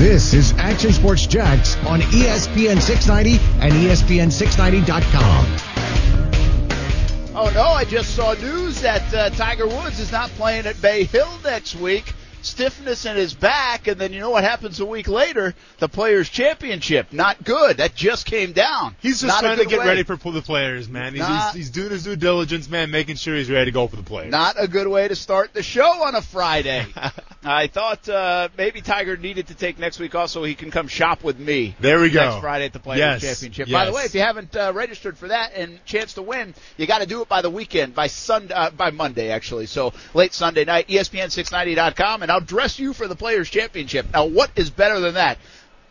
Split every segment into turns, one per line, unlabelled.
This is Action Sports Jax on ESPN 690 and E ESPN690.com.
Oh no, I just saw news that uh, Tiger Woods is not playing at Bay Hill next week. Stiffness in his back, and then you know what happens a week later? The Players Championship. Not good. That just came down.
He's just
Not
trying to get
way.
ready for the players, man. He's,
Not-
he's, he's doing his due diligence, man, making sure he's ready to go for the players.
Not a good way to start the show on a Friday. I thought uh, maybe Tiger needed to take next week off so he can come shop with me.
There we go.
Next Friday at the Players
Yes,
Championship. By the way, if you haven't uh, registered for that and chance to win, you got to do it by the weekend, by Sunday, uh, by Monday actually. So late Sunday night, E ESPN690.com, and I'll dress you for the Players Championship. Now, what is better than that?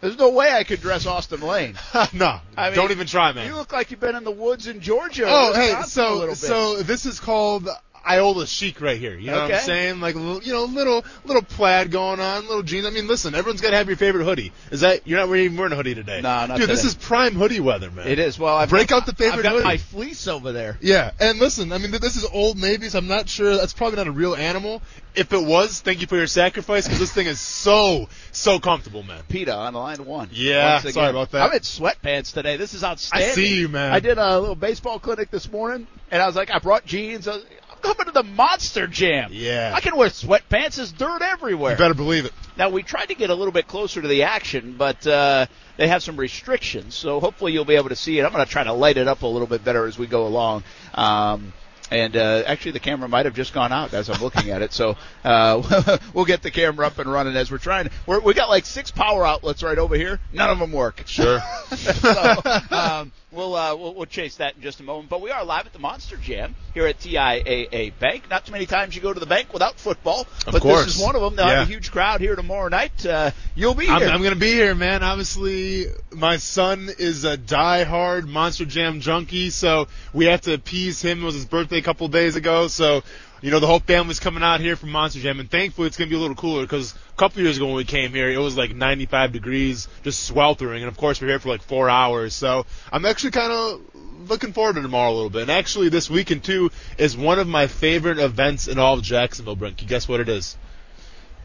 There's no way I could dress Austin Lane.
no,
I mean,
don't even try, man.
You look like you've been in the woods in Georgia.
Oh, hey,
Wisconsin a
so
little bit.
so this is called Iola chic right here. You know what I'm saying? Like you know, little little plaid going on, little jeans. I mean, listen, everyone's got to have your favorite hoodie. Is that you're not wearing wearing a hoodie today?
No, not
Dude, this is prime hoodie weather, man.
It is. Well, I've
Break
got,
out the favorite
I've got
hoodie.
my fleece over there.
Yeah, and listen, I mean, this is Old Navy, so I'm not sure. That's probably not a real animal. If it was, thank you for your sacrifice, because this thing is so so comfortable, man.
PETA on line one.
Yeah, sorry about that.
I'm in sweatpants today. This is outstanding.
I see you, man.
I did a little baseball clinic this morning, and I was like, I brought jeans. I was- coming to the Monster Jam.
Yeah.
I can wear sweatpants. There's dirt everywhere.
You better believe it.
Now we tried to get a little bit closer to the action, but uh, they have some restrictions. So hopefully you'll be able to see it. I'm going to try to light it up a little bit better as we go along. Um, and uh, actually, the camera might have just gone out as I'm looking at it. So uh, we'll get the camera up and running as we're trying. We're, we got like six power outlets right over here. None of them work.
Sure.
so um, we'll, uh, we'll we'll chase that in just a moment. But we are live at the Monster Jam here at TIAA Bank. Not too many times you go to the bank without football, but
course.
this is one of them. They'll have a huge crowd here tomorrow night. Uh, you'll be
I'm,
here.
I'm gonna be here, man. Obviously, my son is a die-hard Monster Jam junkie, so we have to appease him. It was his birthday a couple days ago, so you know the whole family's coming out here for Monster Jam, and thankfully it's gonna be a little cooler because a couple years ago when we came here, it was like 95 degrees, just sweltering, and of course we're here for like four hours. So I'm actually kind of looking forward to tomorrow a little bit. And actually, this weekend too is one of my favorite events in all of Jacksonville. Brent, you guess what it is?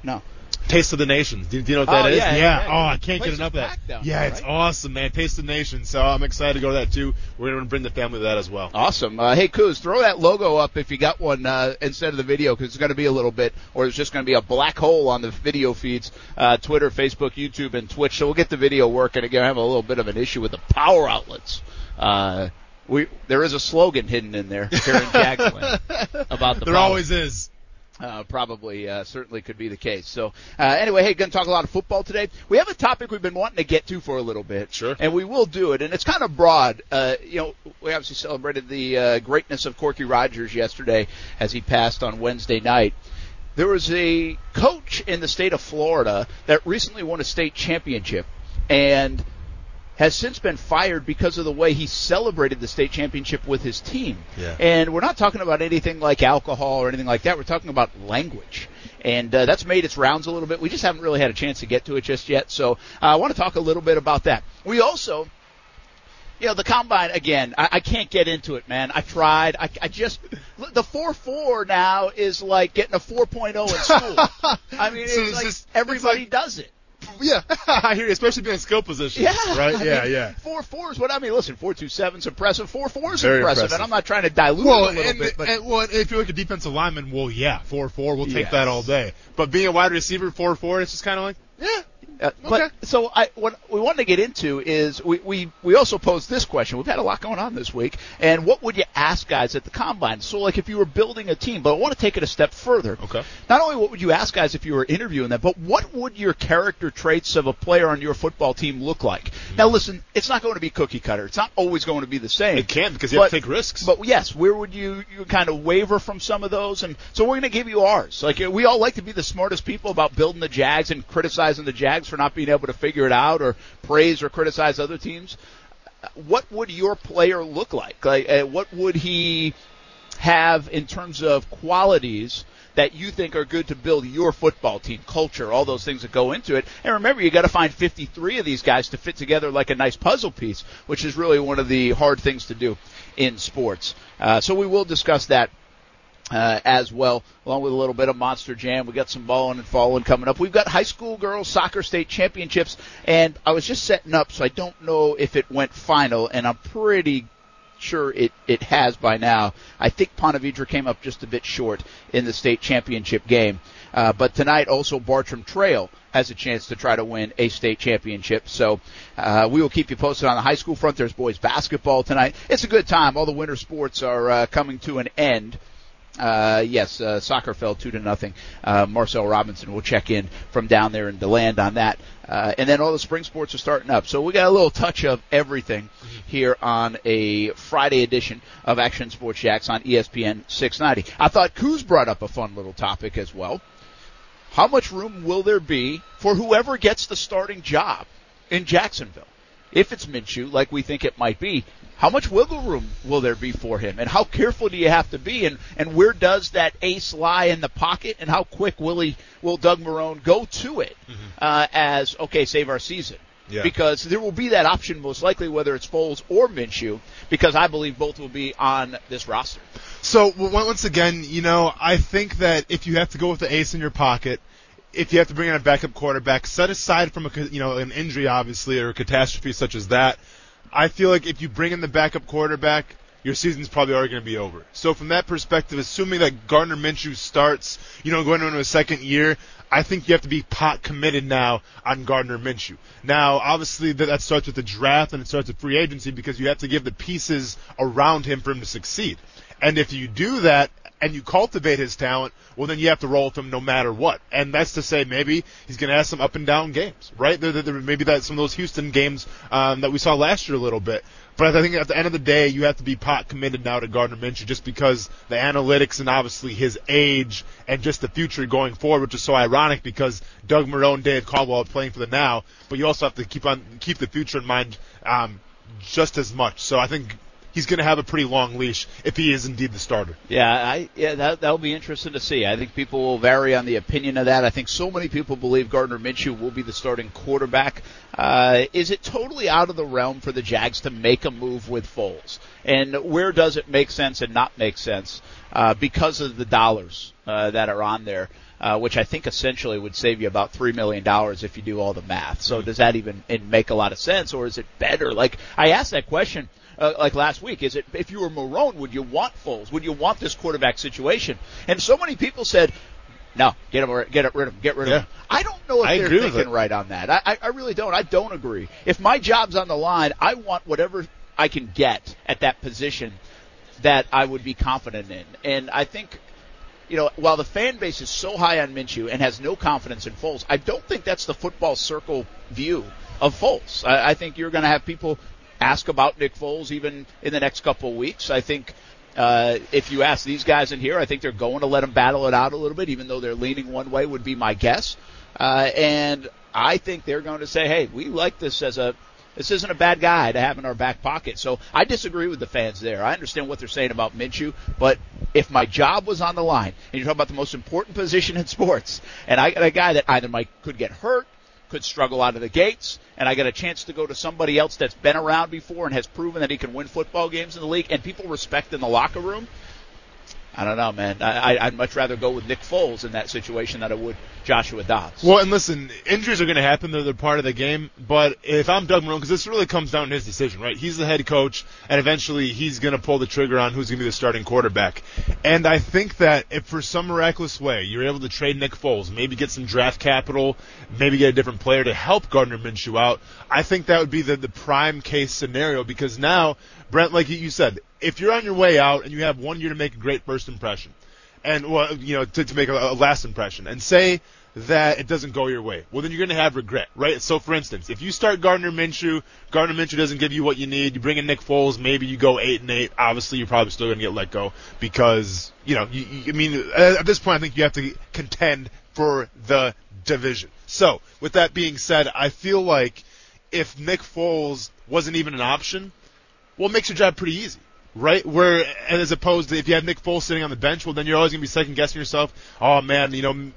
no.
Taste of the Nations. Do, do you know what
Oh,
that is?
yeah, yeah, yeah.
Oh, I can't get enough of
is
that.
down
Yeah,
there,
it's
right?
awesome, man. Taste of the Nation. So I'm excited to go to that too. We're going to bring the family to that as well.
Awesome. Uh, hey, Coos, throw that logo up if you got one uh, instead of the video because it's going to be a little bit, or it's just going to be a black hole on the video feeds, uh, Twitter, Facebook, YouTube, and Twitch. So we'll get the video working. Again, I have a little bit of an issue with the power outlets. Uh, we there is a slogan hidden in there here in Jacksonville about the
There
power.
always is.
Uh, probably, uh, certainly could be the case. So, uh, anyway, hey, going to talk a lot of football today. We have a topic we've been wanting to get to for a little bit.
Sure.
And we will do it. And it's kind of broad. Uh, you know, we obviously celebrated the uh, greatness of Corky Rogers yesterday as he passed on Wednesday night. There was a coach in the state of Florida that recently won a state championship and has since been fired because of the way he celebrated the state championship with his team.
Yeah.
And we're not talking about anything like alcohol or anything like that. We're talking about language. And uh, that's made its rounds a little bit. We just haven't really had a chance to get to it just yet. So uh, I want to talk a little bit about that. We also you know, the combine again. I, I can't get into it, man. I tried. I, I just the four four now is like getting a 4.0 in school. I mean, it's
it's
like
just-
everybody
it's like-
does it.
Yeah, I hear you, especially being in skill position.
Yeah,
Right?
I
yeah,
mean,
yeah.
Four four is what I mean. Listen, four two seven is impressive. Four four is
Very
impressive,
impressive.
and I'm not trying to dilute
Well,
it a little
and,
bit, but
and, well, if you're like a defensive lineman, well, yeah, four four, we'll take
Yes.
that all day. But being a wide receiver, four four, it's just kind of like, yeah,
Uh, but so I what we wanted to get into is we, we we also posed this question. We've had a lot going on this week, and what would you ask guys at the combine? So like if you were building a team, but I want to take it a step further.
Okay.
Not only what would you ask guys if you were interviewing them, but what would your character traits of a player on your football team look like? Now listen, it's not going to be cookie cutter. It's not always going to be the same.
it can because you have to take risks.
But yes, where would you you kind of waver from some of those? And so we're going to give you ours. Like we all like to be the smartest people about building the Jags and criticizing the Jags for not being able to figure it out, or praise or criticize other teams. What would your player look like? Like uh, what would he have in terms of qualities? That you think are good to build your football team, culture, all those things that go into it. And remember, you got to find 53 of these guys to fit together like a nice puzzle piece, which is really one of the hard things to do in sports. Uh, so we will discuss that uh, as well, along with a little bit of Monster Jam. We got some balling and falling coming up. We've got high school girls soccer state championships, and I was just setting up, so I don't know if it went final, and I'm pretty sure it, it has by now. I think Ponte Vedra came up just a bit short in the state championship game. Uh, but tonight also Bartram Trail has a chance to try to win a state championship. So uh, we will keep you posted on the high school front. There's boys basketball tonight. It's a good time. All the winter sports are uh, coming to an end. Uh, yes, uh, soccer fell two to nothing. Uh, Marcel Robinson will check in from down there in land on that. Uh, and then all the spring sports are starting up. So we got a little touch of everything here on a Friday edition of Action Sports Jax on ESPN 690. I thought Coos brought up a fun little topic as well. How much room will there be for whoever gets the starting job in Jacksonville? If it's Minshew, like we think it might be, how much wiggle room will there be for him? And how careful do you have to be? And, and where does that ace lie in the pocket? And how quick will he, will Doug Marrone go to it, mm-hmm. uh, as, okay, save our season? Yeah. Because there will be that option most likely, whether it's Foles or Minshew, because I believe both will be on this roster.
So once again, you know, I think that if you have to go with the ace in your pocket, if you have to bring in a backup quarterback, set aside from a you know an injury obviously or a catastrophe such as that, I feel like if you bring in the backup quarterback, your season's probably already going to be over. So from that perspective, assuming that Gardner Minshew starts, you know, going into a second year, I think you have to be pot committed now on Gardner Minshew. Now, obviously, that starts with the draft and it starts with free agency because you have to give the pieces around him for him to succeed. And if you do that and you cultivate his talent, well, then you have to roll with him no matter what. And that's to say, maybe he's going to have some up and down games, right? There, there, maybe that some of those Houston games um, that we saw last year a little bit. But I think at the end of the day, you have to be pot committed now to Gardner Minshew just because the analytics and obviously his age and just the future going forward, which is so ironic because Doug Marrone, Dave Caldwell are playing for the now, but you also have to keep on keep the future in mind um, just as much. So I think he's going to have a pretty long leash if he is indeed the starter.
Yeah, I yeah that that'll be interesting to see. I think people will vary on the opinion of that. I think so many people believe Gardner Minshew will be the starting quarterback. Uh, is it totally out of the realm for the Jags to make a move with Foles? And where does it make sense and not make sense uh, because of the dollars uh, that are on there? Uh, which I think essentially would save you about three million dollars if you do all the math. So does that even make a lot of sense, or is it better? Like I asked that question uh, like last week. Is it if you were Marrone, would you want Foles? Would you want this quarterback situation? And so many people said, no, get him, get rid of him, get rid of him. I don't know if
I
they're thinking right on that. I, I really don't. I don't agree. If my job's on the line, I want whatever I can get at that position that I would be confident in. And I think, you know, while the fan base is so high on Minshew and has no confidence in Foles, I don't think that's the football circle view of Foles. I, I think you're going to have people ask about Nick Foles even in the next couple of weeks. I think uh, if you ask these guys in here, I think they're going to let him battle it out a little bit, even though they're leaning one way would be my guess. Uh, and I think they're going to say, hey, we like this as a this isn't a bad guy to have in our back pocket. So I disagree with the fans there. I understand what they're saying about Minshew, but if my job was on the line, and you're talking about the most important position in sports, and I got a guy that either might could get hurt could struggle out of the gates, and I get a chance to go to somebody else that's been around before and has proven that he can win football games in the league, and people respect in the locker room. I don't know, man. I, I'd much rather go with Nick Foles in that situation than I would Joshua Dobbs.
Well, and listen, injuries are going to happen. They're, they're part of the game. But if I'm Doug Marrone, because this really comes down to his decision, right? He's the head coach, and eventually he's going to pull the trigger on who's going to be the starting quarterback. And I think that if for some miraculous way you're able to trade Nick Foles, maybe get some draft capital, maybe get a different player to help Gardner Minshew out, I think that would be the, the prime case scenario because now, Brent, like you said, if you're on your way out and you have one year to make a great first impression, and well, you know, to, to make a, a last impression, and say that it doesn't go your way, well, then you're going to have regret, right? So, for instance, if you start Gardner Minshew, Gardner Minshew doesn't give you what you need. You bring in Nick Foles, maybe you go eight and eight. Obviously, you're probably still going to get let go because you know, you, you, I mean, at this point, I think you have to contend for the division. So, with that being said, I feel like if Nick Foles wasn't even an option, well, it makes your job pretty easy right? Where as opposed to if you have Nick Foles sitting on the bench, well then you're always gonna be second guessing yourself. Oh man, you know,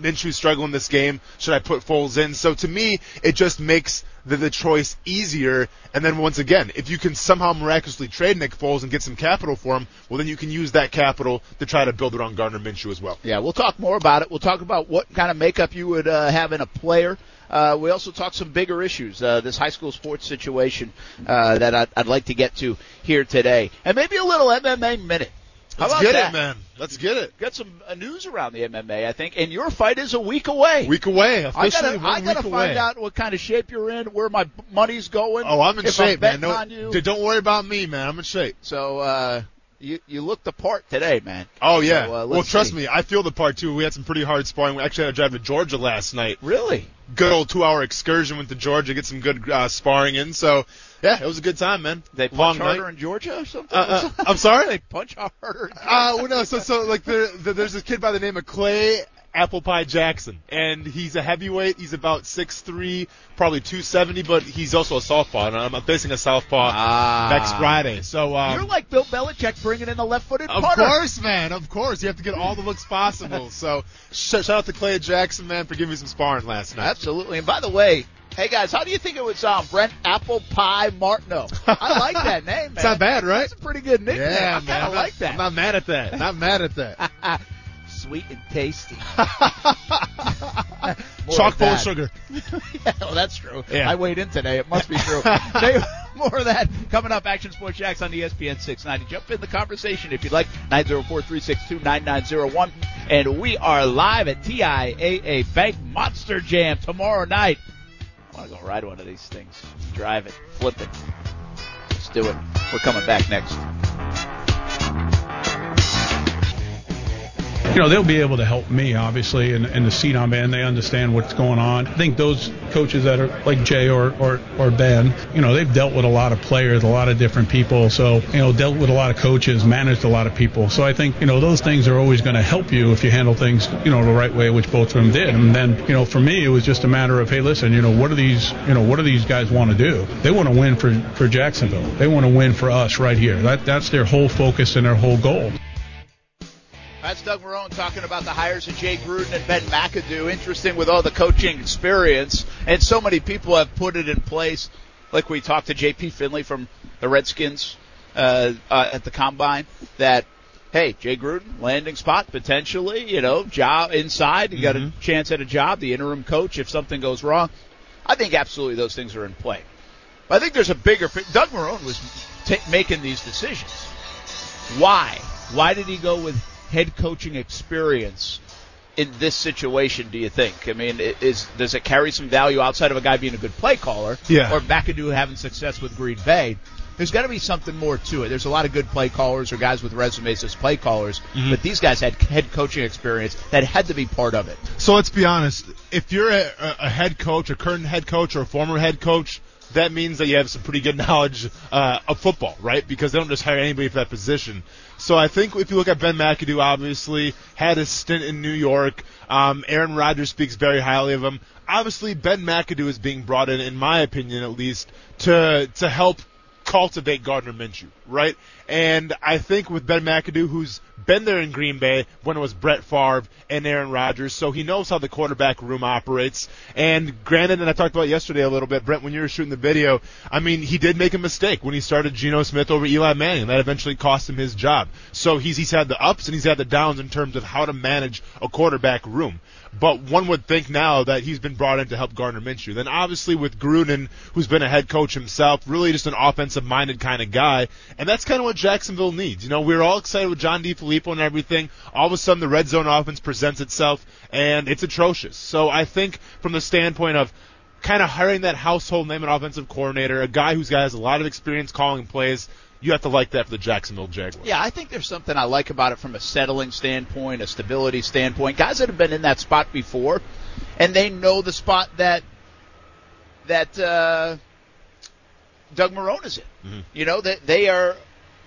Minshew struggling this game. Should I put Foles in? So to me, it just makes the, the choice easier. And then once again, if you can somehow miraculously trade Nick Foles and get some capital for him, well then you can use that capital to try to build around Gardner Minshew as well.
Yeah, we'll talk more about it. We'll talk about what kind of makeup you would uh, have in a player. Uh, we also talk some bigger issues, uh, this high school sports situation uh, that I'd, I'd like to get to here today, and maybe a little MMA minute. How
Let's
about
get
that?
it, man. Let's get it.
Got some uh, news around the MMA, I think, and your fight is a week away.
Week away,
I
officially
gotta,
one
I gotta find
away.
out what kind of shape you're in, where my money's going.
Oh, I'm in shape,
I'm
man. No, don't worry about me, man. I'm in shape.
So uh, you you look the part today, man.
Oh yeah.
So, uh,
well, trust
see.
me, I feel the part too. We had some pretty hard sparring. We actually had to drive to Georgia last night.
Really?
Good old two-hour excursion went to Georgia, get some good uh, sparring in. So yeah, it was a good time, man.
They punch
Long
harder
night.
in Georgia or something?
Uh, uh, I'm sorry.
they punch harder.
Uh, well, no, so so like there, there, there's this kid by the name of Clay Apple Pie Jackson, and he's a heavyweight. He's about 6'3", probably 270, but he's also a southpaw, and I'm facing a southpaw
Ah.
next Friday. So um,
You're like Bill Belichick bringing in the left-footed
partner
Of
course, man. Of course, you have to get all the looks possible. so, sh- shout out to Clay Jackson, man, for giving me some sparring last night.
Absolutely. And by the way, hey guys, how do you think it would sound? Brent Apple Pie Martineau. I like that name, man.
It's not bad, right?
That's a pretty good nickname.
Yeah,
I
man.
kind of like that.
I'm not mad at that. Not mad at that.
Sweet and tasty.
Chock full of sugar.
yeah, well, that's true.
Yeah.
I weighed in today. It must be true. More of that coming up. Action Sports Jax on ESPN 690. Jump in the conversation if you'd like. 904-362-9901. And we are live at TIAA Bank Monster Jam tomorrow night. I want to go ride one of these things. Drive it. Flip it. Let's do it. We're coming back next.
You know, they'll be able to help me, obviously, in, in the seat I'm in. They understand what's going on. I think those coaches that are like Jay or, or, or Ben, you know, they've dealt with a lot of players, a lot of different people. So, you know, dealt with a lot of coaches, managed a lot of people. So I think, you know, those things are always going to help you if you handle things, you know, the right way, which both of them did. And then, you know, for me, it was just a matter of, hey, listen, you know, what do these, you know, what do these guys want to do? They want to win for, for Jacksonville. They want to win for us right here. That, that's their whole focus and their whole goal.
That's Doug Marrone talking about the hires of Jay Gruden and Ben McAdoo. Interesting with all the coaching experience, and so many people have put it in place. Like we talked to J.P. Finlay from the Redskins uh, uh, at the combine. That hey, Jay Gruden landing spot potentially. You know, job inside. You got a chance at a job. The interim coach if something goes wrong. I think absolutely those things are in play. But I think there's a bigger. Doug Marrone was ta making these decisions. Why? Why did he go with head coaching experience in this situation? Do you think? I mean, is does it carry some value outside of a guy being a good play caller?
Yeah.
Or McAdoo having success with Green Bay? There's got to be something more to it. There's a lot of good play callers or guys with resumes as play callers, but these guys had head coaching experience that had to be part of it.
So let's be honest. If you're a, a head coach, a current head coach, or a former head coach, that means that you have some pretty good knowledge uh, of football, right? Because they don't just hire anybody for that position. So I think if you look at Ben McAdoo, obviously had a stint in New York. Um, Aaron Rodgers speaks very highly of him. Obviously, Ben McAdoo is being brought in, in my opinion at least, to to help cultivate Gardner Minshew, right? And I think with Ben McAdoo, who's been there in Green Bay when it was Brett Favre and Aaron Rodgers, so he knows how the quarterback room operates. And granted, and I talked about yesterday a little bit, Brent, when you were shooting the video, I mean, he did make a mistake when he started Geno Smith over Eli Manning. That eventually cost him his job. So he's he's had the ups and he's had the downs in terms of how to manage a quarterback room. But one would think now that he's been brought in to help Gardner Minshew. Then obviously with Gruden, who's been a head coach himself, really just an offensive minded kind of guy. And that's kind of what Jacksonville needs. You know, we were all excited with John DeFilippo and everything. All of a sudden the red zone offense presents itself and it's atrocious. So I think from the standpoint of kind of hiring that household name and offensive coordinator, a guy who's got has a lot of experience calling plays, you have to like that for the Jacksonville Jaguars.
Yeah, I think there's something I like about it from a settling standpoint, a stability standpoint. Guys that have been in that spot before, and they know the spot that that uh, Doug Marrone is in. You know that they are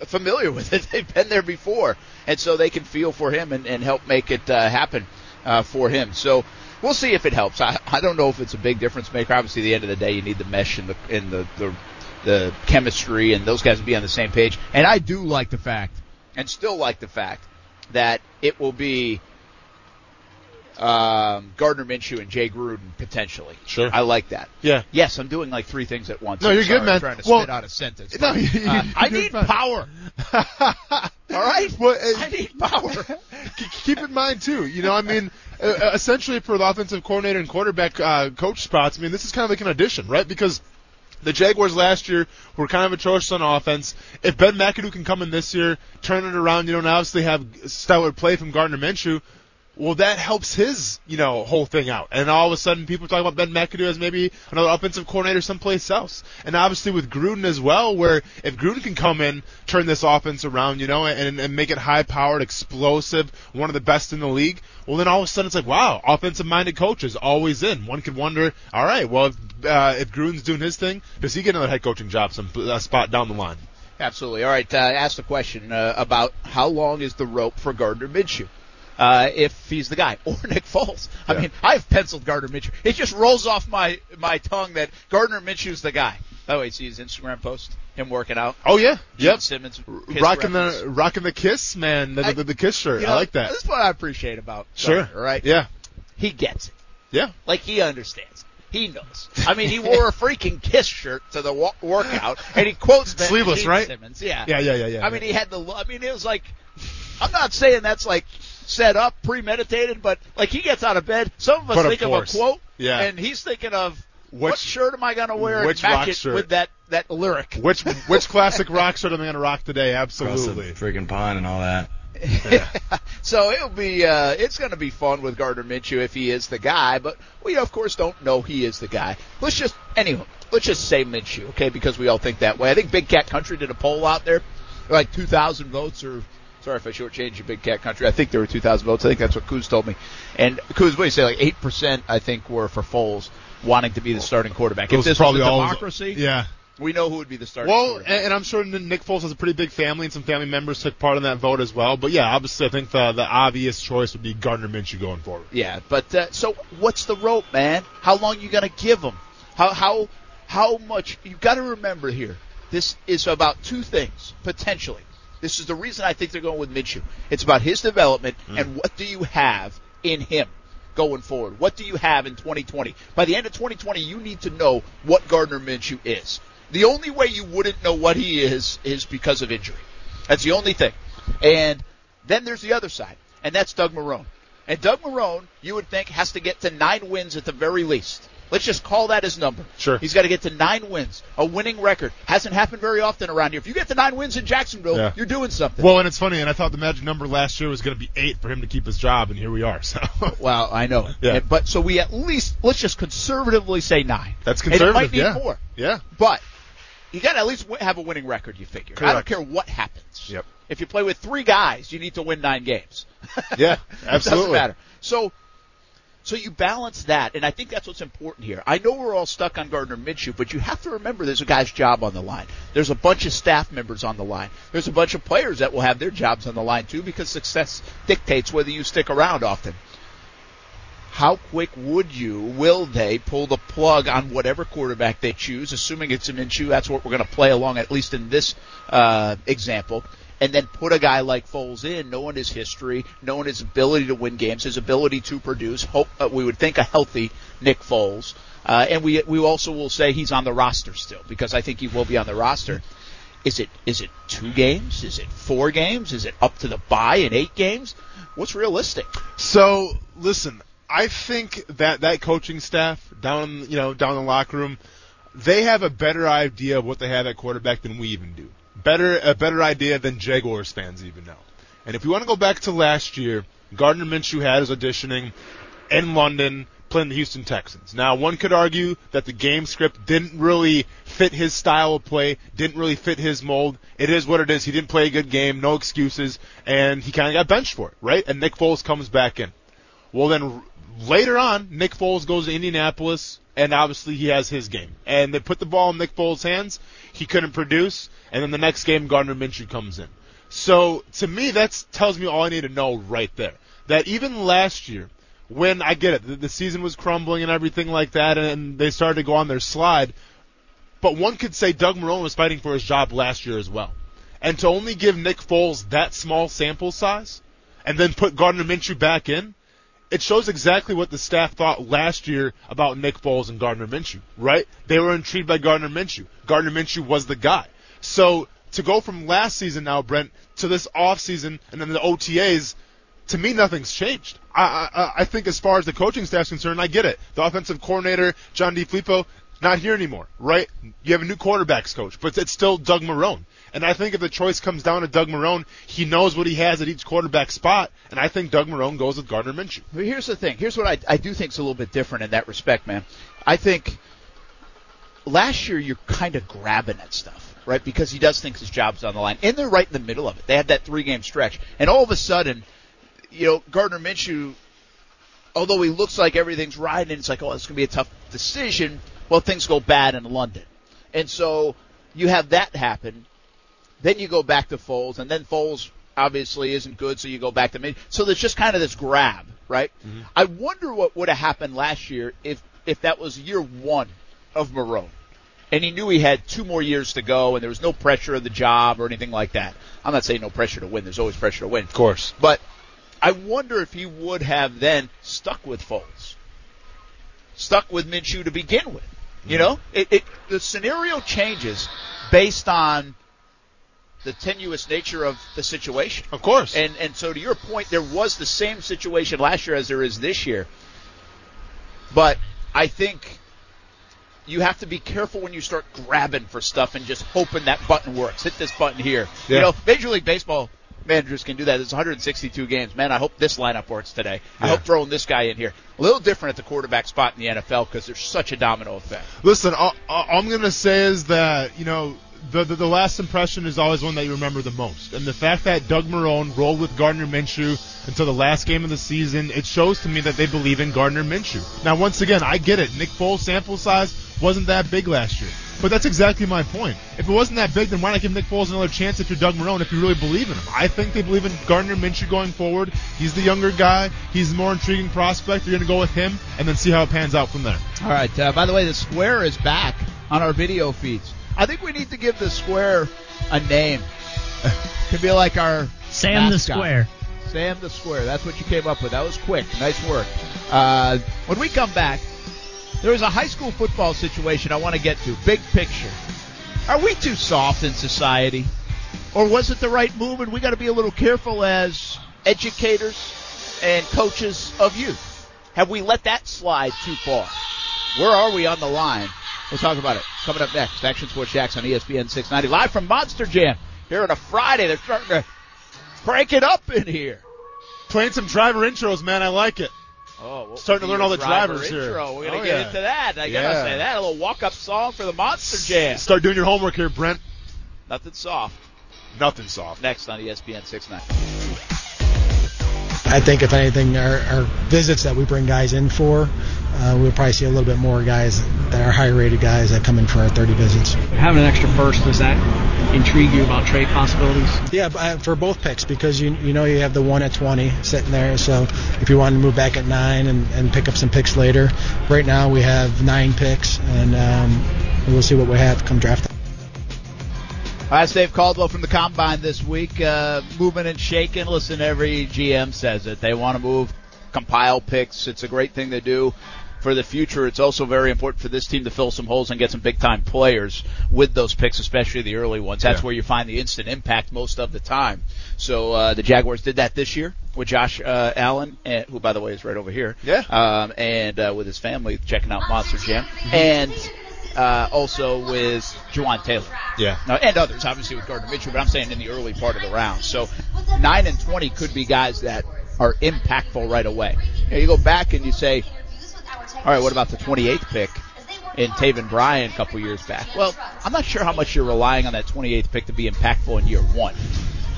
familiar with it. They've been there before, and so they can feel for him and, and help make it uh, happen uh, for him. So. We'll see if it helps. I, I don't know if it's a big difference maker. Obviously, at the end of the day, you need the mesh and the in the, the the chemistry and those guys will be on the same page. And I do like the fact, and still like the fact, that it will be um, Gardner Minshew and Jay Gruden potentially.
Sure.
I like that.
Yeah.
Yes, I'm doing like three things at once.
No,
I'm
you're good,
sorry,
man.
I'm trying to
Well-
spit out a sentence.
No,
but,
you-
uh, I need
fine.
power. All right.
Well, uh,
I need power.
Keep in mind too, you know, I mean, uh, essentially for the offensive coordinator and quarterback uh, coach spots, I mean, this is kind of like an addition, right? Because the Jaguars last year were kind of atrocious on offense. If Ben McAdoo can come in this year, turn it around, you know, and obviously have stellar play from Gardner Minshew, well, that helps his, you know, whole thing out. And all of a sudden, people are talking about Ben McAdoo as maybe another offensive coordinator someplace else. And obviously with Gruden as well, where if Gruden can come in, turn this offense around, you know, and, and make it high-powered, explosive, one of the best in the league, well, then all of a sudden it's like, wow, offensive-minded coaches always in. One could wonder, all right, well, if, uh, if Gruden's doing his thing, does he get another head coaching job, some uh, spot down the line?
Absolutely. All right. Uh, ask the question uh, about how long is the rope for Gardner Minshew? Uh, if he's the guy, or Nick Foles. I
Yeah.
mean, I've penciled Gardner Minshew. It just rolls off my my tongue that Gardner Minshew's the guy. By the way, see his Instagram post, him working out.
Oh yeah,
Gene
yep.
Simmons
Rocking
reference.
the rocking the kiss, man, the,
I-
the, the kiss shirt.
You
I like that.
This is what I appreciate about
Sure.
Gardner, right?
Yeah,
He gets it.
yeah.
Like he understands. He knows. I mean, he wore a freaking Kiss shirt to the wa- workout, and he quotes Ben
Sleeveless,
Gene
right?
Simmons. Yeah,
Yeah, yeah, yeah, yeah.
I mean, he had the. I mean, it was like. I'm not saying that's like set up, premeditated, but like he gets out of bed. Some of us
But
think of,
course.
a quote,
Yeah.
and he's thinking of what shirt am I going to wear
which
and
rock
match it
shirt?
with that that lyric.
Which which classic rock shirt am I gonna rock today? Absolutely.
freaking pond and all that.
so it'll be uh, it's going to be fun with Gardner Minshew if he is the guy, but we of course don't know he is the guy. Let's just anyway, let's just say Minshew, okay? Because we all think that way. I think Big Cat Country did a poll out there, like 2,000 votes or. Sorry if I shortchanged you, Big Cat Country. I think there were 2,000 votes. I think that's what Kuz told me. And Kuz, what do you say? Like 8%, I think, were for Foles wanting to be the starting quarterback. If
Those
this
probably
was a
all-
democracy,
Yeah.
we know who would be the starting quarterback.
Well, and, and I'm sure Nick Foles has a pretty big family, and some family members took part in that vote as well. But yeah, obviously, I think the the obvious choice would be Gardner Minshew going forward.
Yeah, but uh, so what's the rope, man? How long you gonna give him? How how how much? You got to remember here. This is about two things potentially. This is the reason I think they're going with Minshew. It's about his development hmm. and what do you have in him going forward. What do you have in 2020? By the end of 2020, you need to know what Gardner Minshew is. The only way you wouldn't know what he is is because of injury. That's the only thing. And then there's the other side, and that's Doug Marrone. And Doug Marrone, you would think, has to get to nine wins at the very least. Let's just call that his number.
Sure.
He's got to get to nine wins. A winning record. Hasn't happened very often around here. If you get to nine wins in Jacksonville,
Yeah.
you're doing something.
Well, and it's funny, and I thought the magic number last year was going to be eight for him to keep his job, and here we are. So
Well, I know.
Yeah.
And- But so we at least let's just conservatively say nine.
that's
And
conservative.
it might need
yeah.
more.
Yeah.
But you got to at least w- have a winning record. You figure. I don't care what happens.
Yep.
If you play with three guys, you need to win nine games.
Yeah,
It doesn't matter. So, so you balance that, and I think that's what's important here. I know we're all stuck on Gardner Minshew, but you have to remember there's a guy's job on the line. There's a bunch of staff members on the line. There's a bunch of players that will have their jobs on the line too, because success dictates whether you stick around often. How quick would you, will they pull the plug on whatever quarterback they choose, assuming it's a Minshew? That's what we're going to play along, at least in this uh, example. And then put a guy like Foles in, knowing his history, knowing his ability to win games, his ability to produce. Hope uh, we would think a healthy Nick Foles, uh, and we we also will say he's on the roster still because I think he will be on the roster. Is it is it two games? Is it four games? Is it up to the bye in eight games? What's realistic?
So listen, I think that that coaching staff down, you know, down in the locker room, they have a better idea of what they have at quarterback than we even do. Better, a better idea than Jaguars fans even know. And if we want to go back to last year, Gardner Minshew had his auditioning in London playing the Houston Texans. Now, one could argue that the game script didn't really fit his style of play, didn't really fit his mold. It is what it is. He didn't play a good game, no excuses, and he kind of got benched for it, right? And Nick Foles comes back in. Well, then later on, Nick Foles goes to Indianapolis, and obviously he has his game. And they put the ball in Nick Foles' hands. He couldn't produce, and then the next game, Gardner Minshew comes in. So to me, that tells me all I need to know right there. That even last year, when I get it, the, the season was crumbling and everything like that, and they started to go on their slide. But one could say Doug Marrone was fighting for his job last year as well. And to only give Nick Foles that small sample size, and then put Gardner Minshew back in, it shows exactly what the staff thought last year about Nick Foles and Gardner Minshew, right? They were intrigued by Gardner Minshew. Gardner Minshew was the guy. So to go from last season now, Brent, to this off season and then the OTAs, to me, nothing's changed. I, I, I think as far as the coaching staff's concerned, I get it. The offensive coordinator, John DeFilippo, not here anymore, right? You have a new quarterbacks coach, but it's still Doug Marrone. And I think if the choice comes down to Doug Marrone, he knows what he has at each quarterback spot, and I think Doug Marrone goes with Gardner Minshew.
But here's the thing. Here's what I, I do think is a little bit different in that respect, man. I think last year you're kind of grabbing at stuff, right? Because he does think his job's on the line. And they're right in the middle of it. They had that three game stretch. And all of a sudden, you know, Gardner Minshew, although he looks like everything's riding, it's like, oh, it's going to be a tough decision. Well, things go bad in London. And so you have that happen. Then you go back to Foles, and then Foles obviously isn't good, so you go back to me. So there's just kind of this grab, right? Mm-hmm. I wonder what would have happened last year if if that was year one of Marrone, and he knew he had two more years to go, and there was no pressure of the job or anything like that. I'm not saying no pressure to win. There's always pressure to win,
of course.
But I wonder if he would have then stuck with Foles, stuck with Minshew to begin with. You know, it, it the scenario changes based on the tenuous nature of the situation.
Of course.
And and so to your point, there was the same situation last year as there is this year. But I think you have to be careful when you start grabbing for stuff and just hoping that button works. Hit this button here. Yeah. You know, Major League Baseball managers can do that. It's 162 games. Man, I hope this lineup works today. I hope throwing this guy in here. A little different at the quarterback spot in the NFL because there's such a domino effect.
Listen, all, all I'm going to say is that, you know, the, the, the last impression is always one that you remember the most. And the fact that Doug Marrone rolled with Gardner Minshew until the last game of the season, it shows to me that they believe in Gardner Minshew. Now, once again, I get it. Nick Foles' sample size wasn't that big last year. But that's exactly my point. If it wasn't that big, then why not give Nick Foles another chance if you're Doug Marrone, if you really believe in him? I think they believe in Gardner Minshew going forward. He's the younger guy. He's the more intriguing prospect. You're going to go with him and then see how it pans out from there.
All right. Uh, by the way, the square is back on our video feeds. I think we need to give the square a name. Could be like our
Sam
mascot.
the Square.
Sam the Square. That's what you came up with. That was quick. Nice work. Uh, when we come back, there is a high school football situation I want to get to. Big picture. Are we too soft in society? Or was it the right move and we got to be a little careful as educators and coaches of youth? Have we let that slide too far? Where are we on the line? We'll talk about it coming up next. Action Sports Jax on ESPN 690 live from Monster Jam here on a Friday. They're starting to crank it up in here.
Playing some driver intros, man. I like it.
Oh, well,
starting to learn all the
driver
drivers
intro.
here.
We're gonna
oh,
get
yeah.
into that. I gotta say that a little walk-up song for the Monster Jam.
Start doing your homework here, Brent.
Nothing soft.
Nothing soft.
Next on ESPN 690.
I think if anything, our, our visits that we bring guys in for, uh, we'll probably see a little bit more guys that are higher rated guys that come in for our 30 visits.
Having an extra first, does that intrigue you about trade possibilities?
Yeah, uh, for both picks because you you know you have the one at 20 sitting there. So if you want to move back at nine and, and pick up some picks later, right now we have nine picks and um, we'll see what we have come draft.
That's Dave Caldwell from the Combine this week. Uh, moving and shaking. Listen, every GM says it. They want to move, compile picks. It's a great thing to do for the future. It's also very important for this team to fill some holes and get some big time players with those picks, especially the early ones. That's yeah. where you find the instant impact most of the time. So uh, the Jaguars did that this year with Josh uh, Allen, and, who by the way is right over here.
Yeah.
Um, and uh, with his family checking out Monster Jam, and uh, also with Jawaan Taylor.
Yeah.
Now, and others, obviously with Gardner Minshew, but I'm saying in the early part of the round. So 9 and 20 could be guys that are impactful right away. You, know, you go back and you say, all right, what about the 28th pick in Taven Bryan a couple years back? Well, I'm not sure how much you're relying on that 28th pick to be impactful in year one.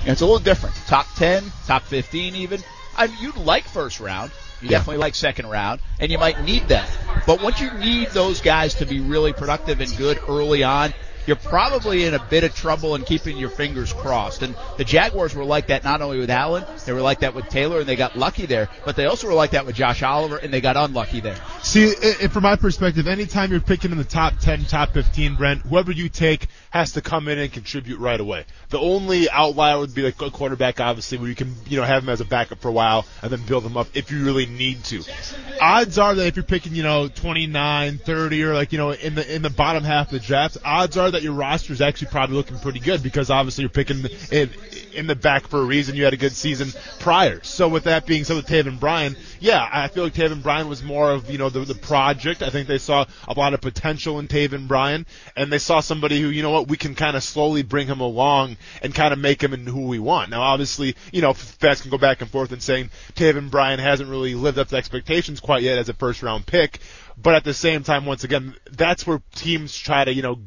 It's a little different. Top 10, top 15 even. I mean, you'd like first round. You yeah. definitely like second round, and you might need them. But once you need those guys to be really productive and good early on, you're probably in a bit of trouble and keeping your fingers crossed. And the Jaguars were like that not only with Allen, they were like that with Taylor, and they got lucky there, but they also were like that with Josh Oliver, and they got unlucky there.
See, from my perspective, anytime you're picking in the top 10, top 15, Brent, whoever you take has to come in and contribute right away. The only outlier would be like a quarterback, obviously, where you can, you know, have him as a backup for a while and then build him up if you really need to. Odds are that if you're picking, you know, 29, 30, or like, you know, in the in the bottom half of the draft, odds are that your roster is actually probably looking pretty good because obviously you're picking in in the back for a reason. You had a good season prior. So with that being said, with Taven Bryan, yeah, I feel like Taven Bryan was more of you know the the project. I think they saw a lot of potential in Taven Bryan, and they saw somebody who you know what we can kind of slowly bring him along and kind of make him into who we want. Now, obviously, you know, fans can go back and forth and saying Taven Bryan hasn't really lived up to expectations quite yet as a first round pick. But at the same time, once again, that's where teams try to, you know,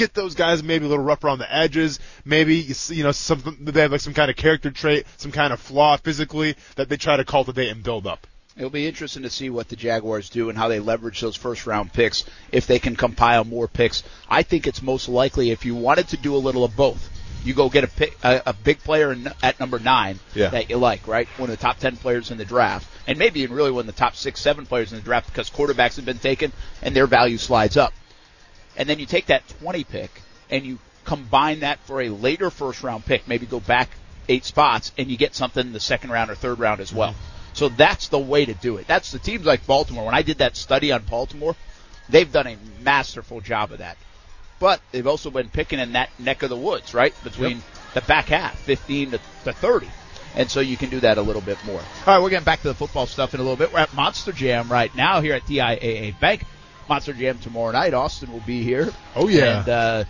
get those guys maybe a little rougher on the edges. Maybe you see- you know something they have like some kind of character trait, some kind of flaw physically that they try to cultivate and build up.
It'll be interesting to see what the Jaguars do and how they leverage those first round picks if they can compile more picks. I think it's most likely if you wanted to do a little of both. You go get a pick, a, a big player in, at number nine
Yeah.
that you like, right? One of the top ten players in the draft, and maybe even really one of the top six, seven players in the draft because quarterbacks have been taken and their value slides up. And then you take that 20 pick and you combine that for a later first round pick, maybe go back eight spots and you get something in the second round or third round as well. Mm-hmm. So that's the way to do it. That's the teams like Baltimore. When I did that study on Baltimore, they've done a masterful job of that. But they've also been picking in that neck of the woods, right? Between the back half, 15 to, to 30. And so you can do that a little bit more. All right, we're getting back to the football stuff in a little bit. We're at Monster Jam right now here at TIAA Bank. Monster Jam tomorrow night. Austin will be here.
Oh, yeah.
And uh,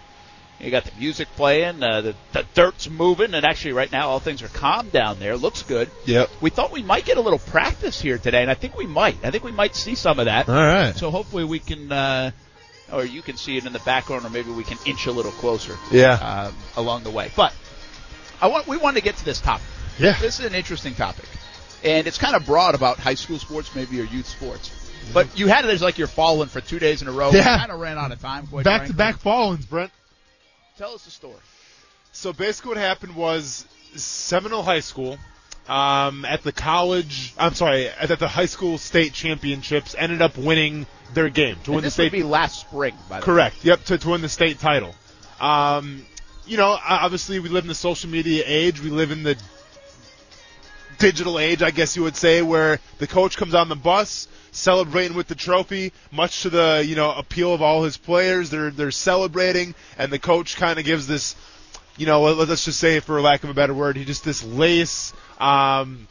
you got the music playing, uh, the, the dirt's moving, and actually right now all things are calm down there. Looks good.
Yep.
We thought we might get a little practice here today, and I think we might. I think we might see some of that.
All right.
So hopefully we can, uh, or you can see it in the background, or maybe we can inch a little closer
Yeah.
um, along the way. But I want we want to get to this topic.
Yeah.
This is an interesting topic, and it's kind of broad about high school sports, maybe or youth sports. But you had it as like you're falling for two days in a row.
Yeah.
Kind of ran out of time. Quite
Back to back fallings, Brent.
Tell us the story.
So basically, what happened was Seminole High School um, at the college. I'm sorry, at the high school state championships ended up winning their game to
And
win the
this
state.
would be last spring, by the way.
Correct. Yep. To, to win the state title. Um, you know, obviously we live in the social media age. We live in the digital age, I guess you would say, where the coach comes on the bus celebrating with the trophy, much to the you know appeal of all his players. They're they're celebrating, and the coach kind of gives this, you know, let- let's just say, for lack of a better word, he just this lace, um,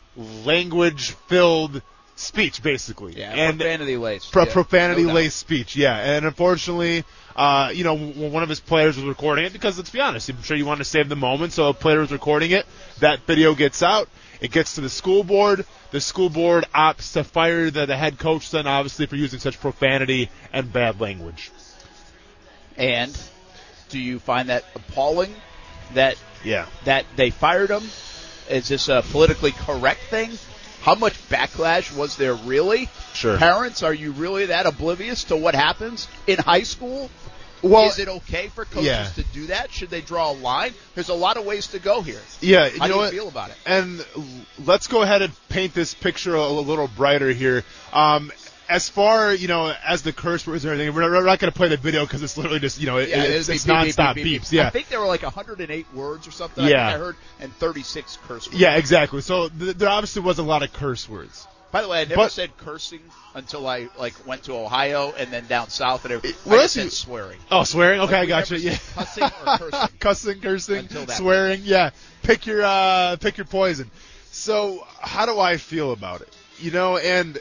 language-filled speech, basically.
Yeah,
and
profanity laced.
pro-
yeah,
profanity
no
laced speech. Yeah, and unfortunately, uh, you know, one of his players was recording it because let's be honest, I'm sure you want to save the moment. So a player was recording it. That video gets out. It gets to the school board. The school board opts to fire the, the head coach then, obviously, for using such profanity and bad language.
And do you find that appalling that
Yeah.
that they fired him? Is this a politically correct thing? How much backlash was there really?
Sure.
Parents, are you really that oblivious to what happens in high school?
Well,
is it okay for coaches
yeah.
to do that? Should they draw a line? There's a lot of ways to go here.
Yeah, you
How
know
do you
what?
feel about it?
And let's go ahead and paint this picture a, little brighter here. Um, as far you know as the curse words or anything, we're not, not going to play the video because it's literally just you know it,
Yeah,
it's, it's
beep,
nonstop
beep, beep,
beeps.
beep.
Yeah,
I think there were like 108 words or something.
Yeah.
I think I heard, and 36 curse words.
yeah, exactly. So th- there obviously was a lot of curse words.
By the way, I never
But-
said cursing until I like went to Ohio and then down south and everything.
well,
I just said swearing.
Oh, swearing. Okay,
Like,
I got you. Yeah,
cussing or cursing.
cussing, cursing, swearing. Yeah, pick your uh, pick your poison. So how do I feel about it? You know, and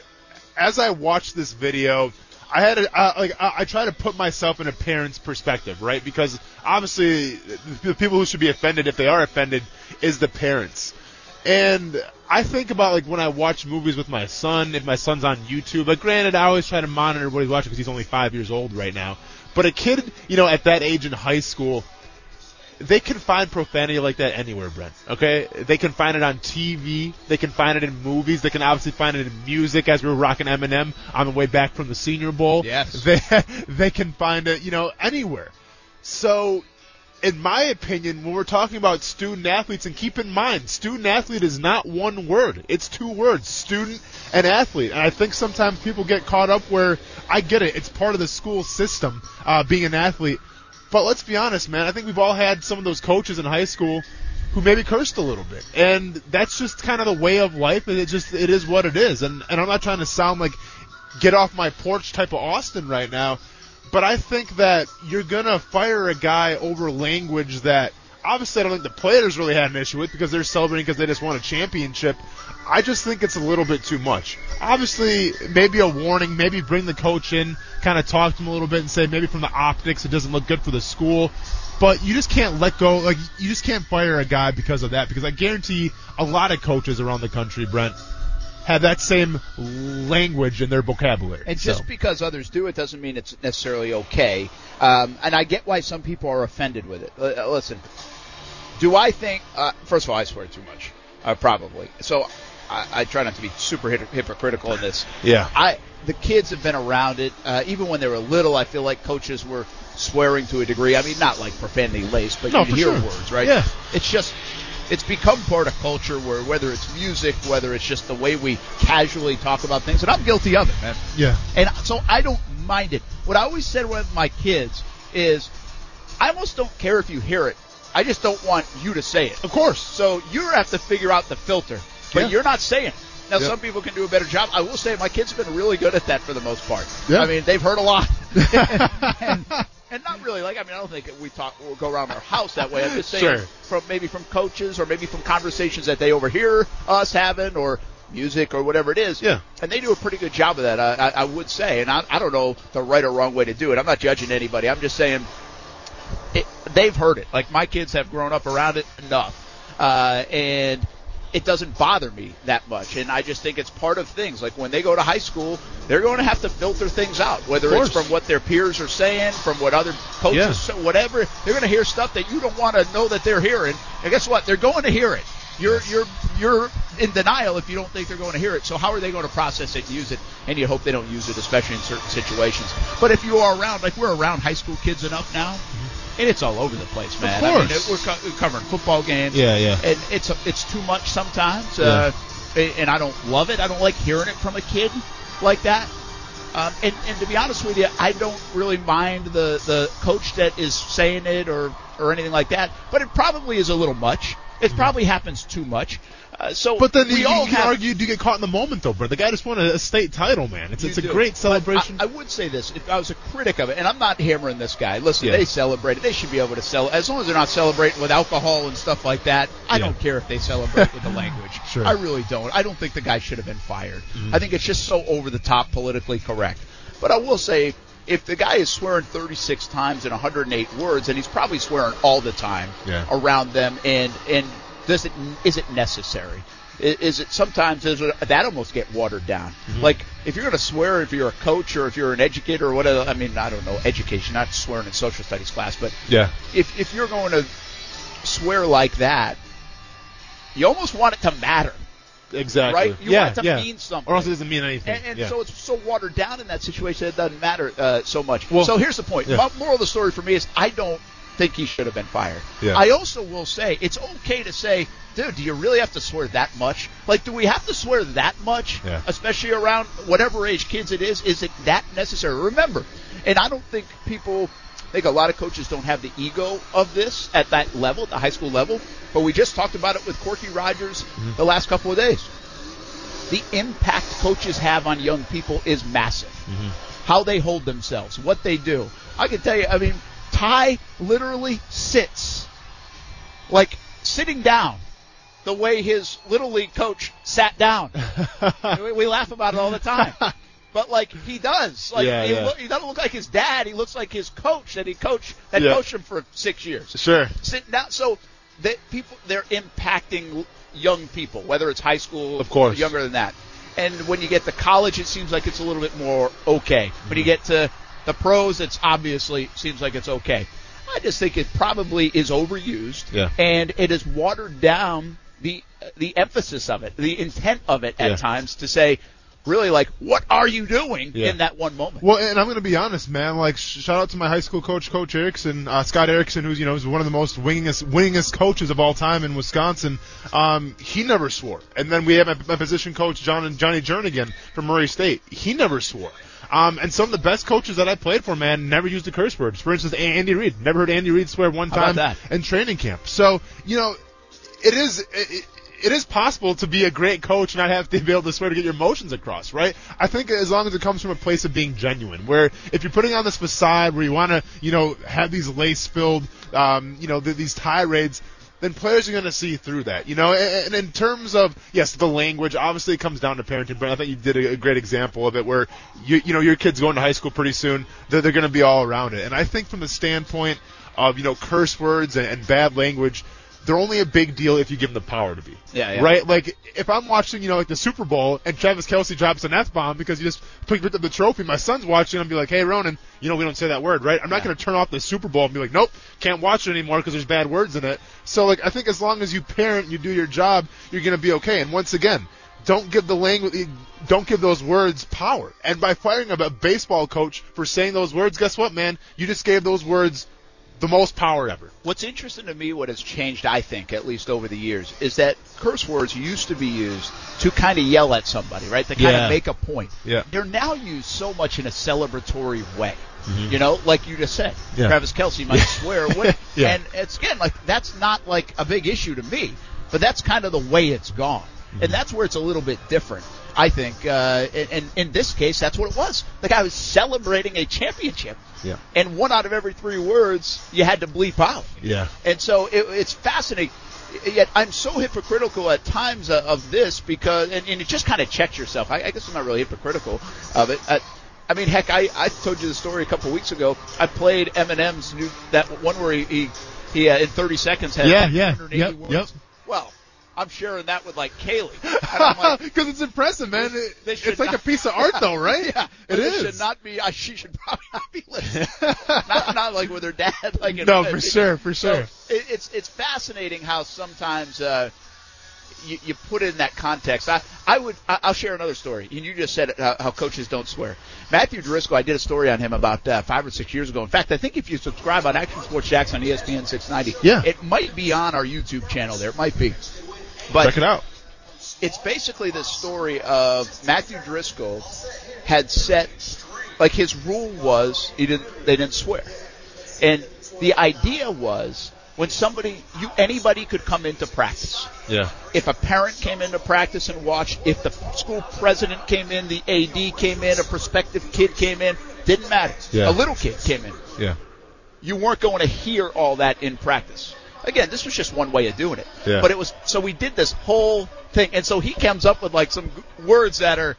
as I watched this video, I had a, uh, like I, I try to put myself in a parent's perspective, right? Because obviously, the people who should be offended, if they are offended, is the parents. And I think about like when I watch movies with my son, if my son's on YouTube. Like, granted, I always try to monitor what he's watching because he's only five years old right now. But a kid, you know, at that age in high school, they can find profanity like that anywhere, Brent. Okay, they can find it on TV. They can find it in movies. They can obviously find it in music, as we were rocking Eminem on the way back from the Senior Bowl.
Yes.
they they can find it, you know, anywhere. So, in my opinion, when we're talking about student athletes, and keep in mind, student athlete is not one word. It's two words, student and athlete. And I think sometimes people get caught up where, I get it, it's part of the school system, uh, being an athlete. But let's be honest, man, I think we've all had some of those coaches in high school who maybe cursed a little bit. And that's just kind of the way of life, and it just, it is what it is. And, and I'm not trying to sound like get off my porch type of Austin right now, but I think that you're gonna fire a guy over language that obviously I don't think the players really had an issue with because they're celebrating because they just won a championship. I just think it's a little bit too much. Obviously, maybe a warning, maybe bring the coach in, kind of talk to him a little bit and say maybe from the optics it doesn't look good for the school. But you just can't let go, like, you just can't fire a guy because of that because I guarantee a lot of coaches around the country, Brent, have that same language in their vocabulary.
And just
So,
because others do it doesn't mean it's necessarily okay. Um, and I get why some people are offended with it. L- uh, listen, do I think? Uh, first of all, I swear too much, uh, probably. So I, I try not to be super hip- hypocritical in this.
yeah.
I the kids have been around it. Uh, even when they were little, I feel like coaches were swearing to a degree. I mean, not like profanity laced, but
No,
you hear
sure.
words, right?
Yeah.
It's just it's become part of culture where whether it's music, whether it's just the way we casually talk about things, and I'm guilty of it, man.
Yeah.
And so I don't mind it. What I always said with my kids is, I almost don't care if you hear it. I just don't want you to say it.
Of course.
So you have to figure out the filter, but
Yeah.
you're not saying it. Now,
Yeah.
some people can do a better job. I will say my kids have been really good at that for the most part.
Yeah.
I mean, they've heard a lot. and, and not really like, I mean, I don't think we talk, we'll go around our house that way. I'm just saying
Sure.
from maybe from coaches or maybe from conversations that they overhear us having or music or whatever it is.
Yeah.
And they do a pretty good job of that, I, I, I would say. And I, I don't know the right or wrong way to do it. I'm not judging anybody. I'm just saying it, they've heard it. Like my kids have grown up around it enough, uh, and it doesn't bother me that much. And I just think it's part of things. Like when they go to high school, they're going to have to filter things out, whether it's from what their peers are saying, from what other coaches,
Yeah.
whatever. They're going to hear stuff that you don't want to know that they're hearing. And guess what? They're going to hear it. You're you're you're in denial if you don't think they're going to hear it. So how are they going to process it and use it? And you hope they don't use it, especially in certain situations. But if you are around, like we're around high school kids enough now, mm-hmm. And it's all over the place, man. I mean,
course.
we're, co- covering football games.
Yeah, yeah.
And it's it's too much sometimes, uh, and I don't love it. I don't like hearing it from a kid like that. Um, and, and to be honest with you, I don't really mind the, the coach that is saying it or, or anything like that. But it probably is a little much. It probably happens too much. Uh, so.
But then
we
you,
all
you
have,
argue, you get caught in the moment though, bro? The guy just won a, a state title, man. It's, it's a
do.
great celebration.
I, I would say this: if I was a critic of it, and I'm not hammering this guy. Listen,
Yeah.
they celebrate it. They should be able to sell as long as they're not celebrating with alcohol and stuff like that. I
Yeah.
don't care if they celebrate with the language.
Sure.
I really don't. I don't think the guy should have been fired. I think it's just so over the top, politically correct. But I will say. If the guy is swearing 36 times in 108 words, and he's probably swearing all the time
Yeah.
around them, and and does it is it necessary? Is it sometimes is it, that almost get watered down? Like if you're going to swear, if you're a coach or if you're an educator or whatever, I mean I don't know education, not swearing in social studies class, but
yeah.
if if you're going to swear like that, you almost want it to matter,
Exactly.
right? You
yeah,
want it to
yeah.
mean something.
Or else it doesn't mean anything.
And, and
yeah.
so it's so watered down in that situation it doesn't matter uh, so much.
Well-
so here's the point.
Yeah.
Moral of the story for me is I don't think he should have been fired.
Yeah.
I also will say it's okay to say, dude, do you really have to swear that much? Like, do we have to swear that much?
Yeah.
Especially around whatever age kids it is. Is it that necessary? Remember, and I don't think people. I think a lot of coaches don't have the ego of this at that level, at the high school level. But we just talked about it with Corky Rogers
Mm-hmm.
the last couple of days the impact coaches have on young people is massive. How they hold themselves, what they do. I can tell you, I mean, Ty literally sits like sitting down the way his little league coach sat down. we, laugh about it all the time. But like he does, like
Yeah,
he,
yeah.
Look, he doesn't look like his dad. He looks like his coach that he coached that
Yeah.
coached him for six years
sure.
sitting down. So that people they're impacting young people, whether it's high school,
Of course.
or younger than that. And when you get to college, it seems like it's a little bit more okay. When you mm-hmm. get to the pros, it's obviously seems like it's okay. I just think it probably is overused,
Yeah.
and it has watered down the the emphasis of it, the intent of it at
Yeah.
times to say really like, what are you doing
Yeah.
in that one moment?
Well, and I'm going to be honest, man. Like, shout out to my high school coach, Coach Erickson, uh, Scott Erickson, who's you know is one of the most winningest winningest coaches of all time in Wisconsin. Um, he never swore. And then we have my, my position coach, John and Johnny Jernigan from Murray State. He never swore. Um, and some of the best coaches that I played for, man, never used a curse word. For instance, Andy Reid. Never heard Andy Reid swear one time in training camp. So, you know, it is it, it is possible to be a great coach and not have to be able to swear to get your emotions across, right? I think as long as it comes from a place of being genuine, where if you're putting on this facade where you want to, you know, have these lace-filled, um, you know, th- these tirades, then players are going to see through that, you know. And, in terms of yes, the language, obviously it comes down to parenting. But I think you did a, a great example of it, where you you know your kids going to high school pretty soon, they're, they're going to be all around it. And I think from the standpoint of you know curse words and, and bad language, they're only a big deal if you give them the power to be.
Yeah, yeah.
Right? Like if I'm watching, you know, like the Super Bowl and Travis Kelce drops an F bomb because he just picked up the trophy, my son's watching and be like, Hey Ronan, you know we don't say that word, right? I'm not
Yeah.
gonna turn off the Super Bowl and be like, Nope, can't watch it anymore because there's bad words in it. So like I think as long as you parent you do your job, you're gonna be okay. And once again, don't give the language don't give those words power. And by firing a a baseball coach for saying those words, guess what, man? You just gave those words the most power ever.
What's interesting to me, what has changed, I think, at least over the years, is that curse words used to be used to kind of yell at somebody, right? To kind
Yeah.
of make a point.
Yeah.
They're now used so much in a celebratory way. You know, like you just said,
Mm-hmm. Yeah.
Travis Kelce might swear away.
Yeah.
And it's again like that's not like a big issue to me, but that's kind of the way it's gone.
Mm-hmm.
And that's where it's a little bit different. I think, uh, and, in this case, that's what it was. The guy was celebrating a championship,
Yeah.
and one out of every three words you had to bleep out.
Yeah.
And so it, it's fascinating. Yet I'm so hypocritical at times uh, of this because, and, and it just kind of checks yourself. I, I guess I'm not really hypocritical of it. Uh, I mean, heck, I, I told you the story a couple weeks ago. I played Eminem's new that one where he he, he uh, in 30 seconds had
Yeah, yeah,
180
yep,
words.
yep.
Well, I'm sharing that with like Kaylee. I'm like,
Because it's impressive, man. It-
They should
it's like
not-
a piece of art, though, right?
yeah,
it
but should not be. She should probably not be listening. not, not like with her dad. Like
No, for sure, for
So
sure.
it, it's it's fascinating how sometimes uh, you, you put it in that context. I I would I- I'll share another story. And you just said it, how, how coaches don't swear. Matthew Driscoll, I did a story on him about uh, five or six years ago. In fact, I think if you subscribe on Action Sports Jax on ESPN 690,
Yeah.
it might be on our YouTube channel. There, it might be. But
Check it out.
it's basically the story of Matthew Driscoll had set like his rule was he didn't they didn't swear. And the idea was when somebody you anybody could come into practice.
Yeah.
If a parent came into practice and watched, if the school president came in, the AD came in, a prospective kid came in, didn't matter.
Yeah.
A little kid came in
Yeah.
you weren't going to hear all that in practice. Again, this was just one way of doing it.
Yeah.
But it was so we did this whole thing, and so he comes up with like some words that are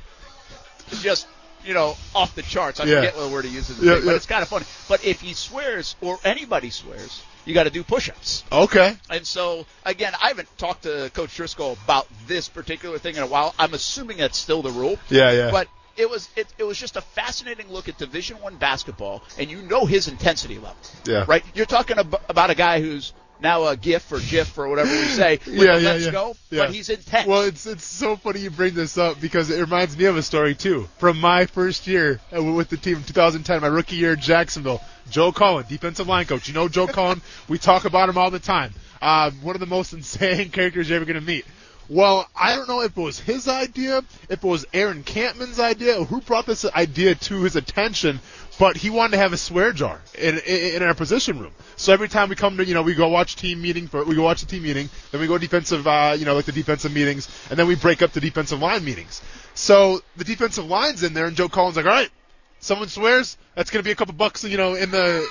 just you know off the charts. I
Yeah.
forget what word he uses,
Yeah,
but
yeah.
it's kind of funny. But if he swears or anybody swears, you got to do push-ups.
Okay.
And so again, I haven't talked to Coach Driscoll about this particular thing in a while. I'm assuming that's still the rule.
Yeah, yeah.
But it was it, it was just a fascinating look at Division One basketball, and you know his intensity level.
Yeah.
Right. You're talking ab- about a guy who's now a GIF or GIF or whatever we say.
Yeah, yeah,
let's
yeah.
go,
Yeah.
but he's intense.
Well, it's it's so funny you bring this up because it reminds me of a story too from my first year uh, with the team in 2010, my rookie year in Jacksonville. Joe Cullen, defensive line coach. You know Joe Cullen. We talk about him all the time. Uh, one of the most insane characters you're ever going to meet. Well, I don't know if it was his idea, if it was Aaron Kampman's idea, who brought this idea to his attention, but he wanted to have a swear jar in, in, in our position room. So every time we come to, you know, we go watch team meeting for, we go watch the team meeting, then we go defensive, uh, you know, like the defensive meetings, and then we break up the defensive line meetings. So the defensive line's in there, and Joe Cullen's like, all right, someone swears, that's gonna be a couple bucks, you know, in the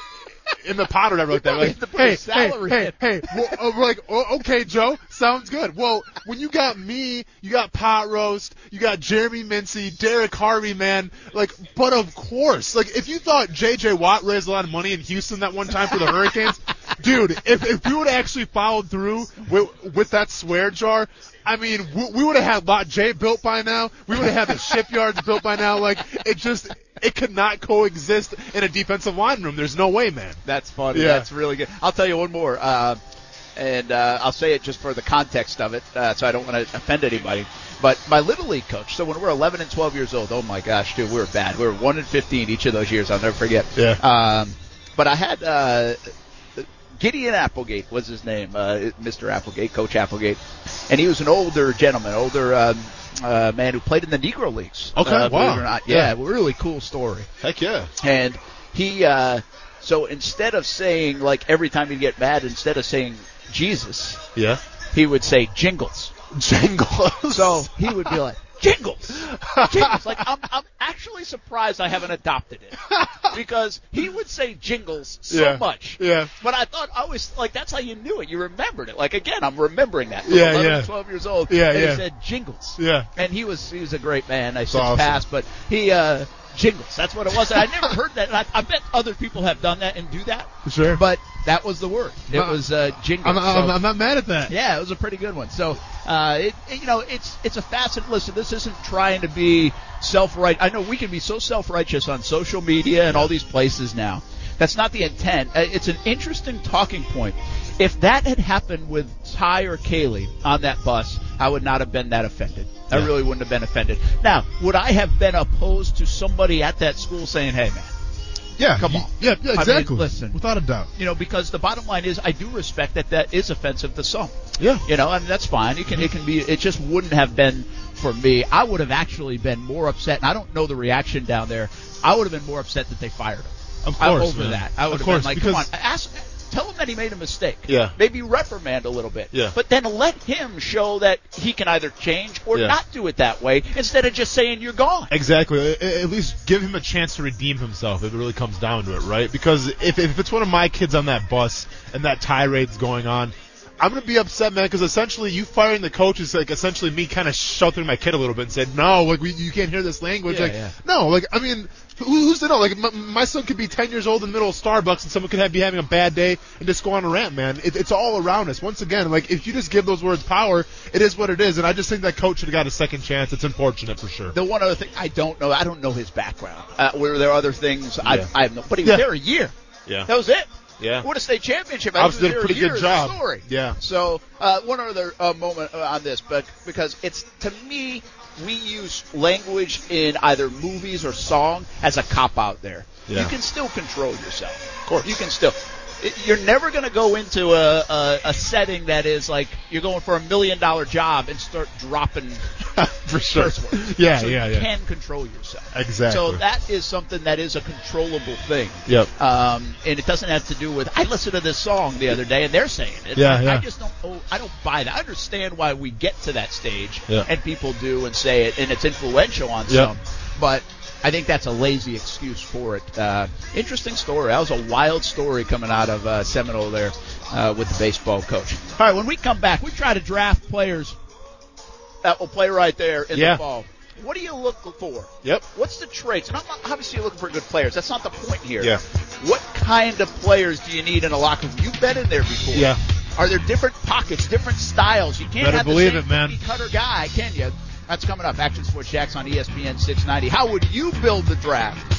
in the pot or whatever like that. Like,
have to put a
hey, hey, hey, hey, well, uh, we're like, oh, okay, Joe, sounds good. Well, when you got me, you got Pot Roast, you got Jeremy Mincey, Derrick Harvey, man, like, but of course, like, if you thought J.J. Watt raised a lot of money in Houston that one time for the Hurricanes, dude, if, if we would have actually followed through with, with that swear jar, I mean, we, we would have had Lot J built by now. We would have had the shipyards built by now. Like, it just, it could not coexist in a defensive line room. There's no way, man.
That's funny.
Yeah.
That's really good. I'll tell you one more. Uh, and uh, I'll say it just for the context of it, uh, so I don't want to offend anybody. But my little league coach. So when we're 11 and 12 years old, oh my gosh, dude, we were bad. We were one and 15 each of those years. I'll never forget.
Yeah.
Um, but I had uh, Gideon Applegate was his name, uh, Mr. Applegate, Coach Applegate, and he was an older gentleman, older um, uh, man who played in the Negro leagues.
Okay,
uh, believe
wow.
it or not.
Yeah.
Yeah, really cool story.
Heck yeah.
And he, uh, so instead of saying like every time he'd get mad, instead of saying Jesus,
Yeah.
he would say jingles.
Jingles.
So he would be like, jingles, jingles. Like I'm, I'm actually surprised I haven't adopted it because he would say jingles so
Yeah.
much.
Yeah.
But I thought I was like, that's how you knew it. You remembered it. Like again, I'm remembering that.
Yeah,
11,
yeah.
12 years old.
Yeah,
and
yeah.
He said jingles.
Yeah.
And he was he was a great man. I since
awesome.
passed, but he uh jingles. That's what it was. I never heard that. I, I bet other people have done that and do that.
Sure.
But that was the word. It was uh, jingles.
I'm, I'm,
So-
I'm not mad at that.
yeah, it was a pretty good one. So, uh, it, it- you know, it's it's a facet. Listen, this isn't trying to be self-right. I know we can be so self-righteous on social media and all these places now. That's not the intent. Uh, It's an interesting talking point. If that had happened with Ty or Kaylee on that bus, I would not have been that offended. I
Yeah.
really wouldn't have been offended. Now, would I have been opposed to somebody at that school saying, "Hey, man"?
Yeah.
Come on.
Yeah, yeah,
I mean,
exactly.
listen.
Without a doubt.
You know, because the bottom line is, I do respect that that is offensive to some.
Yeah.
You know, I mean that's fine. It can it can be. It just wouldn't have been for me. I would have actually been more upset, and I don't know the reaction down there. I would have been more upset that they fired him.
Of
I-
course.
over
man.
that. I would
of
have
course,
been like, come on, ask, tell him that he made a mistake.
Yeah.
Maybe reprimand a little bit.
Yeah.
But then let him show that he can either change or
Yeah.
not do it that way instead of just saying you're gone.
Exactly. At least give him a chance to redeem himself if it really comes down to it, right? Because if, if it's one of my kids on that bus and that tirade's going on, I'm gonna be upset, man. Because essentially, you firing the coach is like essentially me kind of sheltering my kid a little bit and said, "No, like we, you can't hear this language."
Yeah,
like,
yeah.
no, like I mean, who, who's to know? Like my, my son could be 10 years old in the middle of Starbucks and someone could have, be having a bad day and just go on a rant, man. It, it's all around us. Once again, like if you just give those words power, it is what it is. And I just think that coach should have got a second chance. It's unfortunate for sure.
The one other thing I don't know, I don't know his background. Uh, were there other things I,
Yeah.
I have no, but he was
Yeah.
there a year.
Yeah.
That was it.
Yeah.
Won a state championship. I
Obviously
was
did a pretty good job.
Story.
Yeah.
So uh, one other uh, moment uh, on this, but because it's to me, we use language in either movies or song as a cop out. There,
Yeah.
you can still control yourself. Of
course.
you can still. It- You're never going to go into a, a, a setting that is like you're going for a million dollar job and start dropping
for sure. Yeah,
so
yeah,
you
yeah.
can control yourself.
Exactly.
So that is something that is a controllable thing.
Yep.
Um, and it doesn't have to do with. I listened to this song the other day, and they're saying it.
Yeah,
I,
yeah.
I just don't. Oh, I don't buy that. I understand why we get to that stage,
Yeah.
and people do and say it, and it's influential on
Yeah.
some. But I think that's a lazy excuse for it. Uh, interesting story. That was a wild story coming out of uh, Seminole there uh, with the baseball coach. All right, when we come back, we try to draft players that will play right there in
Yeah.
the fall. What do you look for?
Yep.
What's the traits? And I'm not, obviously you're looking for good players. That's not the point here.
Yeah.
What kind of players do you need in a locker room? You've been in there before.
Yeah.
Are there different pockets, different styles? You can't
Better
have
believe
same
it, man.
cutter guy, can you? That's coming up. Action Sports Jax on ESPN 690. How would you build the draft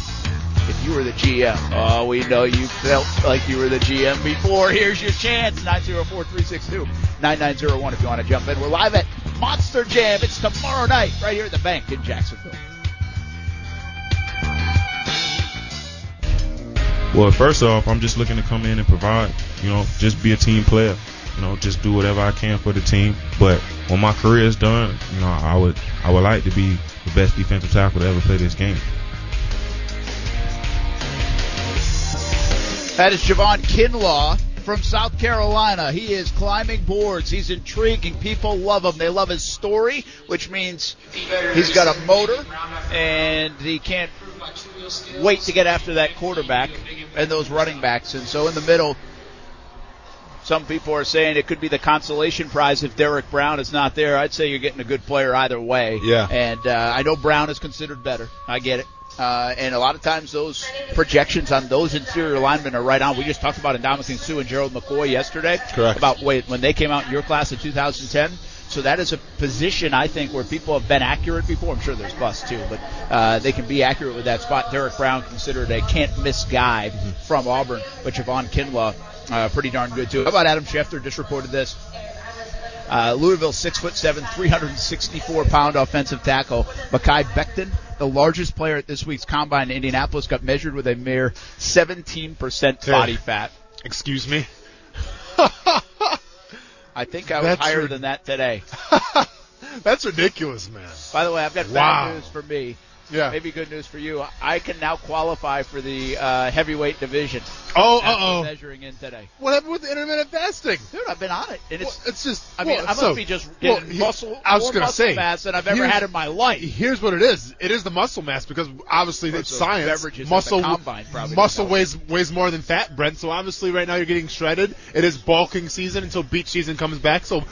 if you were the GM? Oh, we know you felt like you were the GM before. Here's your chance. 904-362-9901 if you want to jump in. We're live at Monster Jam. It's tomorrow night right here at the bank in Jacksonville.
Well, first off, I'm just looking to come in and provide. You know, just be a team player. You know, just do whatever I can for the team. But when my career is done, you know, I would I would like to be the best defensive tackle to ever play this game.
That is Javon Kinlaw from South Carolina. He is climbing boards. He's intriguing. People love him. They love his story, which means he's got a motor and he can't wait to get after that quarterback and those running backs. And so in the middle, some people are saying it could be the consolation prize if Derrick Brown is not there. I'd say you're getting a good player either way.
Yeah.
And uh, I know Brown is considered better. I get it. Uh, and a lot of times those projections on those interior linemen are right on. We just talked about Ndamukong Suh and Gerald McCoy yesterday.
Correct.
About wait, when they came out in your class in 2010. So that is a position I think where people have been accurate before. I'm sure there's busts too, but uh, they can be accurate with that spot. Derrick Brown considered a can't miss guy from Auburn, but Javon Kinlaw uh, pretty darn good too. How about Adam Schefter? Just reported this. Uh, Louisville, six foot seven, 364 pound offensive tackle. Mekhi Becton, the largest player at this week's combine in Indianapolis, got measured with a mere 17% body fat.
Excuse me.
I think I was
That's
higher
rid-
than that today.
That's ridiculous, man.
By the way, I've got
Wow.
bad news for me.
Yeah.
Maybe good news for you. I can now qualify for the uh, heavyweight division.
Oh, uh oh.
Measuring in today.
What happened with intermittent fasting?
Dude, I've been on it. And
Well,
it's,
it's just.
I mean,
well,
I must
so-
be just
well,
getting
he-
muscle,
I was
more
gonna
muscle
say,
mass than I've ever had in my life.
Here's what it is. It is the muscle mass because obviously it's science.
beverages
Muscle
combine probably
muscle weighs weighs more than fat, Brent. So obviously right now you're getting shredded. It is bulking season until beach season comes back. So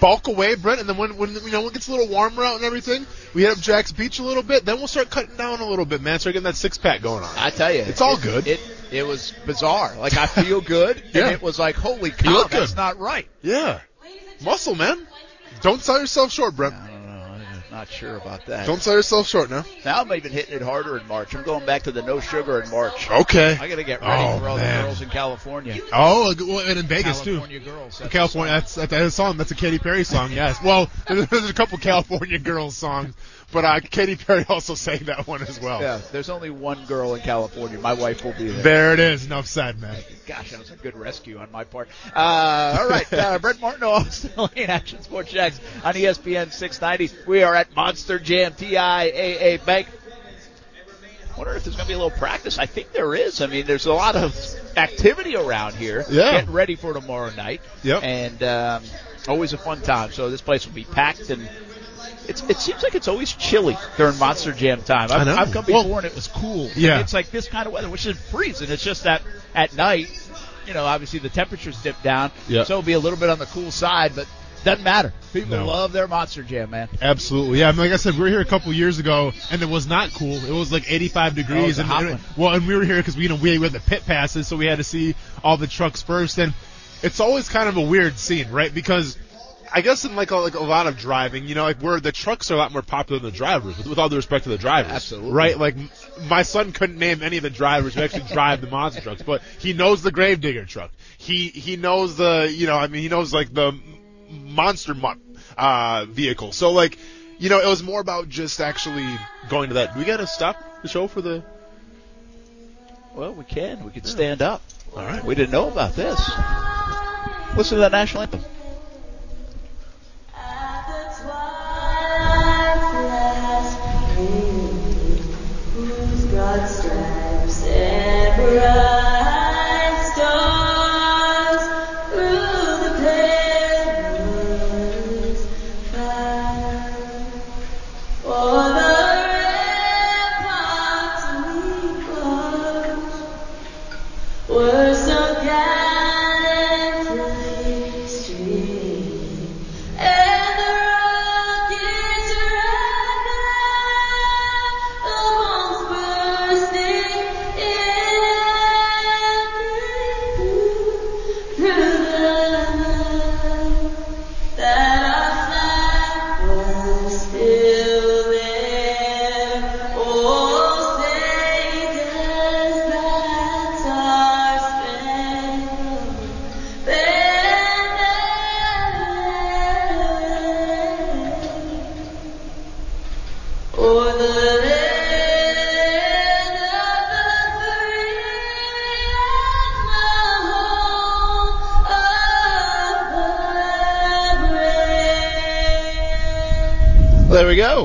bulk away, Brent, and then when when you know when it gets a little warmer out and everything, we hit up Jax Beach a little bit. Then we'll start cutting down a little bit, man. Start getting that six pack going on.
I tell you,
It's all
it-
good.
It it was bizarre. Like I feel good,
Yeah.
and it was like, holy cow, that's
good.
not right.
Yeah, muscle, man. Don't sell yourself short, Brent.
I don't know. I'm not sure about that.
Don't sell yourself short now.
Now I'm even hitting it harder in March. I'm going back to the no sugar in March.
Okay.
I got to get ready
Oh,
for all
man.
the girls in California.
Oh, well, and in Vegas too.
California girls. that's
California.
the
That's that's a song. That's a Katy Perry song. Yes. Well, there's, there's a couple California girls songs, but uh, Katy Perry also sang that one as well.
Yeah, there's only one girl in California. My wife will be there.
There it is. Enough said, man.
Gosh, that was a good rescue on my part. Uh, all right, uh, Brent Martineau, Austin Lane, Action Sports Jax on ESPN 690. We are at Monster Jam TIAA Bank. Wonder if there's going to be a little practice. I think there is. I mean, there's a lot of activity around here.
Yeah.
Getting ready for tomorrow night.
Yep.
And um, always a fun time. So this place will be packed and. It's, it seems like it's always chilly during Monster Jam time. I've. I've come
Well-
before and it was cool.
Yeah.
It's like this kind of weather, which is freezing. It's just that at night, you know, obviously the temperatures dip down,
Yeah.
so it'll be a little bit on the cool side, but doesn't matter. People
No.
love their Monster Jam, man.
Absolutely. Yeah. I mean, like I said, we were here a couple years ago, and it was not cool. It was like 85 degrees,
a
and, and- well, and we were here because we, you know, we had the pit passes, so we had to see all the trucks first, and it's always kind of a weird scene, right? Because I guess in like a, like a lot of driving, you know, like where the trucks are a lot more popular than the drivers, with, with all due respect to the drivers.
Absolutely.
Right? Like m- my son couldn't name any of the drivers who actually drive the monster trucks, but he knows the Gravedigger truck. He he knows the you know, I mean, he knows like the monster mutt uh, vehicle. So like, you know, it was more about just actually going to that. Do we gotta stop the show for the?
Well, we can. We can stand up.
All right.
We didn't know about this. Listen to that national anthem.
Yeah.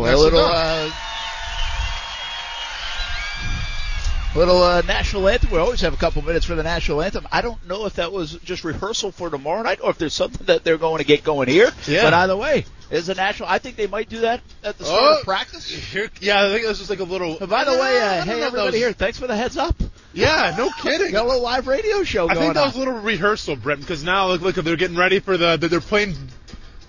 There.
A little, uh, little uh, national anthem. We always have a couple minutes for the national anthem. I don't know if that was just rehearsal for tomorrow night or if there's something that they're going to get going here.
Yeah.
But either way, is a national. I think they might do that at the start of
Oh.
practice.
Here, yeah, I think it was just like a little.
But by the way, uh, hey
know if that
everybody
was-
here, thanks for the heads up.
Yeah, no kidding.
Got a little live radio show
I think that
on.
was a little rehearsal, Brent, because now look, look, they're getting ready for the. They're playing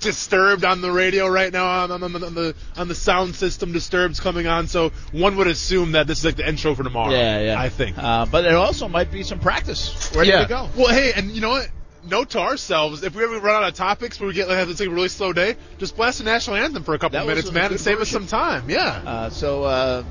Disturbed on the radio right now on, on, on, on the on the sound system. Disturbed's coming on, so one would assume that this is like the intro for tomorrow.
yeah, yeah.
I think.
Uh, but there also might be some practice ready
yeah.
to go.
Well, hey, and you know what? note to ourselves: if we ever run out of topics, where we get like have a really slow day, just blast the national anthem for a couple
That
minutes, man, and save us some time. Yeah.
Uh, so, uh,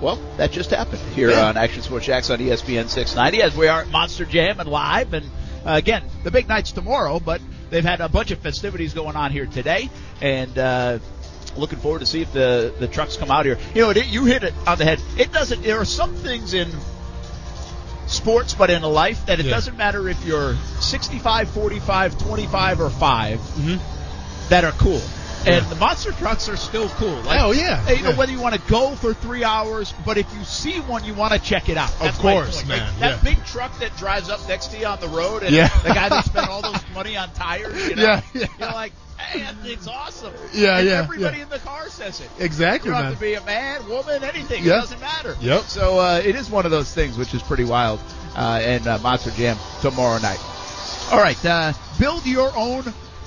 well, that just happened here
Yeah.
on Action Sports Jax on ESPN 690 as we are at Monster Jam and live. And uh, again, the big night's tomorrow, but they've had a bunch of festivities going on here today, and uh, looking forward to see if the the trucks come out here. You know, it, you hit it on the head. It doesn't. There are some things in sports, but in life that it
Yeah.
doesn't matter if you're 65, 45, 25, or 5
Mhm.
that are cool. And
Yeah.
the monster trucks are still cool. Like,
Oh, yeah.
You know,
Yeah.
whether you want to go for three hours, but if you see one, you want to check it out. That's my
course, man,
Like, that
yeah.
big truck that drives up next to you on the road, and the guy that spent all those money on tires, you know,
Yeah, yeah.
you're like, hey, that thing's awesome.
Yeah,
And
yeah,
Everybody in the car says it.
Exactly,
You don't
man.
have to be a man, woman, anything.
Yeah.
It doesn't matter.
Yep.
So uh, it is one of those things, which is pretty wild. Uh, and uh, Monster Jam tomorrow night. All right, uh, build your own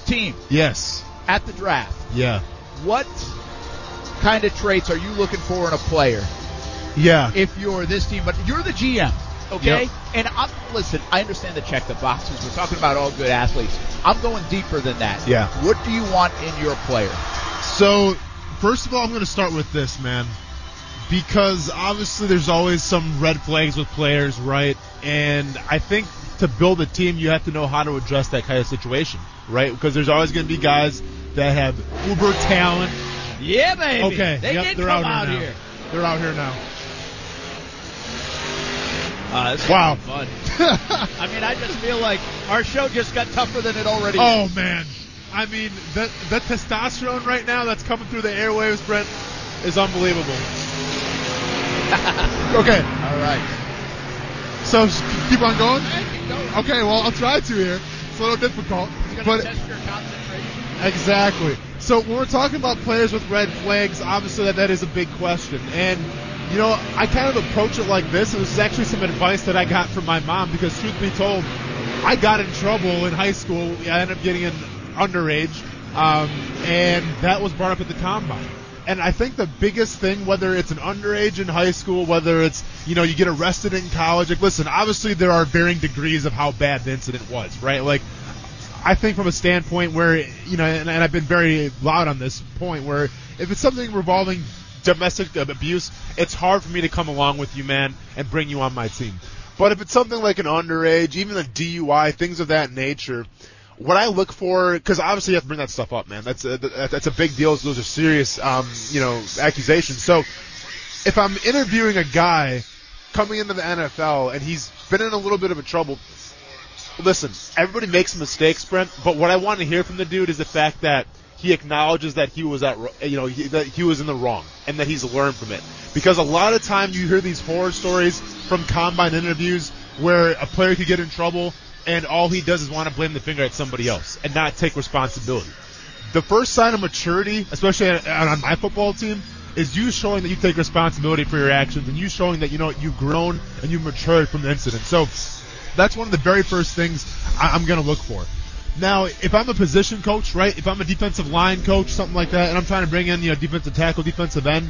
team
yes.
At the draft.
Yeah.
What kind of traits are you looking for in a player
Yeah.
if you're this team? But you're the GM, okay?
Yep.
And I'm listen. I understand the check the boxes. We're talking about all good athletes. I'm going deeper than that.
Yeah.
What do you want in your player?
So, first of all, I'm going to start with this, man. Because obviously there's always some red flags with players, right? And I think to build a team, you have to know how to address that kind of situation, right? Because there's always going to be guys that have uber talent.
Yeah, baby.
Okay,
They
yep,
did
they're
come
out,
out
here,
here.
They're out here now.
Uh, this is
Wow.
fun. I mean, I just feel like our show just got tougher than it already.
Oh man, I mean the that testosterone right now that's coming through the airwaves, Brent, is unbelievable. okay,
All right.
So keep on going. Okay, well I'll try to here. It's a little difficult, but
test your concentration.
exactly. So when we're talking about players with red flags, obviously that, that is a big question. And you know, I kind of approach it like this, and this is actually some advice that I got from my mom because truth be told, I got in trouble in high school. I ended up getting an underage, um, and that was brought up at the combine. And I think the biggest thing, whether it's an underage in high school, whether it's you know you get arrested in college, like listen, obviously there are varying degrees of how bad the incident was, right? Like I think from a standpoint where you know, and, and I've been very loud on this point, where if it's something revolving domestic abuse, it's hard for me to come along with you, man, and bring you on my team. But if it's something like an underage, even a DUI, things of that nature, what I look for, because obviously you have to bring that stuff up, man. That's a, that's a big deal. Those are serious, um, you know, accusations. So if I'm interviewing a guy coming into the NFL and he's been in a little bit of a trouble, listen, everybody makes mistakes, Brent. But what I want to hear from the dude is the fact that he acknowledges that he was at, you know, he, that he was in the wrong and that he's learned from it. Because a lot of time you hear these horror stories from combine interviews where a player could get in trouble and all he does is want to blame the finger at somebody else and not take responsibility. The first sign of maturity, especially on, my football team, is you showing that you take responsibility for your actions and you showing that you know you've grown and you've matured from the incident. So that's one of the very first things I'm going to look for. Now, if I'm a position coach, right? If I'm a defensive line coach, something like that, and I'm trying to bring in, you know, defensive tackle, defensive end,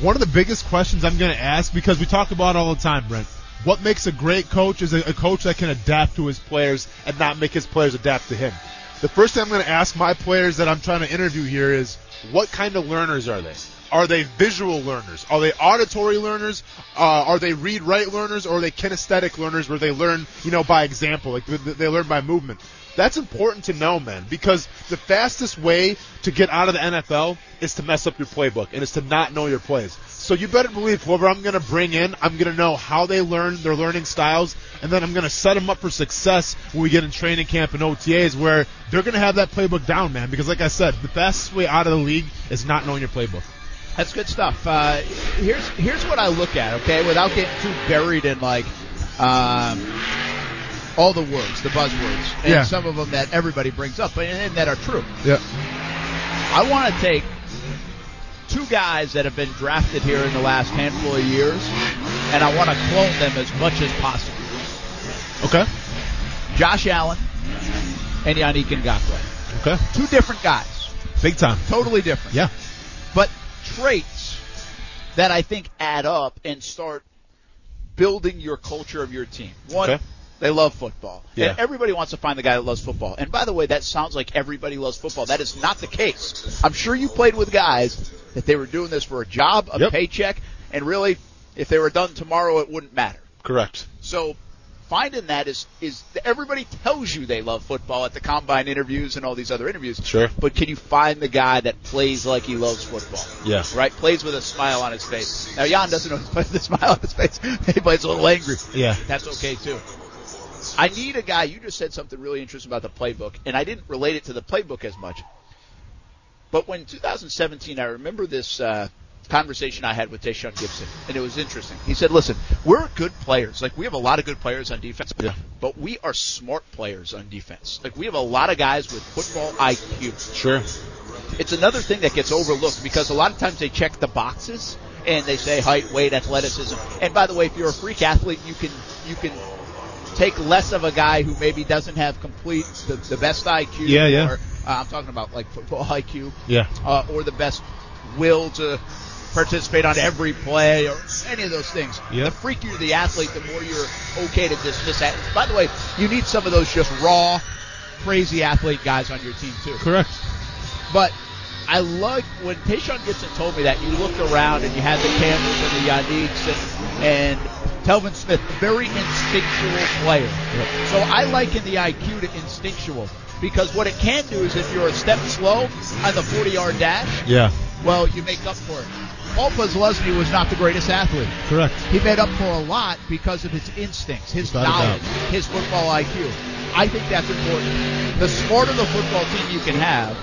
one of the biggest questions I'm going to ask because we talk about it all the time, Brent. What makes a great coach is a, a coach that can adapt to his players and not make his players adapt to him. The first thing I'm going to ask my players that I'm trying to interview here is, what kind of learners are they? Are they visual learners? Are they auditory learners? Uh, are they read-write learners? Or are they kinesthetic learners where they learn, you know, by example, like th- th- they learn by movement? That's important to know, man, because the fastest way to get out of the NFL is to mess up your playbook and is to not know your plays. So you better believe whoever I'm going to bring in, I'm going to know how they learn, their learning styles, and then I'm going to set them up for success when we get in training camp and OTAs where they're going to have that playbook down, man. Because like I said, the best way out of the league is not knowing your playbook.
That's good stuff. Uh, here's here's what I look at, okay, without getting too buried in like um, all the words, the buzzwords, and
Yeah.
some of them that everybody brings up, and, and that are true.
Yeah.
I want to take two guys that have been drafted here in the last handful of years, and I want to clone them as much as possible.
Okay.
Josh Allen and Yannick Ngakoue.
Okay.
Two different guys,
Big time.
totally different.
Yeah.
but traits that I think add up and start building your culture of your team. One,
Okay.
They love football.
Yeah.
And everybody wants to find the guy that loves football. And by the way, that sounds like everybody loves football. That is not the case. I'm sure you played with guys that they were doing this for a job, a
Yep.
paycheck, and really, if they were done tomorrow, it wouldn't matter.
Correct.
So finding that is is everybody tells you they love football at the combine interviews and all these other interviews.
Sure.
But can you find the guy that plays like he loves football?
Yeah.
Right? Plays with a smile on his face. Now Jan doesn't know he plays with a smile on his face. he plays a little angry.
Yeah.
That's okay too. I need a guy. You just said something really interesting about the playbook, and I didn't relate it to the playbook as much. But when 2017, I remember this uh, conversation I had with Tashaun Gipson, and it was interesting. He said, "Listen, we're good players. Like we have a lot of good players on defense,
Yeah.
but we are smart players on defense. Like we have a lot of guys with football IQ.
Sure.
It's another thing that gets overlooked because a lot of times they check the boxes and they say height, weight, athleticism. And by the way, if you're a freak athlete, you can you can take less of a guy who maybe doesn't have complete the, the best IQ.
Yeah, yeah.
Or, uh, I'm talking about like football IQ
Yeah.
uh, or the best will to participate on every play or any of those things.
Yep.
The freakier the athlete, the more you're okay to dismiss that. By the way, you need some of those just raw, crazy athlete guys on your team too.
Correct.
But I like when Tashaun Gipson told me that you looked around and you had the Campbells and the Yannicks and, and Telvin Smith, very instinctual player. So I liken the IQ to instinctual because what it can do is if you're a step slow on the 40 yard dash,
Yeah.
well, you make up for it. Paul Posluszny was not the greatest athlete.
Correct.
He made up for a lot because of his instincts, his
Without
knowledge, his football IQ. I think that's important. The smarter the football team you can have,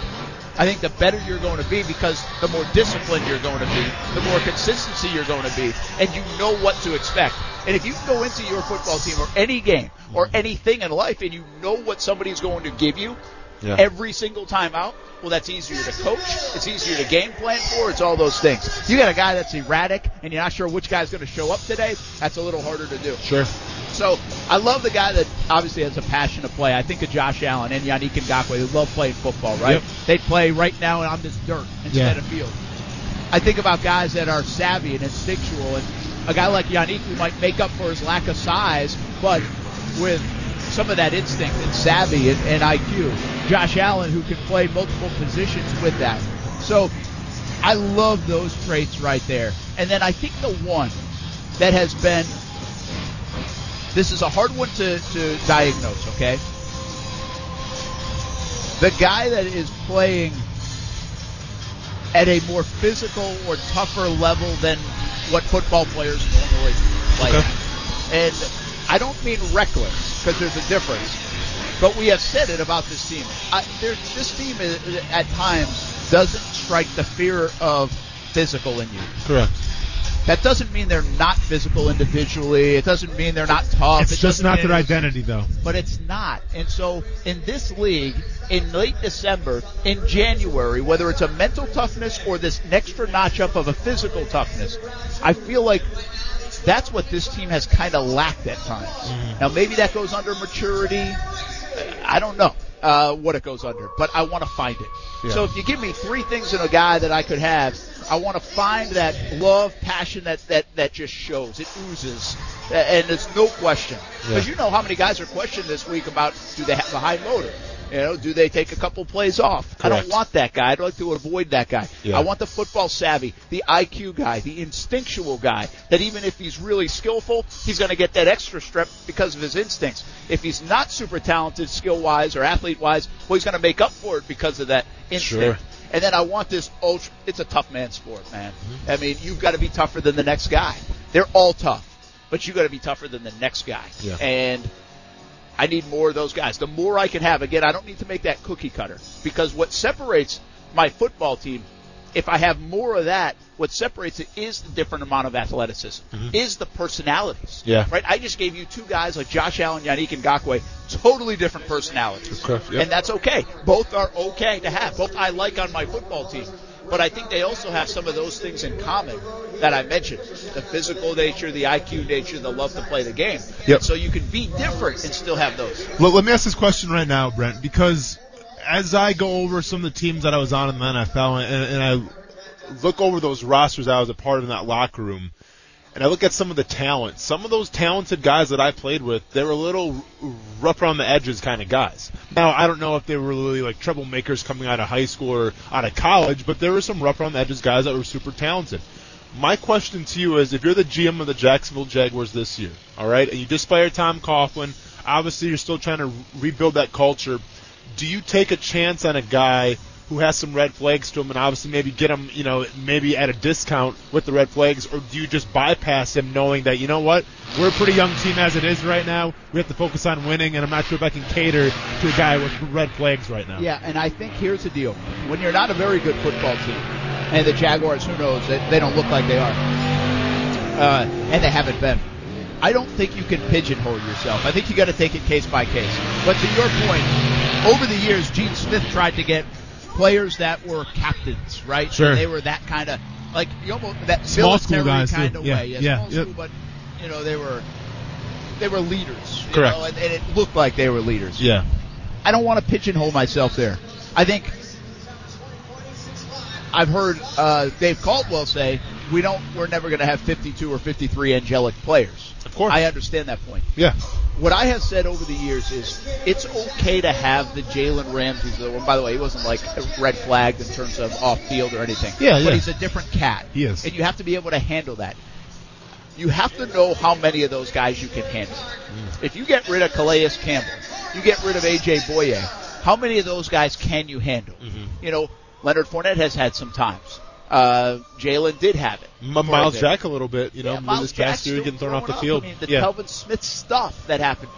I think the better you're going to be because the more disciplined you're going to be, the more consistency you're going to be, and you know what to expect. And if you can go into your football team or any game or anything in life and you know what somebody's going to give you
Yeah.
every single time out, well, that's easier to coach. It's easier to game plan for. It's all those things. You got a guy that's erratic and you're not sure which guy's going to show up today. That's a little harder to do.
Sure.
So I love the guy that obviously has a passion to play. I think of Josh Allen and Yannick Ngakoue who love playing football, right?
Yep.
They play right now on this dirt instead
Yeah.
of field. I think about guys that are savvy and instinctual, and a guy like Yannick who might make up for his lack of size, but with some of that instinct and savvy and, and IQ. Josh Allen who can play multiple positions with that. So I love those traits right there. And then I think the one that has been this is a hard one to, to diagnose, okay? The guy that is playing at a more physical or tougher level than what football players normally play
Okay.
And I don't mean reckless, because there's a difference. But we have said it about this team. I, this team is, at times doesn't strike the fear of physical in you.
Correct.
That doesn't mean they're not physical individually. It doesn't mean they're not tough.
It's
It
just
doesn't
their identity, though.
but it's not. And so in this league, in late December, in January, whether it's a mental toughness or this extra notch up of a physical toughness, I feel like that's what this team has kind of lacked at times. Now maybe that goes under maturity. I don't know uh, what it goes under, but I want to find it. So if you give me three things in a guy that I could have, I want to find that love, passion that that that just shows. It oozes, and there's no question. Because you know how many guys are questioned this week about do they have a high motor? You know, do they take a couple plays off? I don't want that guy. I'd like to avoid that guy.
Yeah.
I want the football savvy, the IQ guy, the instinctual guy that even if he's really skillful, he's going to get that extra step because of his instincts. If he's not super talented skill wise or athlete wise, well, he's going to make up for it because of that instinct.
Sure.
And then I want this ultra, it's a tough man sport, man.
Mm-hmm.
I mean, you've got to be tougher than the next guy. They're all tough, but you got to be tougher than the next guy.
Yeah.
And I need more of those guys. The more I can have, again, I don't need to make that cookie cutter because what separates my football team, if I have more of that, what separates it is the different amount of athleticism, mm-hmm. is the personalities.
Yeah.
Right? I just gave you two guys like Josh Allen, Yannick Ngakoue, totally different personalities.
Correct.
And that's okay. Both are okay to have. Both I like on my football team. But I think they also have some of those things in common that I mentioned. The physical nature, the IQ nature, the love to play the game.
Yep.
So you can be different and still have those.
Let, let me ask this question right now, Brent, because as I go over some of the teams that I was on in the NFL and, and I look over those rosters I was a part of in that locker room,
and I look at some of the talent. Some of those talented guys that I played with, they were a little rough around the edges kind of guys. Now, I don't know if they were really like troublemakers coming out of high school or out of college, but there were some rough around the edges guys that were super talented. My question to you is, if you're the GM of the Jacksonville Jaguars this year, all right, and you just fired Tom Coughlin, obviously you're still trying to rebuild that culture. Do you take a chance on a guy who has some red flags to him and obviously maybe get him, you know, maybe at a discount with the red flags, or do you just bypass him knowing that, you know what, we're a pretty young team as it is right now, we have to focus on winning, and I'm not sure if I can cater to a guy with red flags right now.
Yeah, and I think here's the deal. When you're not a very good football team, and the Jaguars, who knows, they, they don't look like they are, uh, and they haven't been. I don't think you can pigeonhole yourself. I think you got to take it case by case. But to your point, over the years, Gene Smith tried to get players that were captains, right?
Sure.
And they were that kind of like you almost that
Small
military kind of
Yeah,
way. Yeah,
yeah,
small
yep.
school, but you know they were they were leaders. you
Correct.
know, and, and it looked like they were leaders.
Yeah.
I don't want to pigeonhole myself there. I think I've heard uh, Dave Caldwell say we don't. We're never going to have 52 or 53 angelic players.
Of course.
I understand that point.
Yeah.
What I have said over the years is it's okay to have the Jalen Ramsey's. And by the way, he wasn't like red flagged in terms of off field or anything.
Yeah,
But
yeah.
he's a different cat.
He is.
And you have to be able to handle that. You have to know how many of those guys you can handle. Mm. If you get rid of Calais Campbell, you get rid of AJ Boye, how many of those guys can you handle? Mm-hmm. You know, Leonard Fournette has had some times. Uh, Jalen did have it.
M-
Myles.
Jack a little bit, you know,
Yeah, Myles
this past year getting thrown off the field.
I mean, the
yeah.
Telvin Smith stuff that happened.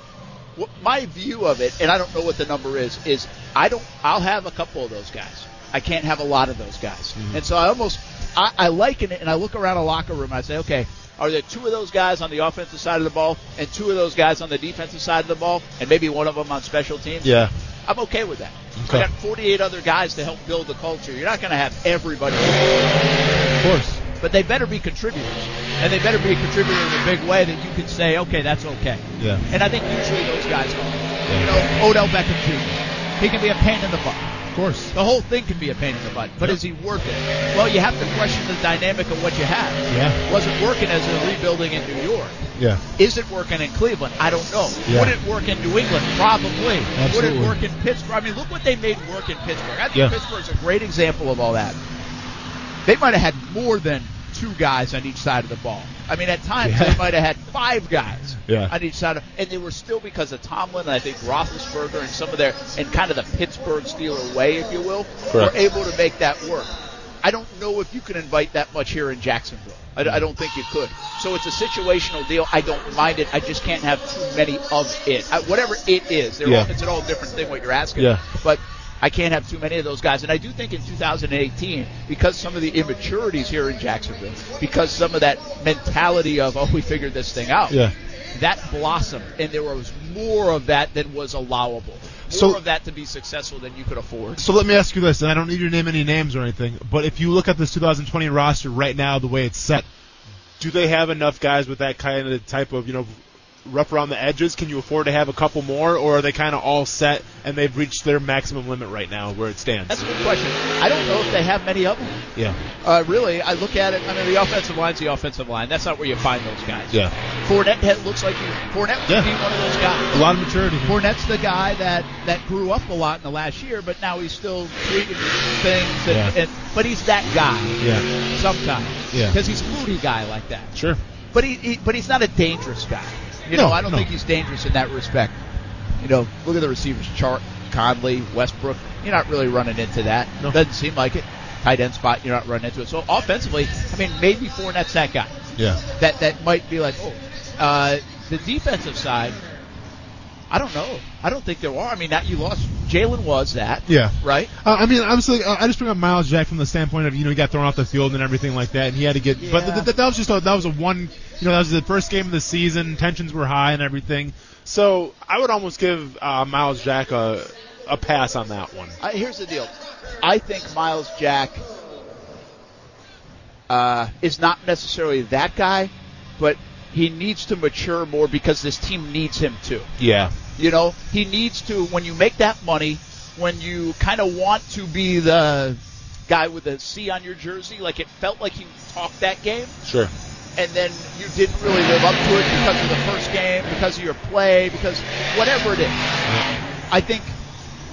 What, my view of it, and I don't know what the number is, is I don't. I'll have a couple of those guys. I can't have a lot of those guys,
Mm-hmm.
and so I almost I, I liken it, and I look around a locker room and I say, okay, are there two of those guys on the offensive side of the ball and two of those guys on the defensive side of the ball, and maybe one of them on special teams?
yeah.
I'm okay with that.
Okay.
I got 48 other guys to help build the culture. You're not going to have everybody
Of course.
but they better be contributors, and they better be a contributor in a big way that you can say, okay, that's okay.
Yeah.
And I think usually those guys are. You know, Odell Beckham Jr. He can be a pain in the butt.
Of course.
The whole thing can be a pain in the butt, but is he worth it? Well, you have to question the dynamic of what you have.
Yeah.
Was it working as a rebuilding in New York?
Yeah.
Is it working in Cleveland? I don't know.
Yeah.
Would it work in New England? Probably.
Absolutely.
Would it work in Pittsburgh? I mean, look what they made work in Pittsburgh. I think
Yeah.
Pittsburgh's a great example of all that. They might have had more than two guys on each side of the ball. I mean, at times
Yeah.
they might have had five guys
Yeah.
on each side, of, and they were still because of Tomlin and I think Roethlisberger and some of their and kind of the Pittsburgh Steeler way, if you will,
Correct.
were able to make that work. I don't know if you can invite that much here in Jacksonville. I, I don't think you could. So it's a situational deal. I don't mind it. I just can't have too many of it. I, whatever it is,
Yeah.
all, it's an all different thing what you're asking.
Yeah.
But I can't have too many of those guys. And I do think in 2018, because some of the immaturities here in Jacksonville, because some of that mentality of, oh, we figured this thing out,
Yeah.
that blossomed. And there was more of that than was allowable. More
So-
of that to be successful than you could afford.
So let me ask you this, and I don't need you to name any names or anything, but if you look at this 2020 roster right now, the way it's set,
Do they have enough guys with that kind of type of, you know, rough around the edges? Can you afford to have a couple more, or are they kind of all set and they've reached their maximum limit right now where it stands?
That's a good question. I don't know if they have many of them.
yeah.
Uh, really, I look at it. I mean, the offensive line's the offensive line. That's not where you find those guys.
Yeah.
Fournette had, looks like he, Fournette would
Yeah.
be one of those guys.
a lot of maturity.
Fournette's the guy that that grew up a lot in the last year, but now he's still tweaking things. And,
Yeah.
and but he's that guy
Yeah.
sometimes.
Yeah.
Because he's a moody guy like that.
Sure.
But he, he but he's not a dangerous guy. You
No,
know, I don't
no.
think he's dangerous in that respect. You know, look at the receivers: Chark, Conley, Westbrook. You're not really running into that.
No.
Doesn't seem like it. Tight end spot, you're not running into it. So offensively, I mean, maybe Fournette's that guy.
Yeah.
That that might be like, oh, uh, the defensive side. I don't know. I don't think there are. I mean, that you lost. Jalen was that.
Yeah.
Right.
Uh, I mean, obviously, uh, I just bring up Myles Jack from the standpoint of you know he got thrown off the field and everything like that, and he had to get. But th- th- that was just a, that was a one. You know, that was the first game of the season. Tensions were high and everything.
So I would almost give uh, Myles Jack a, a pass on that one.
I, here's the deal. I think Myles Jack uh, is not necessarily that guy, but he needs to mature more because this team needs him to.
Yeah.
You know, he needs to. When you make that money, when you kind of want to be the guy with the C on your jersey, like it felt like he talked that game.
Sure.
And then you didn't really live up to it because of the first game, because of your play, because whatever it is. I think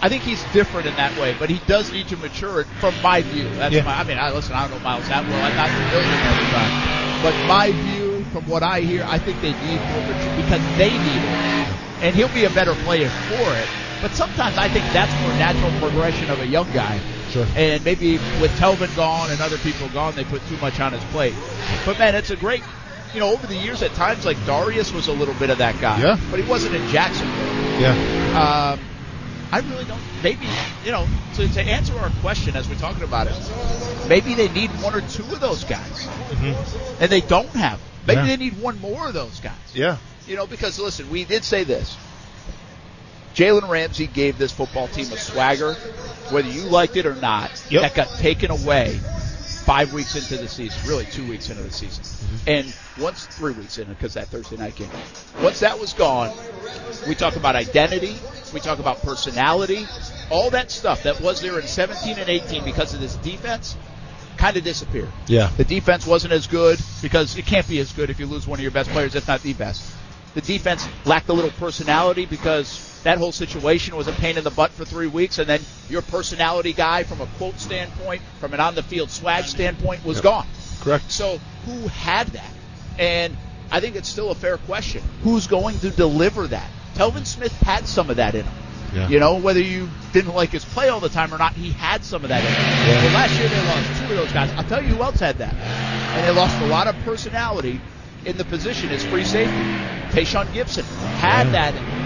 I think he's different in that way, but he does need to mature it from my view. That's
Yeah.
my I mean, I listen, I don't know Myles that well. I'm not familiar the time. But my view from what I hear, I think they need more mature because they need it. And he'll be a better player for it. But sometimes I think that's more natural progression of a young guy.
Sure.
And maybe with Telvin gone and other people gone, they put too much on his plate. But man, it's a great, you know, over the years at times like Darius was a little bit of that guy.
Yeah.
But he wasn't in Jacksonville.
Yeah.
Um, I really don't. Maybe you know to, to answer our question as we're talking about it. Maybe they need one or two of those guys, and they don't have. them. Maybe
Yeah.
they need one more of those guys.
Yeah.
You know, because listen, we did say this. Jalen Ramsey gave this football team a swagger, whether you liked it or not,
Yep.
that got taken away five weeks into the season, really two weeks into the season. Mm-hmm. And once, three weeks in, because that Thursday night game. Once that was gone, we talk about identity, we talk about personality, all that stuff that was there in 17 and 18 because of this defense kind of disappeared.
Yeah.
The defense wasn't as good because it can't be as good if you lose one of your best players, if not the best. The defense lacked a little personality because that whole situation was a pain in the butt for three weeks, and then your personality guy, from a quote standpoint, from an on the field swag standpoint, was gone.
Correct.
So who had that? And I think it's still a fair question. Who's going to deliver that? Telvin Smith had some of that in him.
Yeah.
You know, whether you didn't like his play all the time or not, he had some of that in him. Yeah. Well, last year they lost two of those guys. I'll tell you who else had that. And they lost a lot of personality in the position as free safety. Tashaun Gipson had
Yeah.
that in him.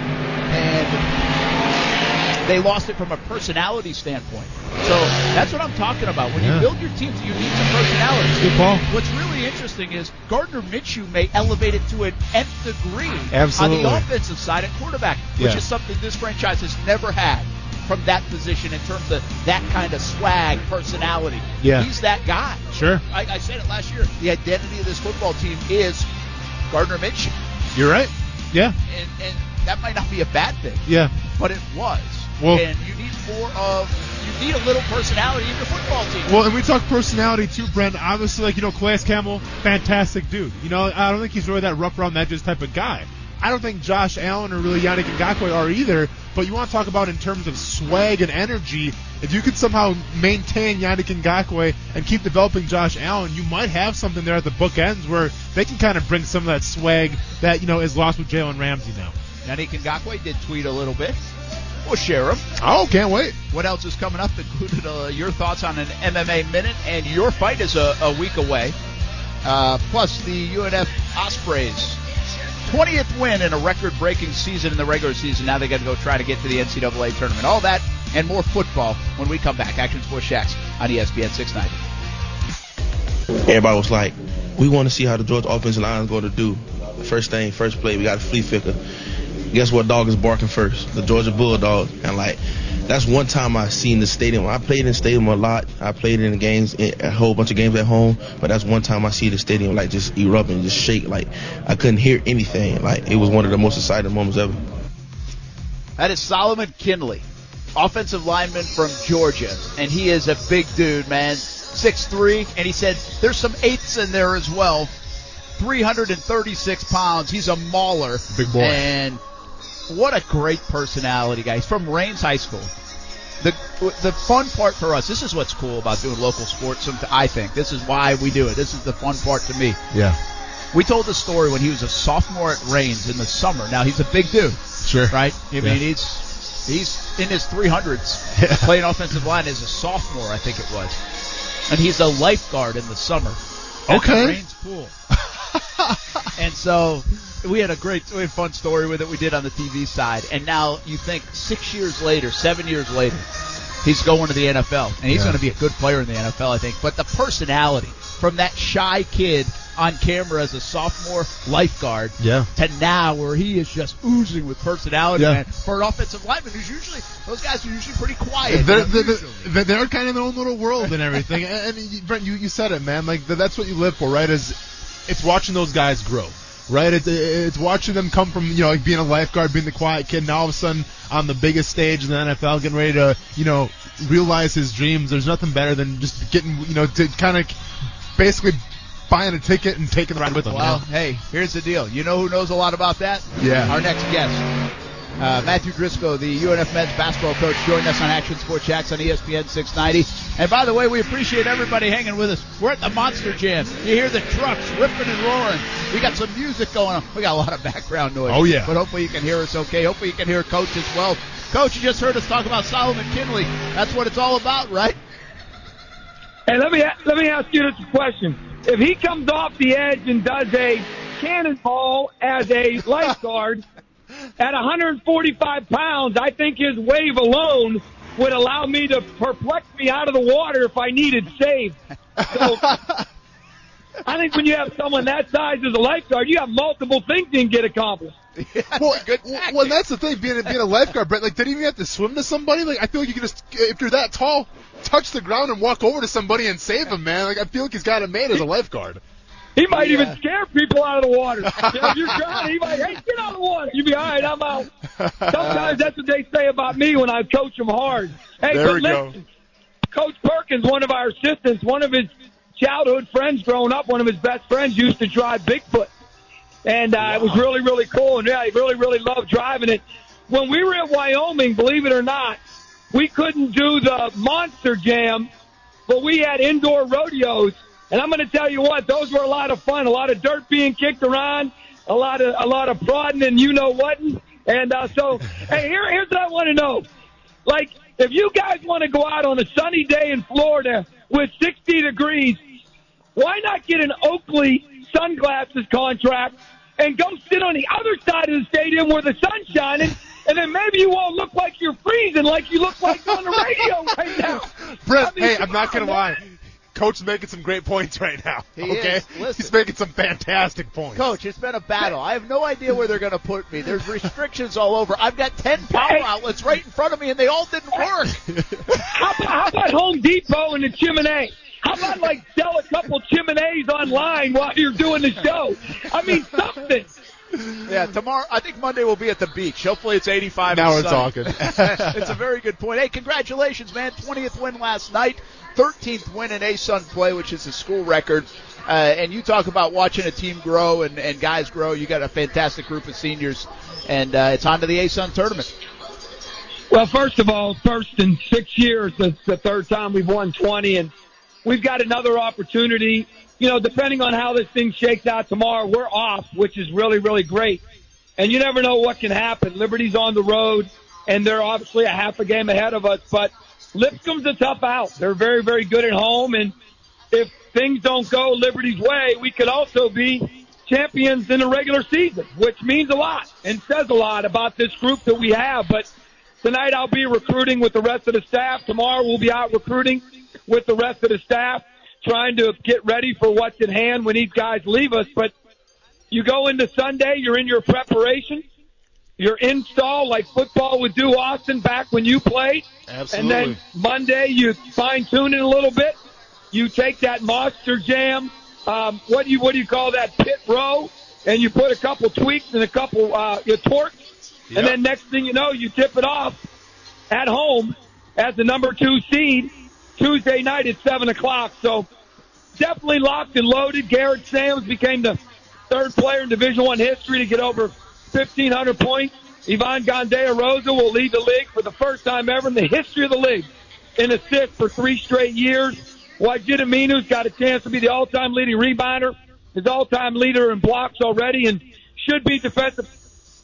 And they lost it from a personality standpoint. So that's what I'm talking about. When
Yeah.
you build your teams, you need some personality.
Good call.
What's really interesting is Gardner Minshew may elevate it to an nth degree
Absolutely.
on the offensive side at quarterback, which
Yeah.
is something this franchise has never had from that position in terms of that kind of swag, personality.
Yeah.
He's that guy.
Sure.
I, I said it last year. The identity of this football team is Gardner Minshew,
You're right. Yeah.
and, and that might not be a bad thing,
Yeah.
but it was.
Well-
and you need more of, you need a little personality in your football team.
Well, and we talk personality too, Brent. Obviously, like you know, Calais Campbell, fantastic dude. You know, I don't think he's really that rough around the edges type of guy. I don't think Josh Allen or really Yannick Ngakoue are either. But you want to talk about in terms of swag and energy. If you could somehow maintain Yannick Ngakoue and keep developing Josh Allen, you might have something there at the bookends where they can kind of bring some of that swag that you know is lost with Jalen Ramsey now.
Yannick Ngakoue did tweet a little bit. We'll share them.
Oh, can't wait.
What else is coming up? Included uh, your thoughts on an MMA minute, and your fight is a, a week away. Uh, plus the UNF Ospreys. 20th win in a record-breaking season in the regular season. Now they got to go try to get to the NCAA tournament. All that and more football when we come back. Action Sports Jax on ESPN 690.
Everybody was like, we want to see how the Georgia offensive line is going to do. First thing, first play, we got a flea flicker. Guess what dog is barking first? The Georgia Bulldog. And like, that's one time I seen the stadium. I played in the stadium a lot. I played in the games, a whole bunch of games at home. But that's one time I see the stadium like just erupt and just shake. Like I couldn't hear anything. Like it was one of the most exciting moments ever.
That is Solomon Kindley, offensive lineman from Georgia, and he is a big dude, man. 6'3", and he said there's some eights in there as well. 336 pounds. He's a mauler.
Big boy.
And what a great personality, guy. He's from Raines High School. The the fun part for us, this is what's cool about doing local sports. I think this is why we do it. This is the fun part to me.
Yeah.
We told the story when he was a sophomore at Raines in the summer. Now he's a big dude
Sure.
right? I mean,
Yeah.
he's he's in his 300s
Yeah.
playing offensive line as a sophomore, I think it was, and he's a lifeguard in the summer. at
Okay.
the Raines pool. and so we had a great, we had a fun story with it. We did on the TV side, and now you think six years later, seven years later, he's going to the NFL, and he's
Yeah.
going to be a good player in the NFL, I think. But the personality from that shy kid on camera as a sophomore lifeguard
Yeah.
to now where he is just oozing with personality,
Yeah.
man. For an offensive lineman who's usually those guys are usually pretty quiet.
They're, they're, they're, kind of in their own little world and everything. and, and you- Brent, you, you said it, man. Like that's what you live for, right? Is it's watching those guys grow, right? It's, it's watching them come from you know like being a lifeguard, being the quiet kid, now all of a sudden on the biggest stage in the NFL, getting ready to you know realize his dreams. There's nothing better than just getting you know to kind of basically
buying a ticket and taking the ride with them.
Well, hey, here's the deal. You know who knows a lot about that?
Yeah.
Our next guest. Uh, Matthew Driscoll, the UNF men's basketball coach, joined us on Action Sports Jax on ESPN 690. And by the way, we appreciate everybody hanging with us. We're at the Monster Jam. You hear the trucks ripping and roaring. We got some music going on. We got a lot of background noise.
Oh, yeah.
But hopefully you can hear us okay. Hopefully you can hear Coach as well. Coach, you just heard us talk about Solomon Kindley. That's what it's all about, right?
Hey, let me let me ask you this question: If he comes off the edge and does a cannonball as a lifeguard at 145 pounds, I think his wave alone would allow me to perplex me out of the water if I needed saved. So, I think when you have someone that size as a lifeguard, you have multiple things you can get accomplished.
well, well, that's the thing. Being a, being a lifeguard, Brett, like, did he even have to swim to somebody? Like, I feel like you can just, if you're that tall, touch the ground and walk over to somebody and save them, man. Like, I feel like he's got it made as a lifeguard.
He might even scare people out of the water. You know, if you're drowning, he might, hey, get out of the water. You'd be all right. I'm out. Sometimes that's what they say about me when I coach them hard. Hey,
There
but
we go.
Coach Perkins, one of our assistants, one of his childhood friends growing up, one of his best friends used to drive Bigfoot. And uh, it was really, really cool. And yeah, he really, really loved driving it. When we were at Wyoming, believe it or not, we couldn't do the Monster Jam, but we had indoor rodeos. And I'm going to tell you what, those were a lot of fun. A lot of dirt being kicked around, a lot of a lot of prodding and you know what. And uh, so, hey, here, here's what I want to know. Like, if you guys want to go out on a sunny day in Florida with 60 degrees, why not get an Oakley sunglasses contract and go sit on the other side of the stadium where the sun's shining, and then maybe you won't look like you're freezing like you look like on the radio right now.
Brett,
I mean,
hey, I'm not gonna lie. Coach is making some great points right now.
He
okay,
is.
He's making some fantastic points.
Coach, it's been a battle. I have no idea where they're going to put me. There's restrictions all over. I've got 10 power
Hey.
outlets right in front of me, and they all didn't work.
How about, how about Home Depot and the chimney? How about like sell a couple chimneys online while you're doing the show? I mean something.
Yeah, tomorrow, I think Monday will be at the beach. Hopefully it's 85
Now we're
sunny.
talking.
it's a very good point. Hey, congratulations, man. 20th win last night. 13th win in A-Sun play, which is a school record. Uh, and you talk about watching a team grow and, and guys grow. You got a fantastic group of seniors, and uh, it's on to the A-Sun tournament.
Well, first of all, first in six years, it's the third time we've won 20, and we've got another opportunity. You know, depending on how this thing shakes out tomorrow, we're off, which is really, really great. And you never know what can happen. Liberty's on the road, and they're obviously a half a game ahead of us, but Lipscomb's a tough out. They're very, very good at home, and if things don't go Liberty's way, we could also be champions in the regular season, which means a lot and says a lot about this group that we have. But tonight I'll be recruiting with the rest of the staff. Tomorrow we'll be out recruiting with the rest of the staff, trying to get ready for what's at hand when these guys leave us. But you go into Sunday, you're in your preparation. Your install, like football would do, Austin, back when you played.
Absolutely.
And then Monday, you fine tune it a little bit. You take that monster jam. Um, what do you what do you call that pit row? And you put a couple tweaks and a couple uh, your torques. And then next thing you know, you tip it off at home as the number two seed Tuesday night at seven o'clock. So definitely locked and loaded. Garrett Sams became the third player in Division One history to get over 1,500 points. Ivan Gandia-Rosa will lead the league for the first time ever in the history of the league in assists for three straight years. Wajid Aminu's got a chance to be the all-time leading rebounder, his all-time leader in blocks already, and should be defensive.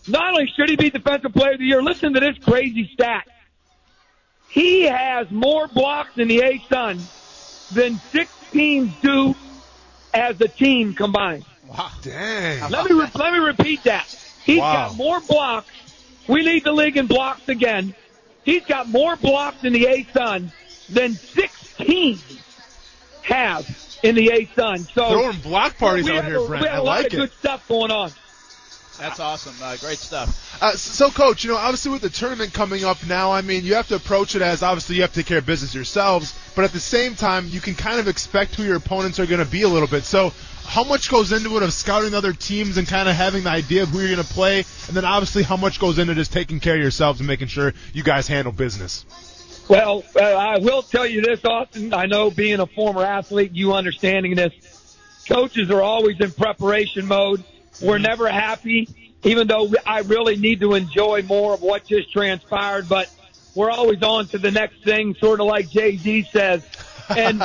Not only should he be defensive player of the year, listen to this crazy stat. He has more blocks in the A-Sun than six teams do as a team combined.
Wow, Dang.
Let me re- let me repeat that. He's
Wow.
got more blocks. We lead the league in blocks again. He's got more blocks in the A Sun than six teams have in the A Sun. So
Throwing block parties out here,
a,
Brent.
We have
I
a lot
like
of
it.
good stuff going on.
That's awesome. Uh, great stuff.
Uh, so, coach, you know, obviously with the tournament coming up now, I mean, you have to approach it as obviously you have to take care of business yourselves, but at the same time, you can kind of expect who your opponents are going to be a little bit. So, how much goes into it of scouting other teams and kind of having the idea of who you're going to play, and then obviously how much goes into just taking care of yourselves and making sure you guys handle business?
Well, uh, I will tell you this, Austin. I know being a former athlete, you understanding this. coaches are always in preparation mode. We're never happy, even though I really need to enjoy more of what just transpired, but we're always on to the next thing, sort of like Jay-Z says. And,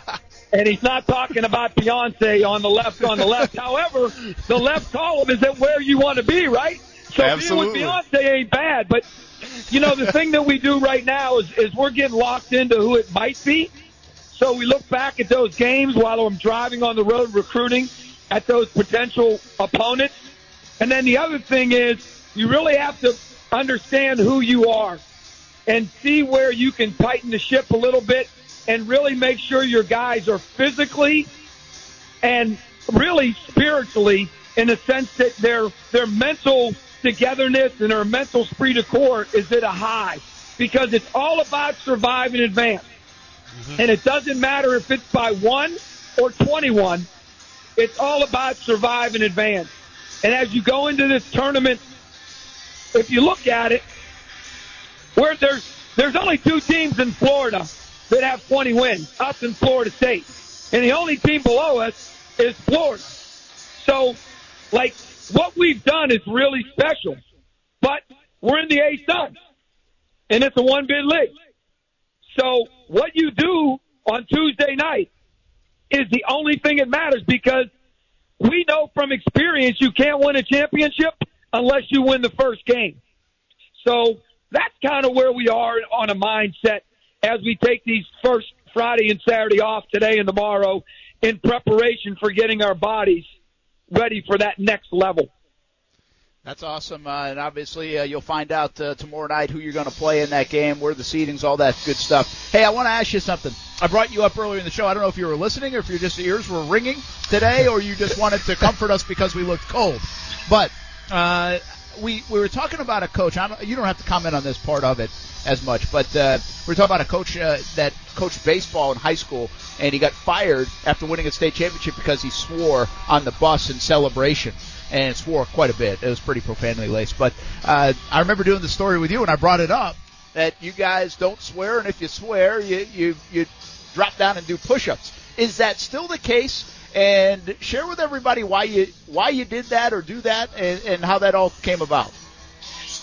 and he's not talking about Beyonce on the left, on the left. However, the left column is at where you want to be, right? So
Absolutely.
being with Beyonce ain't bad, but you know, the thing that we do right now is, is we're getting locked into who it might be. So we look back at those games while I'm driving on the road recruiting at those potential opponents. And then the other thing is you really have to understand who you are and see where you can tighten the ship a little bit and really make sure your guys are physically and really spiritually in the sense that their their mental togetherness and their mental esprit de corps is at a high because it's all about survive and advance. Mm-hmm. And it doesn't matter if it's by one or 21. It's all about survive and advance. And as you go into this tournament, if you look at it, where there's there's only two teams in Florida that have 20 wins, us and Florida State, and the only team below us is Florida. So, like what we've done is really special, but we're in the A Sun, and it's a one bid league. So what you do on Tuesday night is the only thing that matters because we know from experience you can't win a championship unless you win the first game. So that's kind of where we are on a mindset as we take these first Friday and Saturday off today and tomorrow in preparation for getting our bodies ready for that next level.
That's awesome, uh, and obviously uh, you'll find out uh, tomorrow night who you're going to play in that game, where the seedings, all that good stuff. Hey, I want to ask you something. I brought you up earlier in the show. I don't know if you were listening or if your just ears were ringing today, or you just wanted to comfort us because we looked cold. But uh, we we were talking about a coach. I don't, you don't have to comment on this part of it as much, but uh, we were talking about a coach uh, that coached baseball in high school, and he got fired after winning a state championship because he swore on the bus in celebration and swore quite a bit. It was pretty profanely laced. But uh, I remember doing the story with you, and I brought it up that you guys don't swear, and if you swear, you you you drop down and do push-ups. Is that still the case? And share with everybody why you why you did that or do that, and, and how that all came about.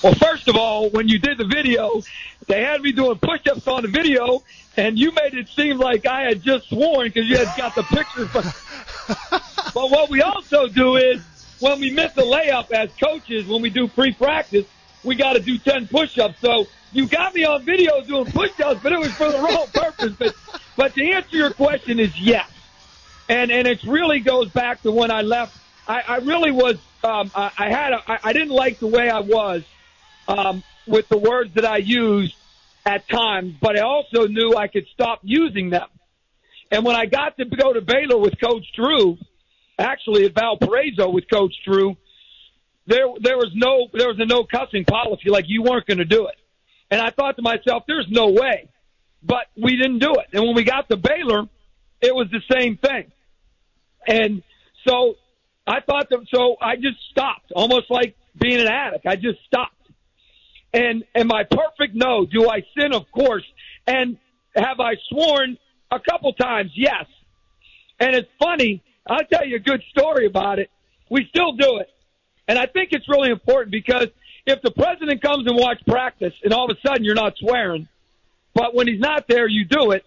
Well, first of all, when you did the video, they had me doing push-ups on the video, and you made it seem like I had just sworn because you had got the pictures. But, but what we also do is when we miss a layup as coaches, when we do pre-practice, we got to do 10 push-ups. So you got me on video doing push-ups, but it was for the wrong purpose. But, but to answer your question is yes. And, and it really goes back to when I left. I, I really was, um, I, I had, a, I, I didn't like the way I was, um, with the words that I used at times, but I also knew I could stop using them. And when I got to go to Baylor with Coach Drew, actually at Valparaiso with Coach Drew, there there was no there was a no cussing policy. Like you weren't going to do it, and I thought to myself, "There's no way," but we didn't do it. And when we got to Baylor, it was the same thing. And so I thought that. So I just stopped, almost like being an addict. I just stopped. And and my perfect no. Do I sin? Of course. And have I sworn a couple times? Yes. And it's funny. I'll tell you a good story about it. We still do it. And I think it's really important because if the president comes and watch practice and all of a sudden you're not swearing, but when he's not there, you do it.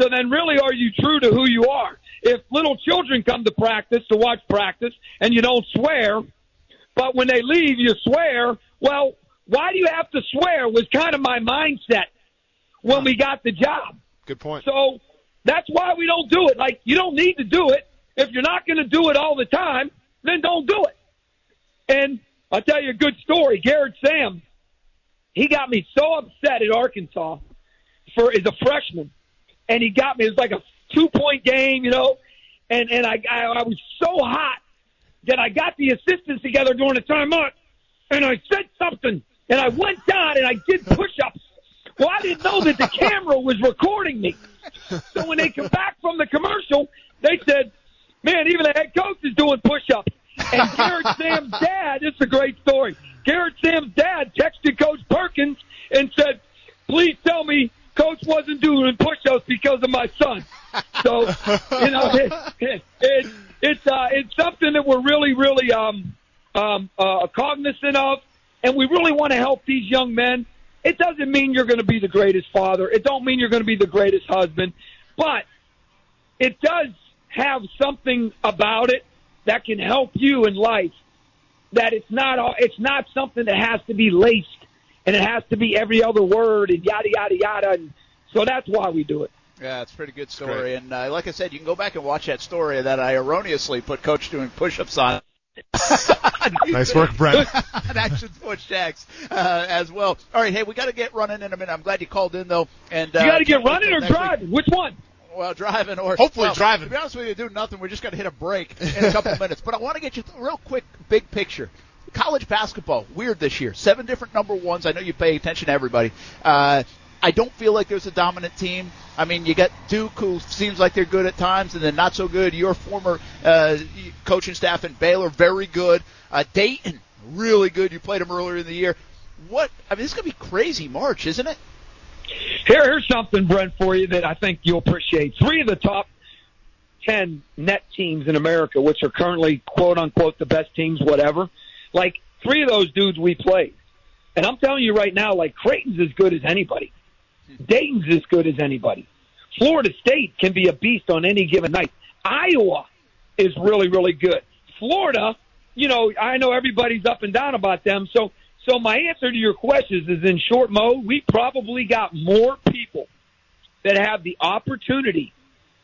So then really are you true to who you are? If little children come to practice to watch practice and you don't swear, but when they leave you swear, well, why do you have to swear was kind of my mindset when we got the job.
Good point.
So that's why we don't do it. Like you don't need to do it. If you're not going to do it all the time, then don't do it. And I'll tell you a good story. Garrett Sams, he got me so upset at Arkansas for as a freshman, and he got me. It was like a two point game, you know, and and I I, I was so hot that I got the assistants together during the timeout, and I said something, and I went down and I did push ups. Well, I didn't know that the camera was recording me. So when they come back from the commercial, they said, "Man, even the head coach is doing push-ups." And Garrett Sam's dad, it's a great story. Garrett Sam's dad texted Coach Perkins and said, "Please tell me Coach wasn't doing push-ups because of my son." So you know, it, it, it, it's it's something that we're really, really um, um, uh, cognizant of, and we really want to help these young men. It doesn't mean you're going to be the greatest father. It don't mean you're going to be the greatest husband, but it does have something about it that can help you in life. That it's not all, it's not something that has to be laced and it has to be every other word and yada yada yada. And so that's why we do it.
Yeah, it's a pretty good story. And uh, like I said, you can go back and watch that story that I erroneously put Coach doing push-ups on.
nice work, Brent.
on Action Sports Jax uh, as well. All right, hey, we got to get running in a minute. I'm glad you called in though. And uh,
you got to get running or driving. Which one?
Well, driving or
hopefully
well,
driving.
To be honest with you, do nothing. We're just going to hit a break in a couple minutes. But I want to get you th- real quick, big picture. College basketball, weird this year. Seven different number ones. I know you pay attention to everybody. Uh, I don't feel like there's a dominant team. I mean, you got Duke, who seems like they're good at times, and then not so good. Your former uh, coaching staff in Baylor, very good. Uh, Dayton, really good. You played them earlier in the year. What? I mean, this is going to be crazy March, isn't it?
Here, here's something, Brent, for you that I think you'll appreciate. Three of the top 10 net teams in America, which are currently quote unquote the best teams, whatever, like three of those dudes we played. And I'm telling you right now, like Creighton's as good as anybody. Dayton's as good as anybody. Florida State can be a beast on any given night. Iowa is really, really good. Florida, you know, I know everybody's up and down about them. So, so my answer to your questions is in short mode, we probably got more people that have the opportunity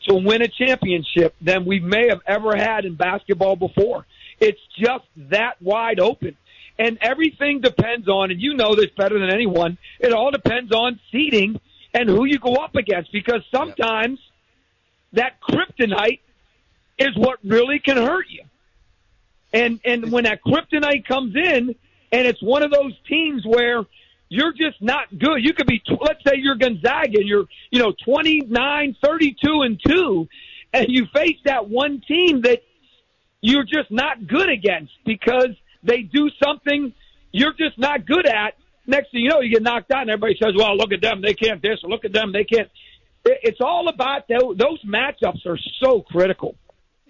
to win a championship than we may have ever had in basketball before. It's just that wide open. And everything depends on, and you know this better than anyone, it all depends on seeding and who you go up against because sometimes that kryptonite is what really can hurt you. And, and when that kryptonite comes in and it's one of those teams where you're just not good. You could be, let's say you're Gonzaga and you're, you know, 29, 32 and two and you face that one team that you're just not good against because they do something you're just not good at. Next thing you know, you get knocked out, and everybody says, "Well, look at them; they can't this, or look at them; they can't." It's all about those matchups are so critical.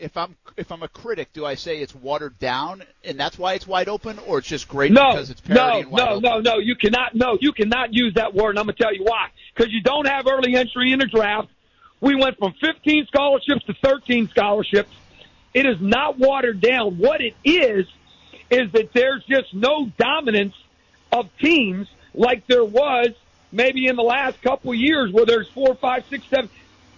If I'm if I'm a critic, do I say it's watered down and that's why it's wide open, or it's just great
no,
because it's parity
no,
and wide
no,
open?
no, no. You cannot. No, you cannot use that word. And I'm gonna tell you why. Because you don't have early entry in the draft. We went from 15 scholarships to 13 scholarships. It is not watered down. What it is is that there's just no dominance of teams like there was maybe in the last couple of years where there's four, five, six, seven.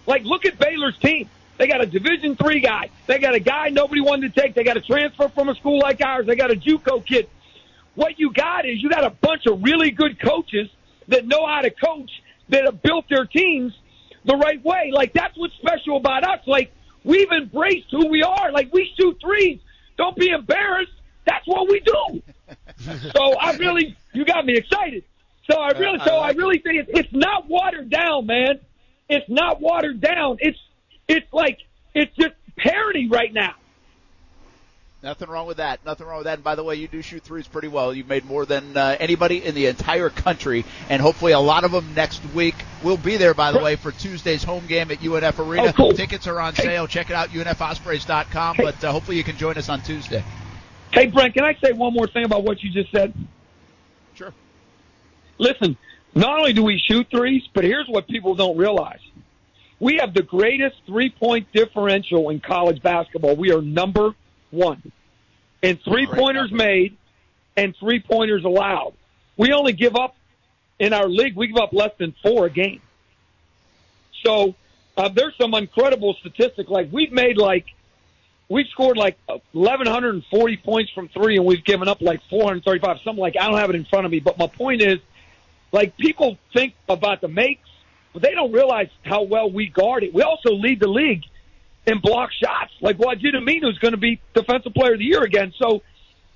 Like look at Baylor's team. They got a Division three guy. They got a guy nobody wanted to take. They got a transfer from a school like ours. They got a JUCO kid. What you got is you got a bunch of really good coaches that know how to coach that have built their teams the right way. Like that's what's special about us. Like we've embraced who we are. Like we shoot threes. Don't be embarrassed. That's what we do. so I really, you got me excited. So I really, so I really think it's, it's not watered down, man. It's not watered down. It's, it's like, it's just parody right now.
Nothing wrong with that. Nothing wrong with that. And by the way, you do shoot threes pretty well. You've made more than uh, anybody in the entire country, and hopefully a lot of them next week. We'll be there, by the way, for Tuesday's home game at UNF Arena.
Oh, cool.
Tickets are on sale. Check it out, UNFOspreys.com. But uh, hopefully you can join us on Tuesday.
Hey, Brent, can I say one more thing about what you just said?
Sure.
Listen, not only do we shoot threes, but here's what people don't realize. We have the greatest three point differential in college basketball. We are number one in three pointers made and three pointers allowed. We only give up in our league, we give up less than four a game. So uh, there's some incredible statistic. Like we've made like we've scored like 1140 points from three, and we've given up like 435. Something like I don't have it in front of me, but my point is, like people think about the makes, they don't realize how well we guard it. We also lead the league in block shots. Like Wajid Aminu is going to be defensive player of the year again. So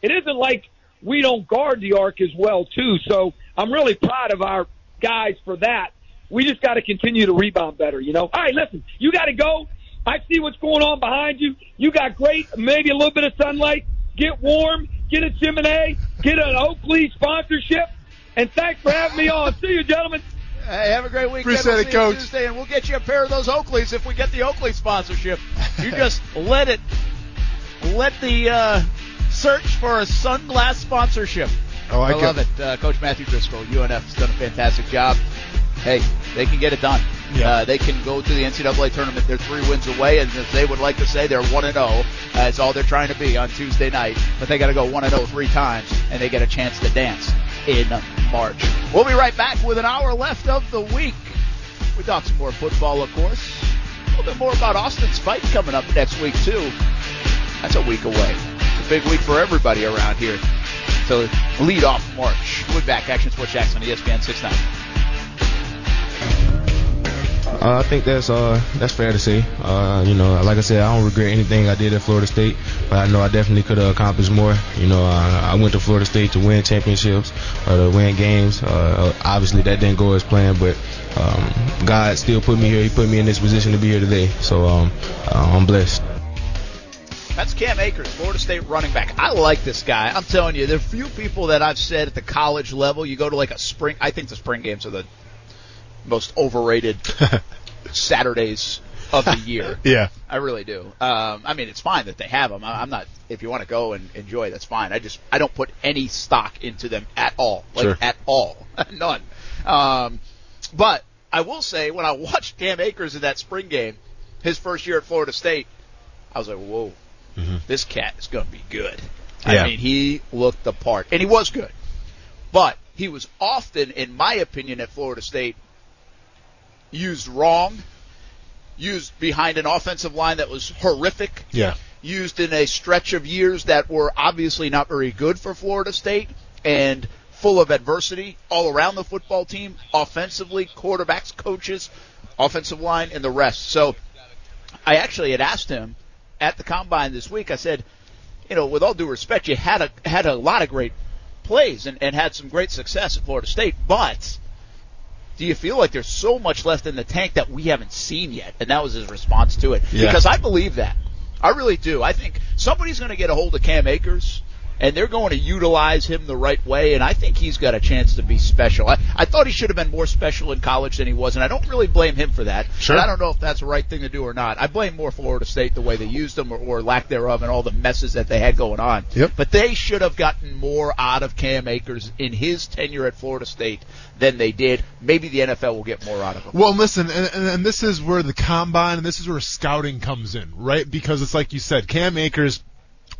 it isn't like we don't guard the arc as well too. So I'm really proud of our guys for that. We just got to continue to rebound better, you know. All right, listen, you got to go. I see what's going on behind you. You got great, maybe a little bit of sunlight. Get warm, get a Chimney, get an Oakley sponsorship, and thanks for having me on. See you, gentlemen.
Hey, have a great weekend.
Appreciate
we'll
it, Coach.
Tuesday, and we'll get you a pair of those Oakleys if we get the Oakley sponsorship. You just let it led the uh, search for a sunglass sponsorship.
Oh, I like
love
it.
it. Uh, Coach Matthew Driscoll, UNF has done a fantastic job. Hey, they can get it done.
Yeah.
Uh, they can go to the NCAA tournament. They're three wins away, and as they would like to say, they're one and zero. That's all they're trying to be on Tuesday night. But they got to go one and zero three times, and they get a chance to dance in March. We'll be right back with an hour left of the week. We talk some more football, of course. A little bit more about Austin's fight coming up next week too. That's a week away. It's a big week for everybody around here. So lead off March. We'll be back. Action Sports Jackson, ESPN 690.
Uh, I think that's uh that's fair to say. Uh, you know, like I said, I don't regret anything I did at Florida State, but I know I definitely could have accomplished more. You know, uh, I went to Florida State to win championships or to win games. Uh, obviously, that didn't go as planned, but um, God still put me here. He put me in this position to be here today. So um, uh, I'm blessed.
That's Cam Akers, Florida State running back. I like this guy. I'm telling you, there are few people that I've said at the college level. You go to like a spring. I think the spring games are the most overrated Saturdays of the year.
Yeah.
I really do. Um, I mean, it's fine that they have them. I, I'm not. If you want to go and enjoy, that's fine. I just I don't put any stock into them at all. Like
Sure.
at all, none. Um, but I will say, when I watched Cam Akers in that spring game, his first year at Florida State, I was like, whoa, this cat is going to be good.
Yeah.
I mean, he looked the part, and he was good. But he was often, in my opinion, at Florida State, used wrong, used behind an offensive line that was horrific,
Yeah.
used in a stretch of years that were obviously not very good for Florida State and full of adversity all around the football team, offensively, quarterbacks, coaches, offensive line, and the rest. So I actually had asked him at the combine this week, I said, you know, with all due respect, you had a had a lot of great plays and, and had some great success at Florida State, but do you feel like there's so much left in the tank that we haven't seen yet? And that was his response to it.
Yeah.
Because I believe that. I really do. I think somebody's going to get a hold of Cam Akers, and they're going to utilize him the right way, and I think he's got a chance to be special. I, I thought he should have been more special in college than he was, and I don't really blame him for that.
Sure.
I don't know if that's the right thing to do or not. I blame more Florida State the way they used him or, or lack thereof and all the messes that they had going on.
Yep.
But they should have gotten more out of Cam Akers in his tenure at Florida State than they did. Maybe the NFL will get more out of him.
Well, listen, and, and, and this is where the combine and this is where scouting comes in, right? Because it's like you said, Cam Akers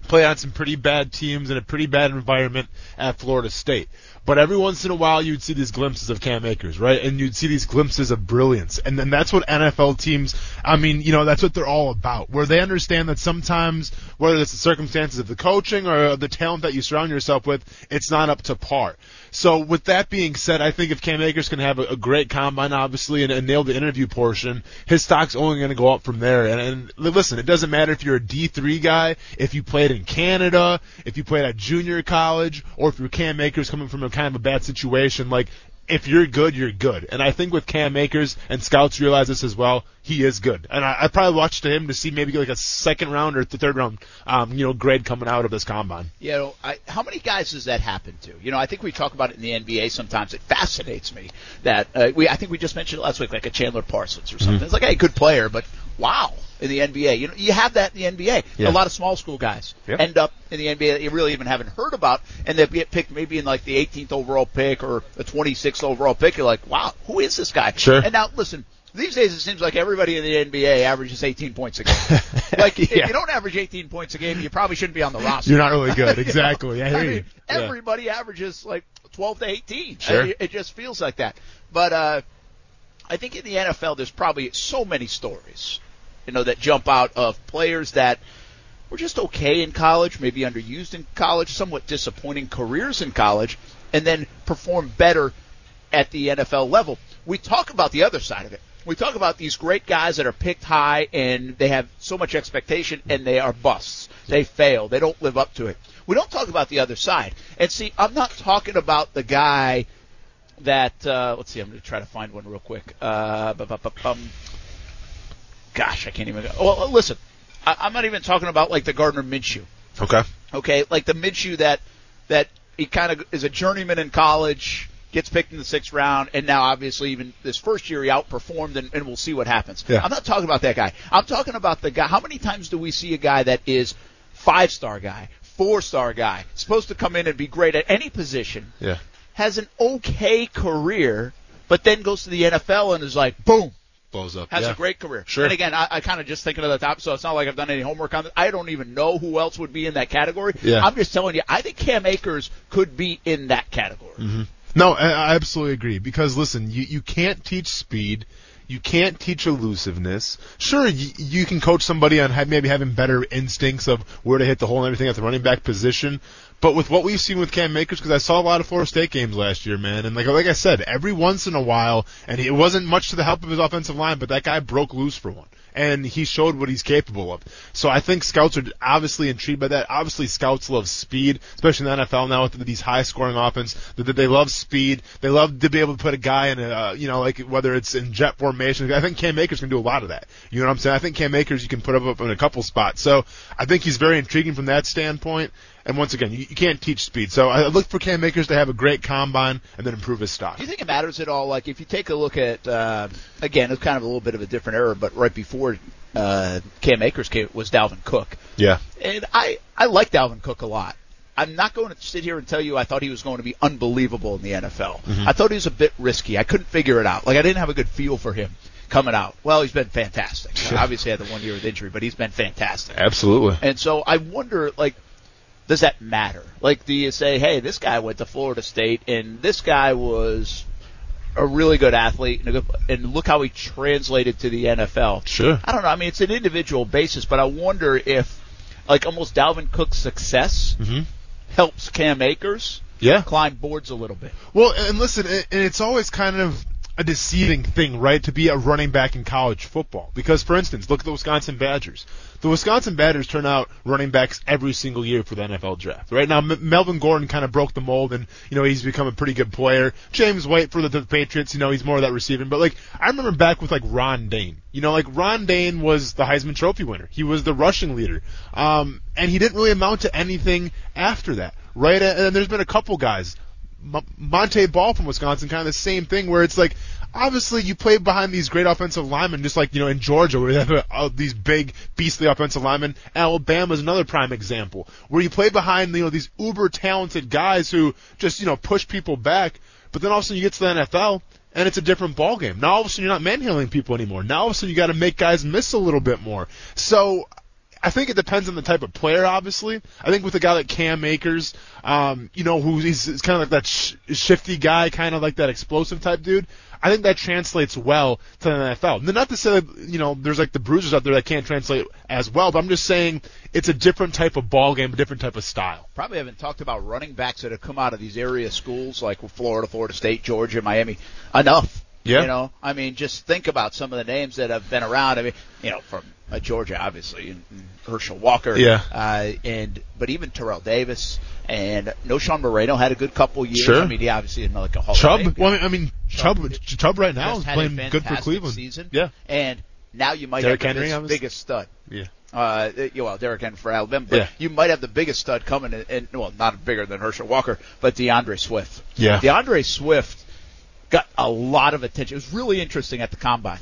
played on some pretty bad teams in a pretty bad environment at Florida State. But every once in a while, you'd see these glimpses of Cam Akers, right? And you'd see these glimpses of brilliance. And then that's what NFL teams, I mean, you know, that's what they're all about, where they understand that sometimes, whether it's the circumstances of the coaching or the talent that you surround yourself with, it's not up to par. So with that being said, I think if Cam Akers can have a, a great combine, obviously, and, and nail the interview portion, his stock's only going to go up from there. And, and listen, it doesn't matter if you're a D3 guy, if you played in Canada, if you played at junior college, or if you're Cam Akers coming from a kind of a bad situation. Like, if you're good, you're good. And I think with Cam Akers, and scouts realize this as well, he is good. And I, I probably watched him to see maybe like a second round or the third round, um, you know, grade coming out of this combine.
You know, I, how many guys does that happen to? You know, I think we talk about it in the NBA sometimes. It fascinates me that uh, we. I think we just mentioned it last week, like a Chandler Parsons or something. It's like, hey, good player, but wow, in the NBA, you know, you have that in the NBA.
Yeah.
A lot of small school guys
Yep.
end up in the NBA that you really even haven't heard about, and they get picked maybe in like the 18th overall pick or the 26th overall pick. You're like, wow, who is this guy?
Sure.
And now listen. These days, it seems like everybody in the NBA averages 18 points a game. like, if you don't average 18 points a game, you probably shouldn't be on the roster.
You're not really good. Exactly. I hear
I
you.
mean,
Yeah.
everybody averages like 12 to 18.
Sure.
It, it just feels like that. But uh, I think in the NFL, there's probably so many stories, you know, that jump out of players that were just okay in college, maybe underused in college, somewhat disappointing careers in college, and then perform better at the NFL level. We talk about the other side of it. We talk about these great guys that are picked high and they have so much expectation and they are busts. They fail. They don't live up to it. We don't talk about the other side. And see, I'm not talking about the guy that, uh, let's see, I'm going to try to find one real quick. Uh. Gosh, I can't even go. Well, listen, I, I'm not even talking about like the Gardner Minshew.
Okay.
Okay, like the Minshew that that he kind of is a journeyman in college, gets picked in the sixth round, and now obviously even this first year he outperformed, and, and we'll see what happens.
Yeah.
I'm not talking about that guy. I'm talking about the guy. How many times do we see a guy that is five star guy, four star guy, supposed to come in and be great at any position,
Yeah.
has an okay career, but then goes to the NFL and is like, boom,
Blows up.
has
yeah.
a great career.
Sure.
And again, I, I kind of just thinking of the top, so it's not like I've done any homework on it. I don't even know who else would be in that category.
Yeah.
I'm just telling you, I think Cam Akers could be in that category.
Mm-hmm. No, I, I absolutely agree. Because listen, you you can't teach speed. You can't teach elusiveness. Sure, you, you can coach somebody on maybe having better instincts of where to hit the hole and everything at the running back position. But with what we've seen with Cam Akers, because I saw a lot of Florida State games last year, man, and like like I said, every once in a while, and it wasn't much to the help of his offensive line, but that guy broke loose for one, and he showed what he's capable of. So I think scouts are obviously intrigued by that. Obviously, scouts love speed, especially in the NFL now with these high scoring offense. That they love speed. They love to be able to put a guy in a, uh, you know, like whether it's in jet formation. I think Cam Akers can do a lot of that. You know what I'm saying? I think Cam Akers you can put up, up in a couple spots. So I think he's very intriguing from that standpoint. And once again, you, you can't teach speed. So I look for Cam Akers to have a great combine and then improve his stock.
Do you think it matters at all? Like if you take a look at, uh, again, it's kind of a little bit of a different era, but right before uh, Cam Akers came was Dalvin Cook,
Yeah.
and I I like Dalvin Cook a lot. I'm not going to sit here and tell you I thought he was going to be unbelievable in the NFL.
Mhm.
I thought he was a bit risky. I couldn't figure it out. Like I didn't have a good feel for him coming out. Well, he's been fantastic.
Yeah.
Obviously had the one year with injury, but he's been fantastic.
Absolutely.
And so I wonder, like, does that matter? Like, do you say, hey, this guy went to Florida State and this guy was a really good athlete and, a good, and look how he translated to the NFL?
Sure.
I don't know. I mean, it's an individual basis, but I wonder if, like, almost Dalvin Cook's success
Mm-hmm.
helps Cam Akers
Yeah.
climb boards a little bit.
Well, and listen, and and it's always kind of a deceiving thing, right, to be a running back in college football. Because, for instance, look at the Wisconsin Badgers. The Wisconsin Badgers turn out running backs every single year for the NFL draft. Right now, M- Melvin Gordon kind of broke the mold, and you know he's become a pretty good player. James White for the, the Patriots, you know he's more of that receiving. But like I remember back with like Ron Dayne. You know, like Ron Dayne was the Heisman Trophy winner. He was the rushing leader, um, and he didn't really amount to anything after that. Right, and there's been a couple guys Montee Ball from Wisconsin, kind of the same thing, where it's like, obviously you play behind these great offensive linemen, just like you know in Georgia, where they have uh, these big beastly offensive linemen. Alabama is another prime example, where you play behind you know these uber talented guys who just you know push people back, but then all of a sudden you get to the NFL. And it's a different ball game. Now all of a sudden you're not manhandling people anymore. Now all of a sudden you got to make guys miss a little bit more. So I think it depends on the type of player, obviously. I think with a guy like Cam Akers, um, you know, who's he's, he's kind of like that sh- shifty guy, kind of like that explosive type dude. I think that translates well to the NFL. And not to say that, you know, there's like the bruisers out there that can't translate as well, but I'm just saying it's a different type of ball game, a different type of style.
Probably haven't talked about running backs that have come out of these area schools like Florida, Florida State, Georgia, Miami enough.
Yeah.
You know, I mean, just think about some of the names that have been around. I mean, you know, from uh, Georgia, obviously, and, and Herschel Walker.
Yeah.
Uh, and but even Terrell Davis and No. Knowshon Moreno had a good couple years.
Sure.
I mean, he obviously isn't like a Hall of Fame
Chubb, well, I mean, Chubb,
Chubb
Chubb right now is
had
playing good for Cleveland.
Season.
Yeah.
And now you might
Derrick
have the
Henry,
biggest, stud.
Yeah.
Uh, well, Derrick Henry for Alabama, but
Yeah.
you might have the biggest stud coming in, in, well, not bigger than Herschel Walker, but D'Andre Swift.
Yeah.
D'Andre Swift got a lot of attention. It was really interesting at the combine.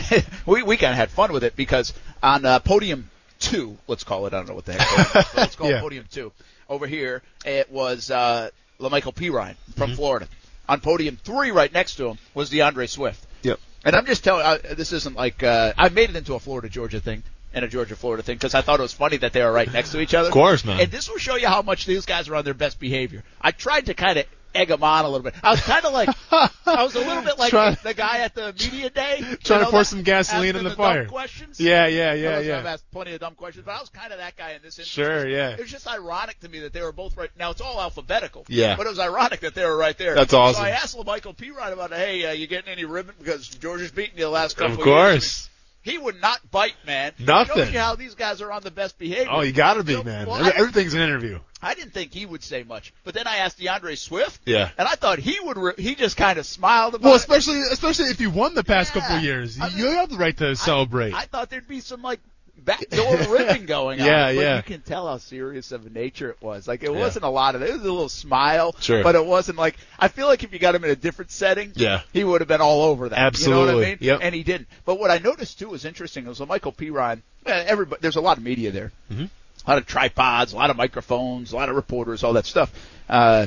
we we kind of had fun with it because on uh, podium two, let's call it, I don't know what the heck, it is, but let's call
Yeah.
it podium two. Over here, it was uh, La'Mical Perine from
Mm-hmm.
Florida. On podium three, right next to him, was D'Andre Swift.
Yep.
And I'm just telling, uh, this isn't like uh, I made it into a Florida Georgia thing and a Georgia Florida thing because I thought it was funny that they were right next to each other.
Of course, man.
And this will show you how much these guys are on their best behavior. I tried to kind of egg them on a little bit. I was kind of like, I was a little bit like
Try-
the guy at the media day,
Trying to pour some gasoline in the
dumb
fire.
Questions.
Yeah, yeah,
I
yeah,
I've asked plenty of dumb questions, but I was kind of that guy in this instance.
Sure, yeah.
It was just ironic to me that they were both right. Now it's all alphabetical.
Yeah.
But it was ironic that they were right there.
That's awesome.
So I asked Michael Perine about, hey, uh, you getting any ribbon because Georgia's beating you the last couple
Of
of years. He would not bite, man.
Nothing.
Shows you how these guys are on the best behavior.
Oh, you gotta be,
So,
man.
well,
Every-
I-
Everything's an interview.
I didn't think he would say much, but then I asked D'Andre Swift,
Yeah.
and I thought he would. Re- he just kind of smiled about
Well,
it.
especially especially if you won the past
Yeah.
couple of years,
I
you have the right to celebrate.
I thought there'd be some like backdoor ribbing going on.
Yeah,
but
yeah.
You can tell how serious of a nature it was. Like it
Yeah.
wasn't a lot of it. It was a little smile,
Sure.
but it wasn't like. I feel like if you got him in a different setting,
Yeah.
he would have been all over that. Absolutely. You know what I mean?
Yep.
And he didn't. But what I noticed too was interesting. It was a Michael Perine. Everybody, there's a lot of media there.
Mhm.
a lot of tripods, a lot of microphones, a lot of reporters, all that stuff. Uh,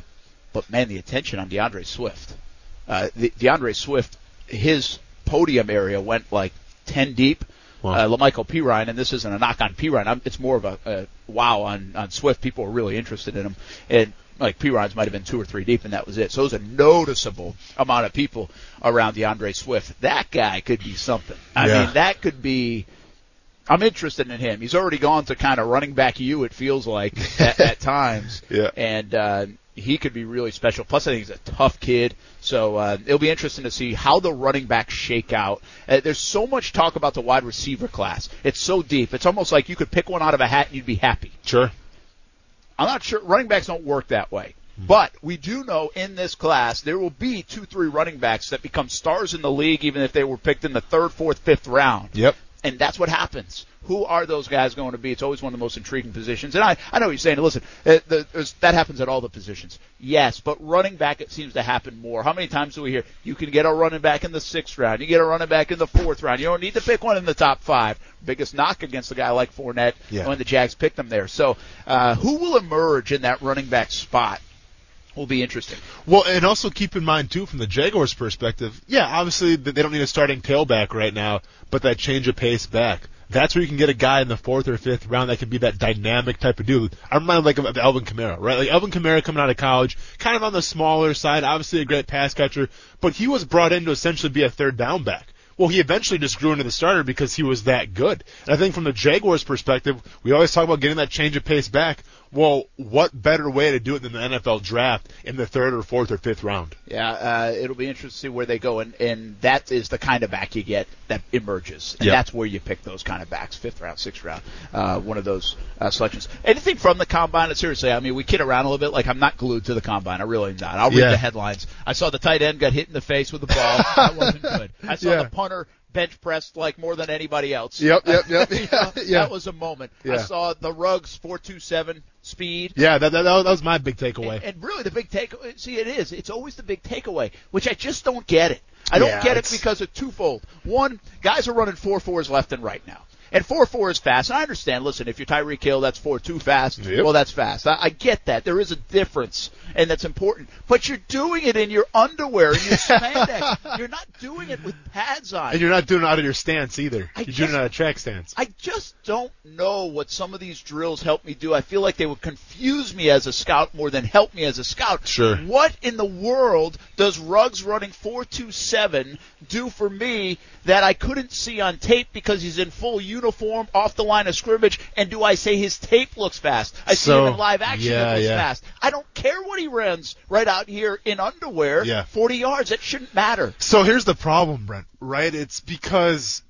but man, the attention on D'Andre Swift. Uh, the, D'Andre Swift, his podium area went like 10 deep. Uh, La'Mical Perine, and this isn't a knock on Pirine. I'm, it's more of a, a wow on, on Swift. People are really interested in him. And like Perine's might have been two or three deep, and that was it. So it was a noticeable amount of people around D'Andre Swift. That guy could be something. I
Yeah.
mean, that could be. I'm interested in him. He's already gone to kind of running back you. It feels like at, at times.
Yeah.
And uh, he could be really special. Plus, I think he's a tough kid. So uh, it'll be interesting to see how the running backs shake out. Uh, there's so much talk about the wide receiver class. It's so deep. It's almost like you could pick one out of a hat and you'd be happy.
Sure.
I'm not sure running backs don't work that way. But we do know in this class there will be two, three running backs that become stars in the league, even if they were picked in the third, fourth, fifth round.
Yep.
And that's what happens. Who are those guys going to be? It's always one of the most intriguing positions. And I, I know what you're saying. Listen, uh, the, that happens at all the positions. Yes, but running back it seems to happen more. How many times do we hear you can get a running back in the sixth round, you get a running back in the fourth round. You don't need to pick one in the top five. Biggest knock against a guy like Fournette
Yeah.
when the Jags picked him there. So, uh, who will emerge in that running back spot? Will be interesting.
Well, and also keep in mind too, from the Jaguars' perspective, yeah, obviously they don't need a starting tailback right now, but that change of pace back. That's where you can get a guy in the fourth or fifth round that can be that dynamic type of dude. I remind like of, Alvin Kamara, right? Like Alvin Kamara coming out of college, kind of on the smaller side, obviously a great pass catcher, but he was brought in to essentially be a third down back. Well, he eventually just grew into the starter because he was that good. And I think from the Jaguars' perspective, we always talk about getting that change of pace back. Well, what better way to do it than the NFL draft in the third or fourth or fifth round?
Yeah, uh, it'll be interesting to see where they go, and, and that is the kind of back you get that emerges, and
Yeah.
that's where you pick those kind of backs, fifth round, sixth round, uh, one of those uh, selections. Anything from the combine? Seriously, I mean, we kid around a little bit. Like I'm not glued to the combine. I really am not. I'll read
Yeah.
the headlines. I saw the tight end got hit in the face with the ball. that wasn't good. I saw
Yeah.
the punter bench pressed like more than anybody else.
Yep, yep, yep.
You know,
Yeah.
That was a moment. I saw the Ruggs four two seven speed.
Yeah, that, that, that was my big takeaway.
And, and really, the big takeaway. See, it is. It's always the big takeaway, which I just don't get it. I don't
Yeah,
get it because of twofold. One, guys are running four fours left and right now. And four four is fast. And I understand. Listen, if you're Tyreek Hill, that's four two fast.
Yep.
Well, that's fast. I, I get that. There is a difference, and that's important. But you're doing it in your underwear and your spandex. you're not doing it with pads on.
And you're not doing it out of your stance either.
I
you're
just-
doing it out of track stance.
I just don't know what some of these drills help me do. I feel like they would confuse me as a scout more than help me as a scout.
Sure.
What in the world does Ruggs running 427 do for me that I couldn't see on tape because he's in full uniform off the line of scrimmage? And do I say his tape looks fast? I see him in live action.
yeah,
it looks
yeah.
fast. I don't care what he runs right out here in underwear.
Yeah.
40 yards. It shouldn't matter.
So here's the problem, Brent, right? It's because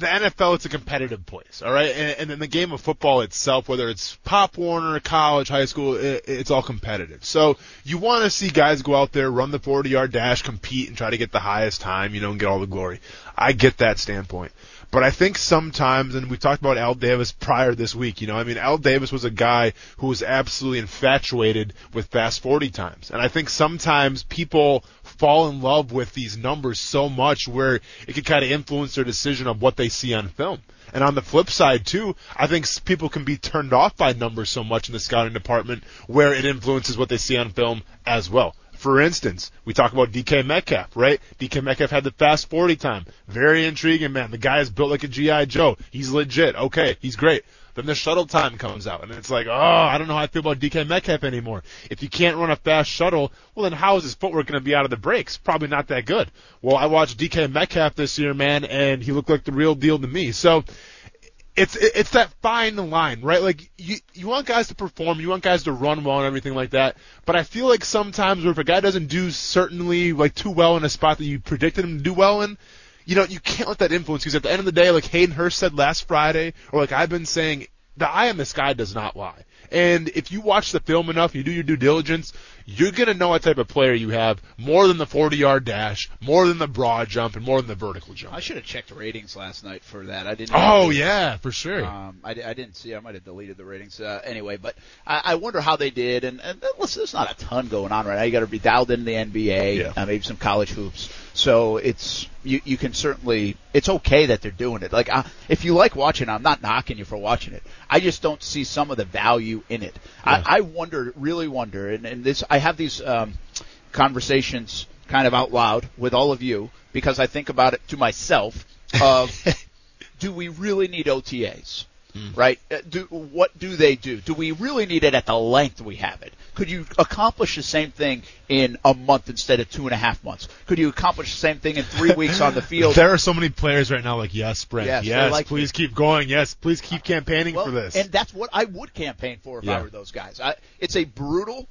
the NFL it's a competitive place, all right? And, and in the game of football itself, whether it's Pop Warner, college, high school, it, it's all competitive. So you want to see guys go out there, run the 40 yard dash, compete, and try to get the highest time, you know, and get all the glory. I get that standpoint. But I think sometimes, and we talked about Al Davis prior this week, you know, I mean, Al Davis was a guy who was absolutely infatuated with fast 40 times. And I think sometimes people fall in love with these numbers so much where it could kind of influence their decision of what they see on film. And on the flip side too, I think people can be turned off by numbers so much in the scouting department where it influences what they see on film as well. For instance, we talk about DK Metcalf, right? DK Metcalf had the fast 40 time. Very intriguing, man. The guy is built like a GI Joe. He's legit. Okay, he's great. Then the shuttle time comes out, and it's like, oh, I don't know how I feel about DK Metcalf anymore. If you can't run a fast shuttle, well, then how is his footwork going to be out of the brakes? Probably not that good. Well, I watched DK Metcalf this year, man, and he looked like the real deal to me. So, it's it's that fine line, right? Like you you want guys to perform, you want guys to run well and everything like that. But I feel like sometimes where if a guy doesn't do certainly like too well in a spot that you predicted him to do well in, you know, you can't let that influence because at the end of the day, like Hayden Hurst said last Friday, or like I've been saying, the eye in the sky does not lie. And if you watch the film enough, you do your due diligence, you're gonna know what type of player you have more than the 40 yard dash, more than the broad jump, and more than the vertical jump.
I should have checked ratings last night for that. I didn't.
Oh yeah, for sure.
Um, I, I didn't see. I might have deleted the ratings uh, anyway, but I, I wonder how they did. And, and listen, there's not a ton going on right now. You got to be dialed into the NBA,
Yeah.
uh, maybe some college hoops. So it's you you can certainly it's okay that they're doing it. Like I, if you like watching, I'm not knocking you for watching it. I just don't see some of the value in it. I, I wonder, really wonder, and, and this I have these um, conversations kind of out loud with all of you because I think about it to myself of do we really need OTAs? Right? Uh, Do, what do they do? Do we really need it at the length we have it? Could you accomplish the same thing in a month instead of two and a half months? Could you accomplish the same thing in three weeks on the field?
There are so many players right now like, yes, Brent.
Yes,
Yes,
like
please keep going. Yes, please keep campaigning
Well,
for this.
And that's what I would campaign for if I were those guys. I, it's a brutal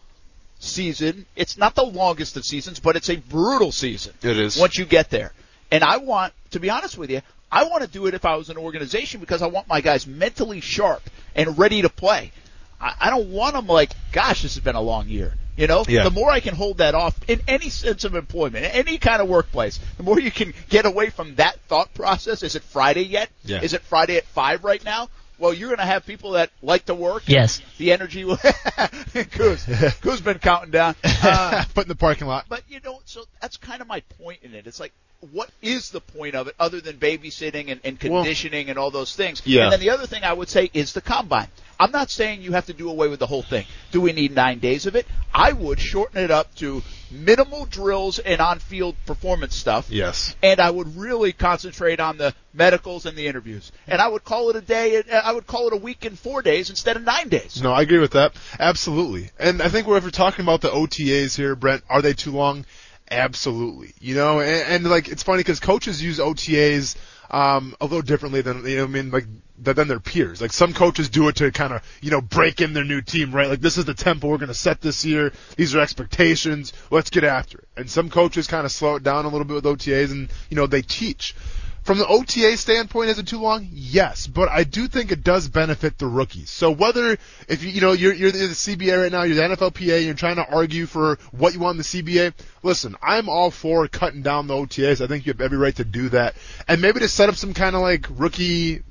season. It's not the longest of seasons, but it's a brutal season.
It is.
Once you get there. And I want, to be honest with you, I want to do it if I was an organization because I want my guys mentally sharp and ready to play. I, I don't want them like, gosh, this has been a long year. You know,
Yeah.
the more I can hold that off in any sense of employment, any kind of workplace, the more you can get away from that thought process. Is it Friday yet?
Yeah.
Is it Friday at five right now? Well, you're going to have people that like to work.
Yes.
The energy will. Kuz, Kuz been counting down. Uh,
Put in the parking lot.
but you know, so that's kind of my point in it. It's like, what is the point of it other than babysitting and, and
Well-
conditioning and all those things?
Yeah.
And then the other thing I would say is the combine. I'm not saying you have to do away with the whole thing. Do we need nine days of it? I would shorten it up to minimal drills and on-field performance stuff.
Yes.
And I would really concentrate on the medicals and the interviews. And I would call it a day. Uh, I would call it a week in four days instead of nine days.
No, I agree with that. Absolutely. And I think we're, we're talking about the OTAs here, Brent, are they too long? Absolutely. You know, and, and like it's funny because coaches use OTAs um, a little differently than you know. I mean, like than their peers. Like some coaches do it to kind of you know break in their new team, right? Like this is the tempo we're going to set this year. These are expectations. Let's get after it. And some coaches kind of slow it down a little bit with OTAs, and you know they teach. From the OTA standpoint, is it too long? Yes, but I do think it does benefit the rookies. So whether if you you know you're you're the CBA right now, you're the NFLPA, you're trying to argue for what you want in the CBA. Listen, I'm all for cutting down the OTAs. I think you have every right to do that, and maybe to set up some kind of like rookie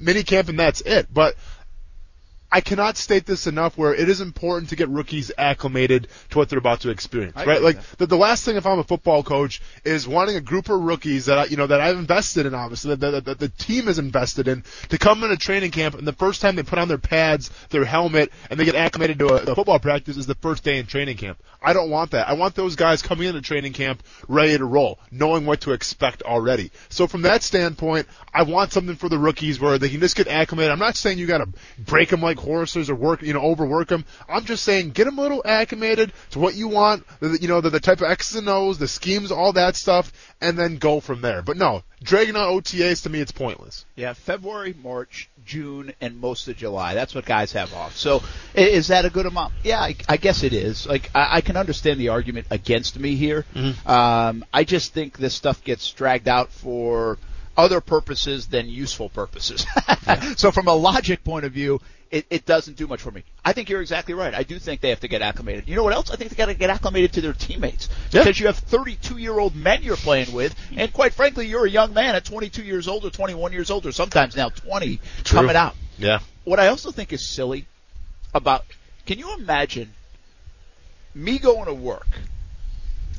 mini camp and that's it. But I cannot state this enough where it is important to get rookies acclimated to what they're about to experience,
I
right? Like the, the last thing if I'm a football coach is wanting a group of rookies that I, you know, that I've invested in obviously, that, that, that the team is invested in to come in a training camp and the first time they put on their pads, their helmet, and they get acclimated to a, a football practice is the first day in training camp. I don't want that. I want those guys coming into training camp ready to roll, knowing what to expect already. So from that standpoint, I want something for the rookies where they can just get acclimated. I'm not saying you got to break them like horses or work, you know, overwork them. I'm just saying get them a little acclimated to what you want, you know, the, the type of X's and O's, the schemes, all that stuff, and then go from there. But no, dragging out OTAs to me, it's pointless.
Yeah, February, March, June, and most of July. That's what guys have off. So is that a good amount? Yeah, I, I guess it is. Like I, I can understand the argument against me here. Um, I just think this stuff gets dragged out for other purposes than useful purposes. so from a logic point of view, it, it doesn't do much for me. I think you're exactly right. I do think they have to get acclimated. You know what else? I think they got to get acclimated to their teammates
Yeah.
because you have 32 year old men you're playing with, and quite frankly, you're a young man at 22 years old or 21 years old or sometimes now 20
True.
coming out.
Yeah.
What I also think is silly about can you imagine me going to work,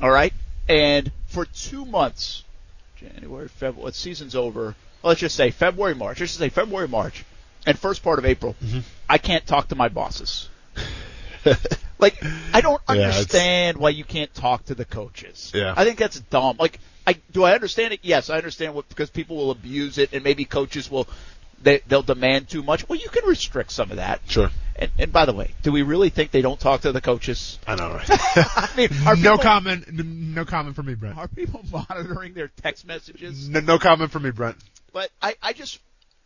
all right, and for two months, January, February, well, season's over. Let's just say February, March. Let's just say February, March, and first part of April.
Mm-hmm.
I can't talk to my bosses. like I don't
Yeah,
understand why you can't talk to the coaches.
Yeah.
I think that's dumb. Like I do I understand it? Yes, I understand what because people will abuse it and maybe coaches will they they'll demand too much. Well, you can restrict some of that.
Sure.
And, and by the way, do we really think they don't talk to the coaches?
I know, right?
I mean, are
no
people,
comment. No comment from me, Brent.
Are people monitoring their text messages?
no, no comment for me, Brent.
But I, I just,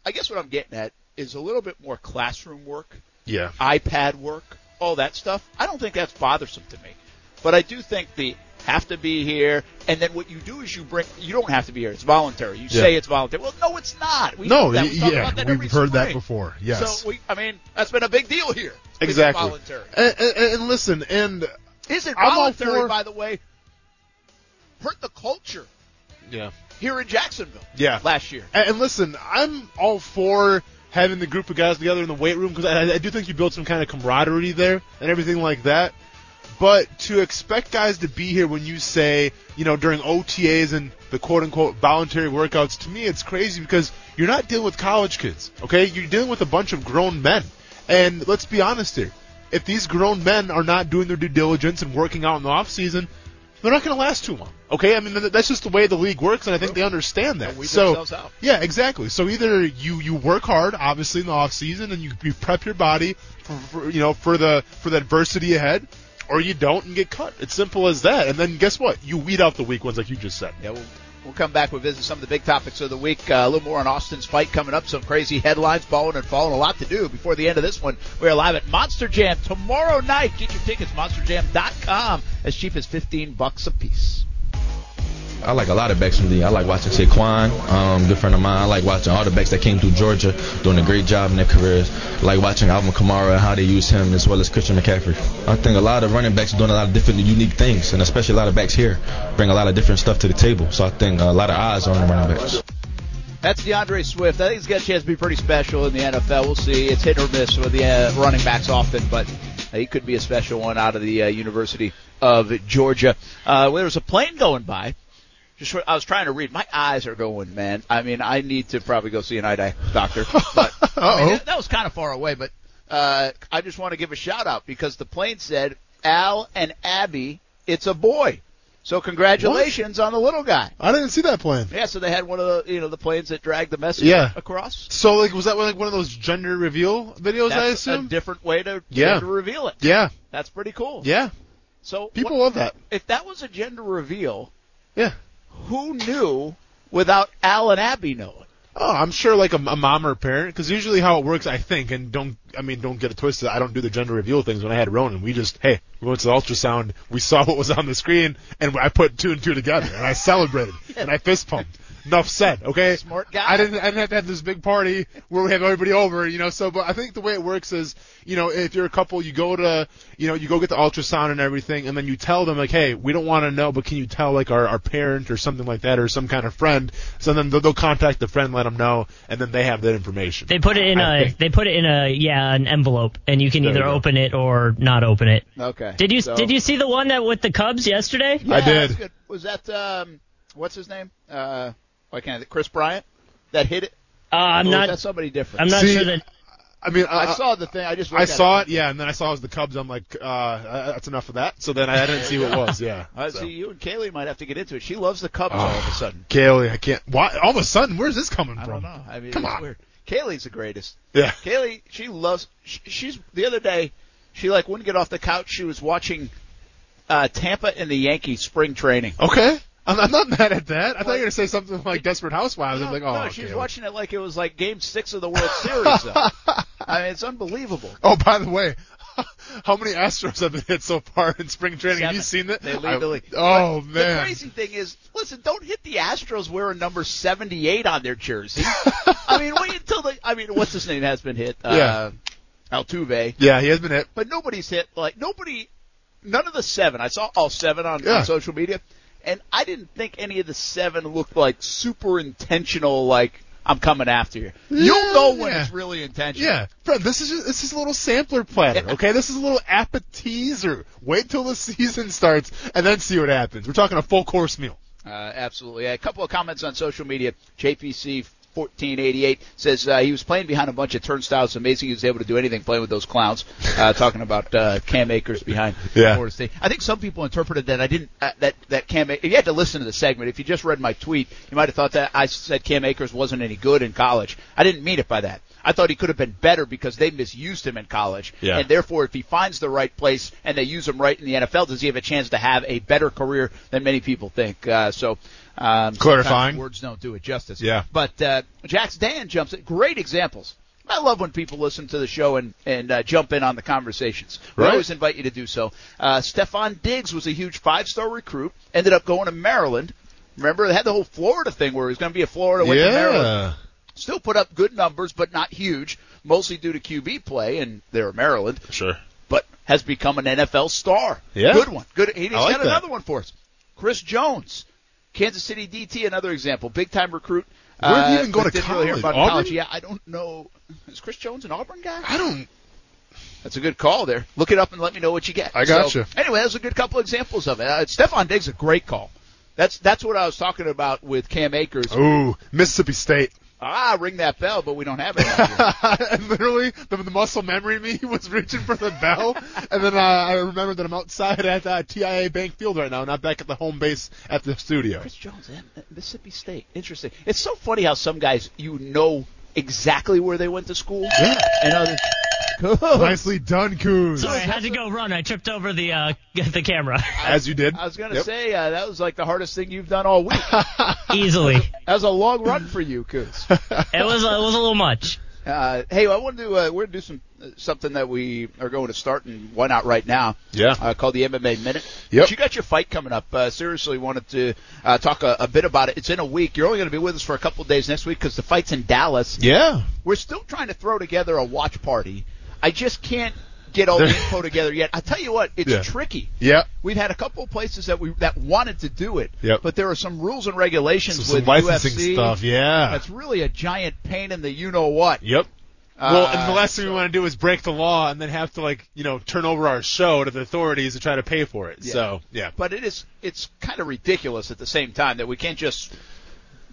I guess what I'm getting at is a little bit more classroom work,
Yeah.
iPad work, all that stuff. I don't think that's bothersome to me. But I do think the have to be here, and then what you do is you bring. You don't have to be here. It's voluntary. You
Yeah.
say it's voluntary. Well, no, it's not. We
No,
that. We
yeah, we've heard that before. Yes.
So we, I mean, that's been a big deal here.
Exactly.
voluntary.
And, and, and listen, and
Is it voluntary?
for-
by the way, hurt the culture
yeah.
here in Jacksonville.
Yeah.
last year.
And, and listen, I'm all for having the group of guys together in the weight room because I, I do think you build some kind of camaraderie there and everything like that. But to expect guys to be here when you say, you know, during OTAs and the quote unquote voluntary workouts, to me it's crazy because you're not dealing with college kids, okay? You're dealing with a bunch of grown men. And let's be honest here. If these grown men are not doing their due diligence and working out in the off season, they're not going to last too long. Okay, I mean that's just the way the league works, and I think they understand that. so
out.
yeah, exactly. So either you you work hard, obviously in the off season, and you, you prep your body for, for you know for the for the adversity ahead, or you don't and get cut. It's simple as that. And then guess what? You weed out the weak ones, like you just said.
Yeah, we'll, we'll come back. We'll visit some of the big topics of the week. Uh, a little more on Austin's fight coming up. Some crazy headlines, balling and falling. A lot to do before the end of this one. We're live at Monster Jam tomorrow night. Get your tickets, monsterjam.com. As cheap as 15 bucks a piece.
I like a lot of backs from the. I like watching Saquon, um, good friend of mine. I like watching all the backs that came through Georgia, doing a great job in their careers. I like watching Alvin Kamara and how they use him, as well as Christian McCaffrey. I think a lot of running backs are doing a lot of different, unique things, and especially a lot of backs here bring a lot of different stuff to the table. So I think a lot of eyes are on the running backs.
That's D'Andre Swift. I think he's got a chance to be pretty special in the NFL. We'll see. It's hit or miss with the uh, running backs often, but uh, he could be a special one out of the uh, University of Georgia. Uh, there was a plane going by. Just I was trying to read. My eyes are going, man. I mean, I need to probably go see an eye doctor. But I mean, that, was kind of far away. But uh, I just want to give a shout out because the plane said Al and Abby. It's a boy. So congratulations on the little guy.
I didn't see that plane.
Yeah, so they had one of the you know the planes that dragged the message
Yeah.
across.
So like, was that like one of those gender reveal videos? I
That's a
assume.
different way to,
Yeah.
to reveal it.
yeah,
That's pretty cool.
yeah.
So
People
what-
love that.
If that was a gender reveal,
Yeah.
Who knew without Al and Abby knowing?
Oh, I'm sure like a, a mom or a parent, because usually how it works, I think, and don't, I mean, don't get it twisted. I don't do the gender reveal things when I had Ronan. We just, hey, we went to the ultrasound, we saw what was on the screen, and I put two and two together, and I celebrated, and I fist pumped. Enough said, okay?
Smart guy.
I didn't, I didn't have to have this big party where we have everybody over, you know, so, but I think the way it works is, you know, if you're a couple, you go to, you know, you go get the ultrasound and everything, and then you tell them, like, hey, we don't want to know, but can you tell, like, our, our parent or something like that, or some kind of friend, so then they'll, they'll contact the friend, let them know, and then they have that information.
They put it in
I
a
think.
they put it in a yeah an envelope, and you can
There
either
you
open it or not open it.
Okay.
Did you
So-
did you see the one that with the Cubs yesterday?
Yeah,
I did.
Was that um, what's his name? Uh, why can't I, Kris Bryant that hit it?
Uh, I'm
Or
not
that somebody different?
I'm not
See,
sure that
I mean,
I
I,
saw the thing. I just
I saw it, yeah, and then I saw it was the Cubs. I'm like, uh, uh, that's enough of that. So then I didn't see what it was. Yeah.
I
So.
see you and Kaylee might have to get into it. She loves the Cubs all of a sudden.
Kaylee, I can't. Why? All of a sudden, where's this coming
I
from?
don't know. I mean,
Come
it's
on.
weird. Kaylee's the greatest.
Yeah.
Kaylee, she loves. She, she's the other day. She like wouldn't get off the couch. She was watching uh, Tampa and the Yankees spring training.
Okay. I'm, I'm not mad at that. I thought you were gonna say something like Desperate Housewives. I'm like, oh,
no,
okay.
watching it like it was like Game Six of the World Series. though. I mean, it's unbelievable.
Oh, by the way, how many Astros have been hit so far in spring training? Have you seen that?
They lead
I-
the league.
Oh
But
man.
The crazy thing is, listen, don't hit the Astros wearing number 78 on their jersey. I mean, wait until the. I mean, what's his name has been hit?
Yeah.
Uh, Altuve.
Yeah, he has been hit.
But nobody's hit like nobody. None of the seven. I saw all seven on,
Yeah.
on social media, and I didn't think any of the seven looked like super intentional. Like I'm coming after you. You'll know when
yeah.
it's really intentional.
Yeah, Fred, this is just, this is a little sampler platter, okay? This is a little appetizer. Wait till the season starts and then see what happens. We're talking a full course meal.
Uh, absolutely. A couple of comments on social media. JPC 1488 says uh, he was playing behind a bunch of turnstiles. Amazing he was able to do anything playing with those clowns. Uh, talking about uh, Cam Akers behind
Yeah.
Florida State. I think some people interpreted that I didn't uh, that that Cam. If you had to listen to the segment, if you just read my tweet, you might have thought that I said Cam Akers wasn't any good in college. I didn't mean it by that. I thought he could have been better because they misused him in college,
Yeah.
and therefore, if he finds the right place and they use him right in the NFL, does he have a chance to have a better career than many people think? Uh, so, um,
Clarifying.
Words don't do it justice.
Yeah.
But uh, Jax Dan jumps in. Great examples. I love when people listen to the show and and uh, jump in on the conversations. We
Right.
always invite you to do so. Uh, Stefon Diggs was a huge five star recruit. Ended up going to Maryland. Remember, they had the whole Florida thing where he was going to be a Florida. Went to Maryland still put up good numbers, but not huge, mostly due to QB play, and they're Maryland,
Sure.
but has become an NFL star.
Yeah.
Good one. Good. He's
like
got
that.
another one for us. Chris Jones, Kansas City DT, another example. Big time recruit.
Where'd he
Uh,
even go to college?
college. Yeah, I don't know. Is Chris Jones an Auburn guy?
I don't.
That's a good call there. Look it up and let me know what you get.
I got
So,
you.
Anyway, that's a good couple examples of it. Uh, Stefon Diggs a great call. That's that's what I was talking about with Cam Akers.
Ooh, Mississippi State.
Ah, ring that bell, but we don't have it.
and literally, the, the muscle memory in me was reaching for the bell, and then uh, I remembered that I'm outside at uh, TIAA Bank Field right now, not back at the home base at the studio.
Chris Jones, eh, Mississippi State. Interesting. It's so funny how some guys you know exactly where they went to school.
Yeah.
And others.
Nicely done, Coos.
Sorry, I had to go run. I tripped over the uh, the camera.
As you did.
I was gonna
Yep.
say uh, that was like the hardest thing you've done all week.
Easily.
that was a long run for you, Coos.
It was it was a little much.
Uh, hey, I want to do, uh, we're gonna do some uh, something that we are going to start, and why not right now?
Yeah.
Uh, called the MMA Minute.
Yep.
But you got your fight coming up. Uh, seriously, wanted to uh, talk a, a bit about it. It's in a week. You're only going to be with us for a couple of days next week because the fight's in Dallas.
Yeah.
We're still trying to throw together a watch party. I just can't get all the info together yet. I tell you what, it's
Yeah.
tricky.
Yeah,
We've had a couple of places that we that wanted to do it,
Yep.
but there are some rules and regulations
Some, some
with
licensing
UFC.
stuff, yeah.
That's really a giant pain in the you know what.
Yep. Well, and the
Uh,
last thing we want to do is break the law and then have to like, you know, turn over our show to the authorities to try to pay for it.
Yeah.
So, yeah.
But it is it's kind of ridiculous at the same time that we can't just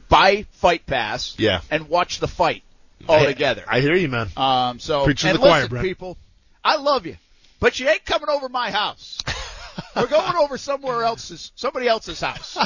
buy Fight Pass
Yeah.
and watch the fight all
I-
together.
I hear you, man.
Um, so
Preaching to
and
the choir,
listen,
Brent.
people, I love you, but you ain't coming over my house. We're going over somewhere else's, somebody else's house,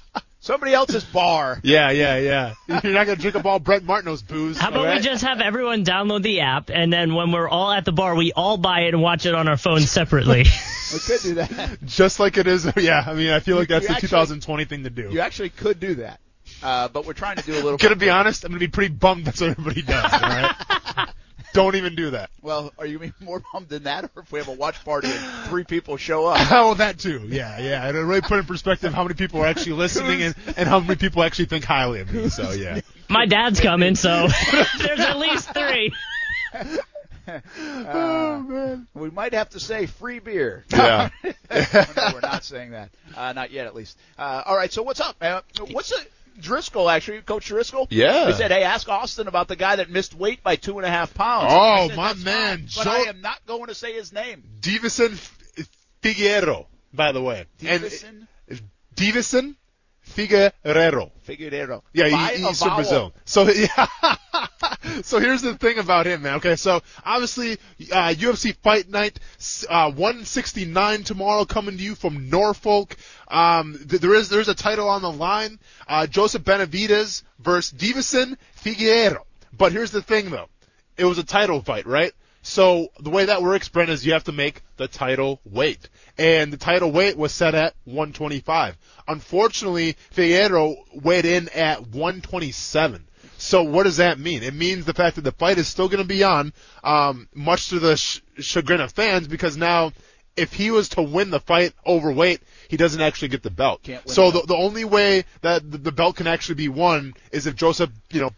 somebody else's bar.
Yeah, yeah, yeah. You're not gonna drink up all Brent Martineau's booze.
How about
all right?
we just have everyone download the app, and then when we're all at the bar, we all buy it and watch it on our phones separately.
We could do that.
just like it is? Yeah. I mean, I feel like that's
You
the
actually-
2020 thing to do.
You actually could do that, uh, but we're trying to do a little.
Gonna be honest, I'm gonna be pretty bummed that's what everybody does. All right. Don't even do that.
Well, are you more bummed than that, or if we have a watch party and three people show up?
Oh, that too. Yeah, yeah. It'll really put in perspective how many people are actually listening and, and how many people actually think highly of me. So yeah.
My dad's coming, so there's at least three.
oh man, we might have to say free beer.
Yeah.
no, we're not saying that. Uh, not yet, at least. Uh, all right. So what's up? Uh, what's the Driscoll actually? Coach Driscoll.
Yeah.
He said, "Hey, ask Austin about the guy that missed weight by two and a half pounds.
Oh,
said,
my man,
fine, but I am not going to say his name.
Deiveson Figueroa, by the way.
Deiveson
And uh, Deiveson Figueroa.
Figueroa.
Yeah, he, he's from. Brazil. So yeah. so here's the thing about him, man. Okay, so obviously uh, UFC Fight Night uh, 169 tomorrow, coming to you from Norfolk. Um, th- there is there's a title on the line. Uh, Joseph Benavidez versus Deiveson Figueroa. But here's the thing, though. It was a title fight, right? So the way that works, Brent, is you have to make the title weight. And the title weight was set at 125. Unfortunately, Figueroa weighed in at 127. So what does that mean? It means the fact that the fight is still going to be on, um, much to the sh- chagrin of fans, because now if he was to win the fight overweight, he doesn't actually get the belt. So
the
the, the only way that the, the belt can actually be won is if Joseph, you know,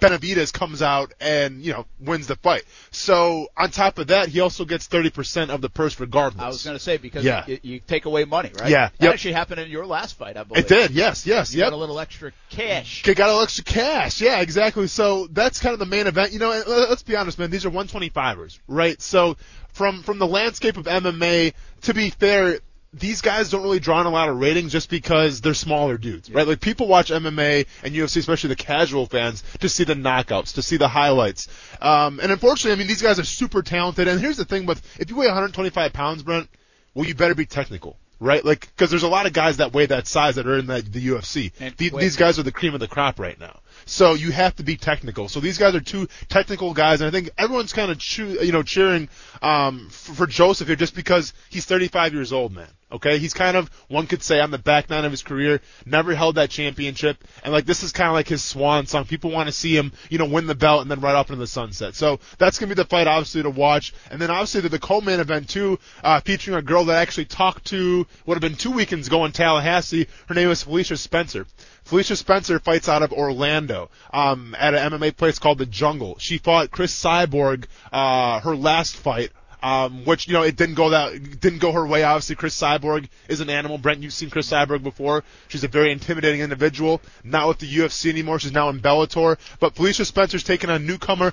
Benavidez comes out and you know wins the fight. So on top of that, he also gets 30% of the purse regardless.
I was going to say because
Yeah.
you, you take away money, right?
Yeah,
That
yep.
actually happened in your last fight, I believe.
It did, yes, yes,
You
yep.
got a little extra cash.
Got a little extra cash, yeah, exactly. So that's kind of the main event. You know, and let- let's be honest, man. These are 125ers, right? So from from the landscape of MMA, to be fair, these guys don't really draw in a lot of ratings just because they're smaller dudes, right? Like people watch MMA and UFC, especially the casual fans, to see the knockouts, to see the highlights. Um, and unfortunately, I mean, these guys are super talented. And here's the thing with if you weigh 125 pounds, Brent, well, you better be technical. Right, like because there's a lot of guys that weigh that size that are in the, the UFC. The- these guys are the cream of the crop right now. So you have to be technical. So these guys are two technical guys, and I think everyone's kind of choo- you know cheering um, for, for Joseph here just because he's 35 years old, man. Okay, he's kind of one could say on the back nine of his career, never held that championship, and like this is kind of like his swan song. People want to see him, you know, win the belt and then right off into the sunset. So that's gonna be the fight, obviously, to watch. And then obviously the, the co-main event too, uh, featuring a girl that I actually talked to would have been two weekends ago in Tallahassee. Her name is Felicia Spencer. Felicia Spencer fights out of Orlando um, at an MMA place called The Jungle. She fought Cris Cyborg uh, her last fight Um, which you know it didn't go that didn't go her way. Obviously, Cris Cyborg is an animal. Brent, you've seen Cris Cyborg before. She's a very intimidating individual. Not with the UFC anymore. She's now in Bellator. But Felicia Spencer's taking on newcomer,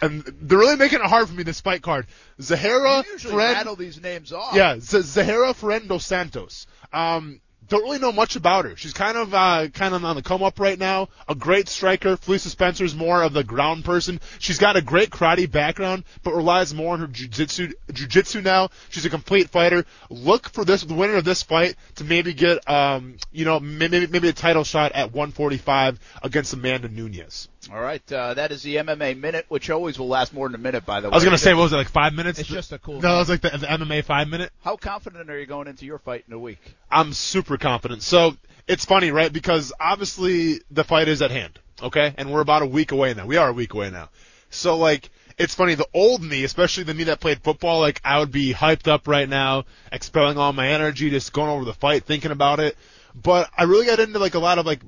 and they're really making it hard for me. This fight card, Zahara
You usually
Fren-
rattle these names off.
yeah, Z- Zahara Ferendo Santos. Um, don't really know much about her. She's kind of uh, kind of on the come up right now. A great striker. Felicia Spencer's more of the ground person. She's got a great karate background, but relies more on her jujitsu jujitsu now. She's a complete fighter. Look for this the winner of this fight to maybe get um you know maybe maybe a title shot at 145 against Amanda Nunes.
All right, uh, that is the MMA minute, which always will last more than a minute. By the way,
I was gonna say what was it like five minutes?
It's just a cool.
No, it was like the, the MMA five minute.
How confident are you going into your fight in a week?
I'm super confident. So it's funny, right? Because obviously the fight is at hand, okay? And we're about a week away now. We are a week away now. So like, it's funny, the old me, especially the me that played football, like I would be hyped up right now, expelling all my energy, just going over the fight, thinking about it. But I really got into like a lot of like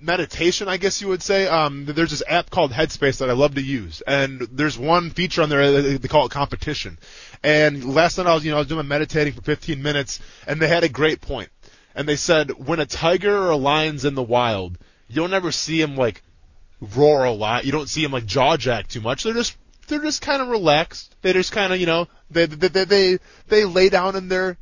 meditation, I guess you would say. Um, there's this app called Headspace that I love to use, and there's one feature on there they call it competition. And last night I was, you know, I was doing meditating for 15 minutes, and they had a great point. And they said when a tiger or a lion's in the wild, you don't ever see him like roar a lot. You don't see him like jaw jack too much. They're just they're just kind of relaxed. They just kind of you know they they they they, they lay down in their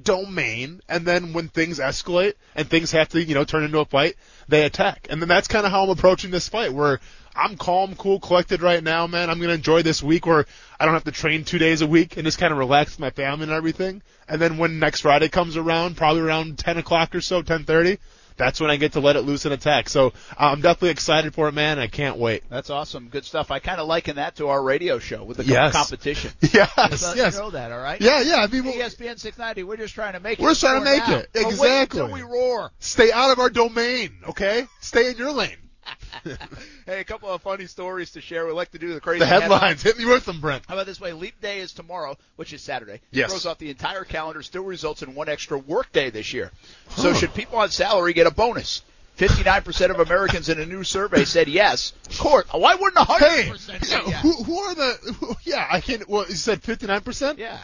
domain, and then when things escalate and things have to, you know, turn into a fight, they attack. And then that's kind of how I'm approaching this fight, where I'm calm, cool, collected right now, man. I'm gonna enjoy this week where I don't have to train two days a week and just kind of relax with my family and everything. And then when next Friday comes around, probably around 10 o'clock or so, 10:30, that's when I get to let it loose and attack. So I'm definitely excited for it, man. I can't wait.
That's awesome, good stuff. I kind of liken that to our radio show with the
Yes.
competition.
Yes,
let
yes.
know that, all right?
Yeah, yeah. I mean,
ESPN 690. We're just trying to make it.
We're trying to make
now.
it.
But wait
Exactly.
until we roar.
stay out of our domain, okay? Stay in your lane.
Hey, a couple of funny stories to share. We like to do the crazy
The headlines. Hit me with them, Brent.
How about this way? Leap day is tomorrow, which is Saturday.
Yes.
Throws off the entire calendar, still results in one extra work day this year. So should people on salary get a bonus? 59% of Americans in a new survey said yes. Of course. Why wouldn't 100%
Hey,
say yes?
who, who are the? Who, yeah, I can't. Well, you said 59%.
Yeah.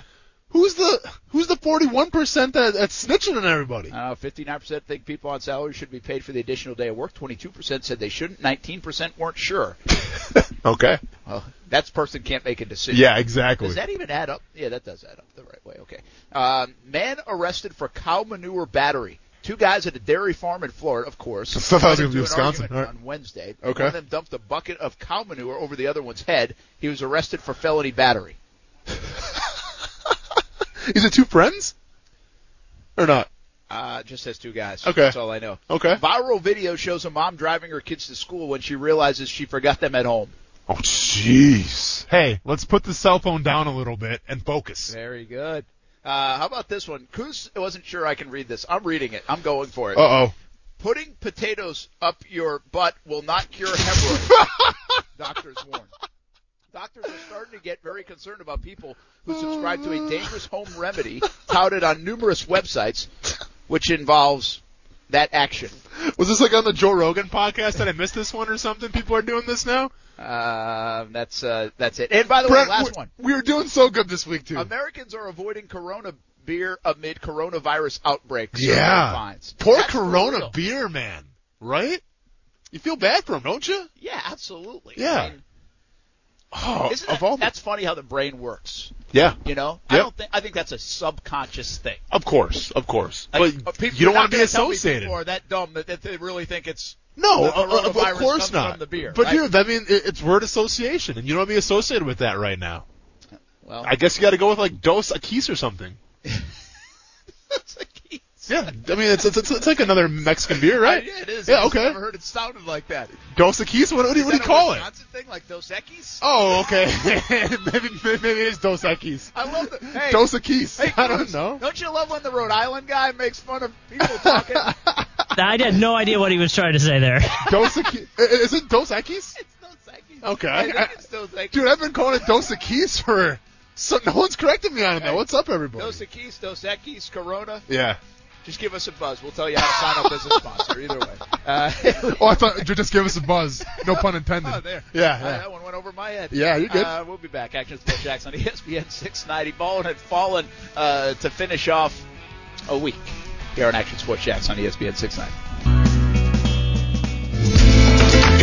Who's the Who's the 41% that, that's snitching on everybody?
Uh, 59% think people on salary should be paid for the additional day of work. 22% said they shouldn't. 19% weren't sure.
Okay.
Well, that person can't make a decision.
Yeah, exactly.
Does that even add up? Yeah, that does add up the right way. Okay. Um, man arrested for cow manure battery. Two guys at a dairy farm in Florida, of course.
I thought that was Wisconsin. right.
On Wednesday,
Okay.
one of them dumped a bucket of cow manure over the other one's head. He was arrested for felony battery.
Is it two friends? Or not?
Uh, just says two guys.
Okay.
That's all I know.
Okay.
Viral video shows a mom driving her kids to school when she realizes she forgot them at home.
Oh, jeez. Hey, let's put the cell phone down a little bit and focus.
Very good. Uh, how about this one? Coos wasn't sure I can read this. I'm reading it. I'm going for it.
Uh oh.
Putting potatoes up your butt will not cure hemorrhoids. Doctors warn. Doctors are starting to get very concerned about people who subscribe to a dangerous home remedy touted on numerous websites, which involves that action.
Was this like on the Joe Rogan podcast? that I missed this one or something? People are doing this now.
Uh, that's uh, that's it. And by the way, last one.
We were doing so good this week too.
Americans are avoiding Corona beer amid coronavirus outbreaks.
Yeah. Poor
That's
Corona beer, man. Right? You feel bad for him, don't you?
Yeah, absolutely.
Yeah.
I mean,
Oh,
isn't
of
that,
all the-
that's funny how the brain works.
Yeah.
You know, I don't think I think that's a subconscious thing.
Of course, of course.
Like, uh,
but
people,
you don't want to be
gonna tell me
associated.
Are that dumb that, that they really think it's
No,
the
uh, uh, of course not.
the beer.
but
right?
dude, I mean, it's word association, and you don't want to be associated with that right now.
well,
I guess you got to go with like Dos Equis or something.
that's a key.
Yeah, I mean, it's it's, it's, it's like another Mexican beer, right?
yeah, it is.
Yeah,
I just
okay.
Never heard it sounded like that.
Dos Equis. What, what do you, what do you
Is that a
call it?
Wisconsin Thing like Dos Equis?
Oh, okay. maybe maybe it is Dos Equis.
I love the hey,
Dos Equis.
Hey,
I don't know.
Don't you love when the Rhode Island guy makes fun of people talking?
I had no idea what he was trying to say there.
Dos Equis. Is it Dos Equis?
it's Dos Equis.
Okay.
I think it's Dos Equis.
Dude, I've been calling it Dos Equis for. So no one's correcting me on it.
Hey.
Now, what's up, everybody?
Dos Equis, Dos Equis, Corona.
Yeah.
Just give us a buzz. We'll tell you how to sign up as a sponsor. Either way. Uh,
Oh, I thought you just give us a buzz. No pun intended.
Oh, there.
Yeah,
Uh,
yeah.
that one went over my head.
Yeah, you're good.
Uh, we'll be back. Action Sports Jax on ESPN 690. Ballin had fallen uh, to finish off a week here on Action Sports Jax on ESPN 690.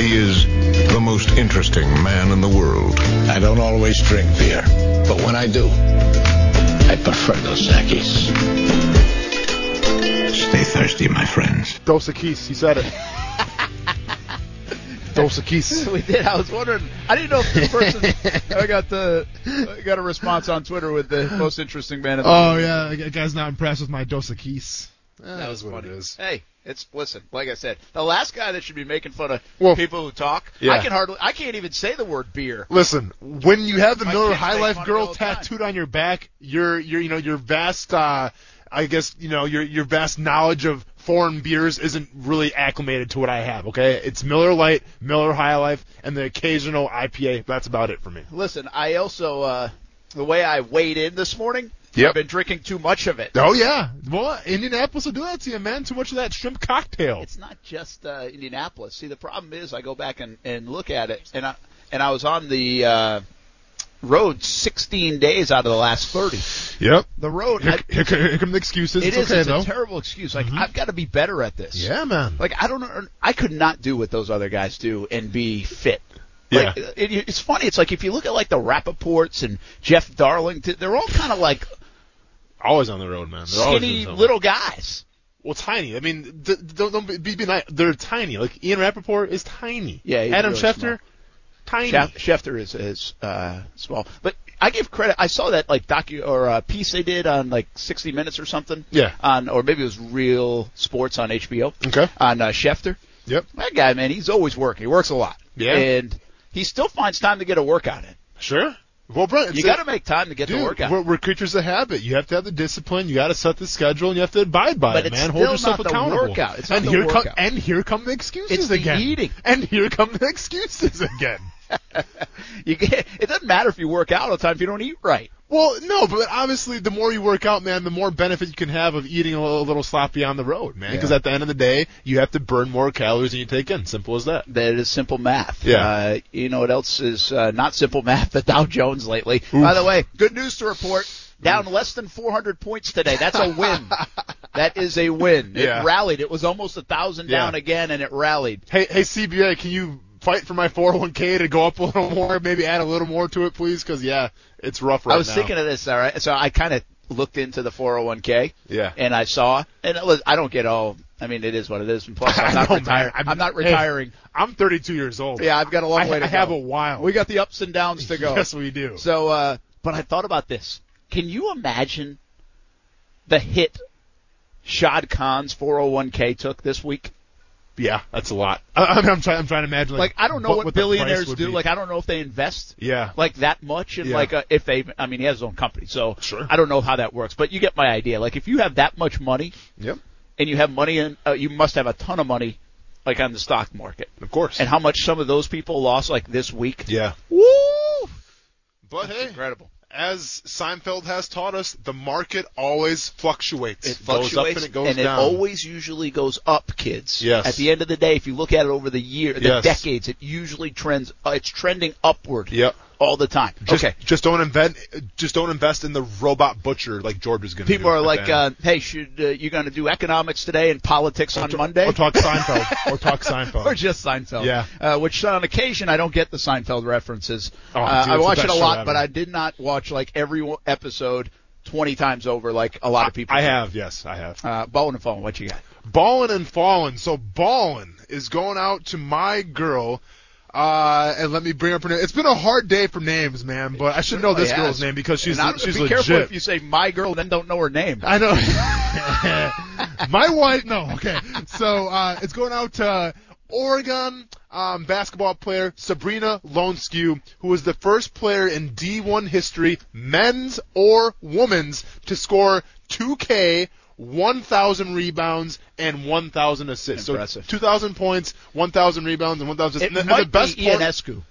He is the most interesting man in the world.
I don't always drink beer, but when I do, I prefer Dos Equis. Stay thirsty, my friends.
Dos Equis, you said it. Dos Equis.
we did. I was wondering. I didn't know if the person. I got the. I got a response on Twitter with the most interesting man in the
Oh
world.
yeah, the guy's not impressed with my Dos Equis.
That was
what
funny.
it is.
Hey, it's listen. Like I said, the last guy that should be making fun of
Well,
people who talk.
yeah.
I can hardly. I can't even say the word beer.
Listen, when you have the Miller High Life
fun of me all
girl tattooed on your back, your your you know your vast uh I guess you know your your vast knowledge of foreign beers isn't really acclimated to what I have. Okay, it's Miller Lite, Miller High Life, and the occasional IPA. That's about it for me.
Listen, I also uh, the way I weighed in this morning.
Yep.
I've been drinking too much of it.
Oh yeah, well Indianapolis will do that to you, man. Too much of that shrimp cocktail.
It's not just uh, Indianapolis. See, the problem is I go back and, and look at it, and I and I was on the uh, road 16 days out of the last 30.
Yep.
The road.
Here,
I,
here, here come the excuses.
it
it's
is.
okay
it's
though.
a
Mm-hmm.
terrible excuse. Like I've got to be better at this.
yeah, man.
Like I don't know. I could not do what those other guys do and be fit.
Yeah.
Like, it, it's funny. It's like if you look at like the Rapoports and Jeff Darling, they're all kind of like
Always on the road, man. They're always
skinny
doing something.
little guys.
Well, tiny. I mean, th- don't, don't be, be nice. They're tiny. Like Ian Rapoport is tiny.
Yeah,
Adam
really
Schefter,
small.
Tiny.
Schef- Schefter is is uh, small, but I give credit. I saw that like docu or uh, piece they did on like 60 Minutes or something.
Yeah.
On or maybe it was Real Sports on HBO.
Okay.
On uh, Schefter.
Yep.
That guy, man, he's always working. He works a lot.
Yeah.
And he still finds time to get a workout in.
Sure. Well, Brent,
You got to make time to get
Dude,
the workout.
We're, we're creatures of habit. You have to have the discipline. You got to set the schedule, and you have to abide by
But
it, man. Hold yourself accountable.
workout. It's not
and
the
here come
workout.
and here come the excuses
It's the eating.
And here come the excuses again.
You get, it doesn't matter if you work out all the time if you don't eat right.
well, no, but obviously, the more you work out, man, the more benefit you can have of eating a little, a little sloppy on the road, man. Because
Yeah.
at the end of the day, you have to burn more calories than you take in. Simple as that.
That is simple math.
Yeah.
Uh, you know what else is uh, not simple math? The Dow Jones lately. By the way, good news to report. Down less than 400 points today. That's a win. that is a win. It
Yeah.
rallied. It was almost a thousand
Yeah.
down again, and it rallied.
Hey, hey, CBA, can you fight for my 401k to go up a little more? Maybe add a little more to it, please? Because yeah, it's rough right
I was
now.
thinking of this. All right, so I kind of looked into the 401k.
Yeah.
And I saw, and it was, I don't get all. I mean, it is what it is. And plus, I'm not
I know,
retiring. I'm, not
hey,
retiring.
I'm 32 years old.
yeah, I've got a long
I,
way to
I
go.
have a while.
We got the ups and downs to go.
Yes, we do.
So, uh, but I thought about this. Can you imagine the hit Shad Khan's 401k took this week?
Yeah, that's a lot. I, I'm trying. I'm trying to imagine.
Like,
Like,
I don't know
what,
what,
what the price
billionaires do.
be.
Like, I don't know if they invest
yeah,
like that much and
Yeah.
like a, if they. I mean, he has his own company, so
Sure.
I don't know how that works. But you get my idea. Like, if you have that much money
yep,
and you have money and uh, you must have a ton of money, like on the stock market.
of course.
And how much some of those people lost, like this week.
yeah,
Woo!
but hey,
Incredible.
As Seinfeld has taught us, the market always fluctuates.
It fluctuates
goes up and it goes
and
down.
it always usually goes up, kids.
Yes.
At the end of the day, if you look at it over the year, the
Yes.
decades, it usually trends. Uh, it's trending upward.
Yep.
All the time.
Just,
okay.
Just don't invent. Just don't invest in the robot butcher like George is going to.
People are like, uh, "Hey, should uh, you going to do economics today and politics on Monday?"
or talk Seinfeld, or talk Seinfeld.
or just Seinfeld.
Yeah.
Uh, which on occasion I don't get the Seinfeld references.
Oh,
uh,
dude,
I watch it a lot, but I did not watch like every episode twenty times over like a lot of people.
I
do.
have, yes, I have.
Uh, Ballin' and Fallen, what you got?
Ballin' and Fallen. So Ballin' is going out to my girl. Uh, and let me bring up her name. It's been a hard day for names, man, but I should know this
yeah.
girl's name because she's
And
she's
be
legit.
careful if you say my girl, then don't know her name.
I know. My wife, no, okay. So, uh, it's going out to Oregon, um, basketball player Sabrina Loneskew, who was the first player in D1 history, men's or women's, to score 2K, 1,000 rebounds, and 1,000 assists.
Impressive.
So 2,000 points, 1,000 rebounds, and 1,000
It
and the, and
might
the best
be
part,
Ionescu.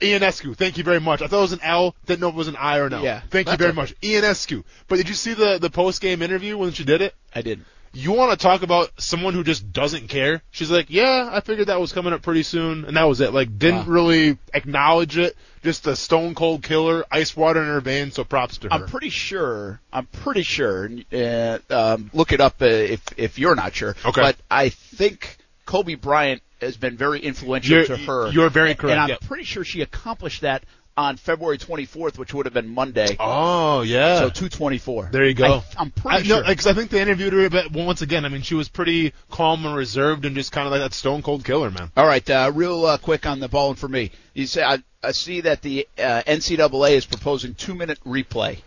Ionescu. Thank you very much. I thought it was an L. Didn't know it was an I or an L.
Yeah,
Thank you very
okay.
much. Ionescu. But did you see the, the post game interview when she did it?
I didn't.
You want to talk about someone who just doesn't care? She's like, yeah, I figured that was coming up pretty soon, and that was it. Like, didn't
Wow.
really acknowledge it. Just a stone cold killer, ice water in her veins. So props to her.
I'm pretty sure. I'm pretty sure. Uh, um, look it up uh, if if you're not sure.
Okay.
But I think Kobe Bryant has been very influential
You're-
to her.
you're very correct,
And I'm
yep.
pretty sure she accomplished that on February 24th, which would have been Monday.
Oh yeah.
So 224.
There you go.
I, am pretty
I,
sure.
No, because I think they interviewed her, but once again, I mean, she was pretty calm and reserved, and just kind of like that stone cold killer, man.
All right, uh, real uh, quick on the ball and for me. You say I, I see that the uh, NCAA is proposing two minute replay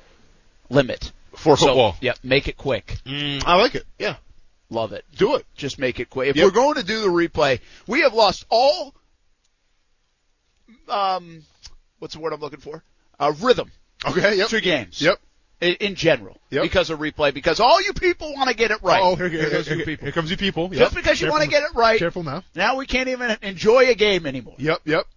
limit
For
So,
football.
yeah, make it quick.
Mm, I like it. Yeah.
Love it.
Do it.
Just make it quick. If
Yep.
we're going to do the replay, we have lost all. Um, what's the word I'm looking for? Uh, rhythm
Okay. Yep.
to games.
Yep.
In, in general,
Yep.
because of replay, because all you people want to get it right.
Oh, here, here,
Here goes you people.
here comes you people.
Just because you want to get it right,
Careful now.
now we can't even enjoy a game anymore.
Yep. Yep.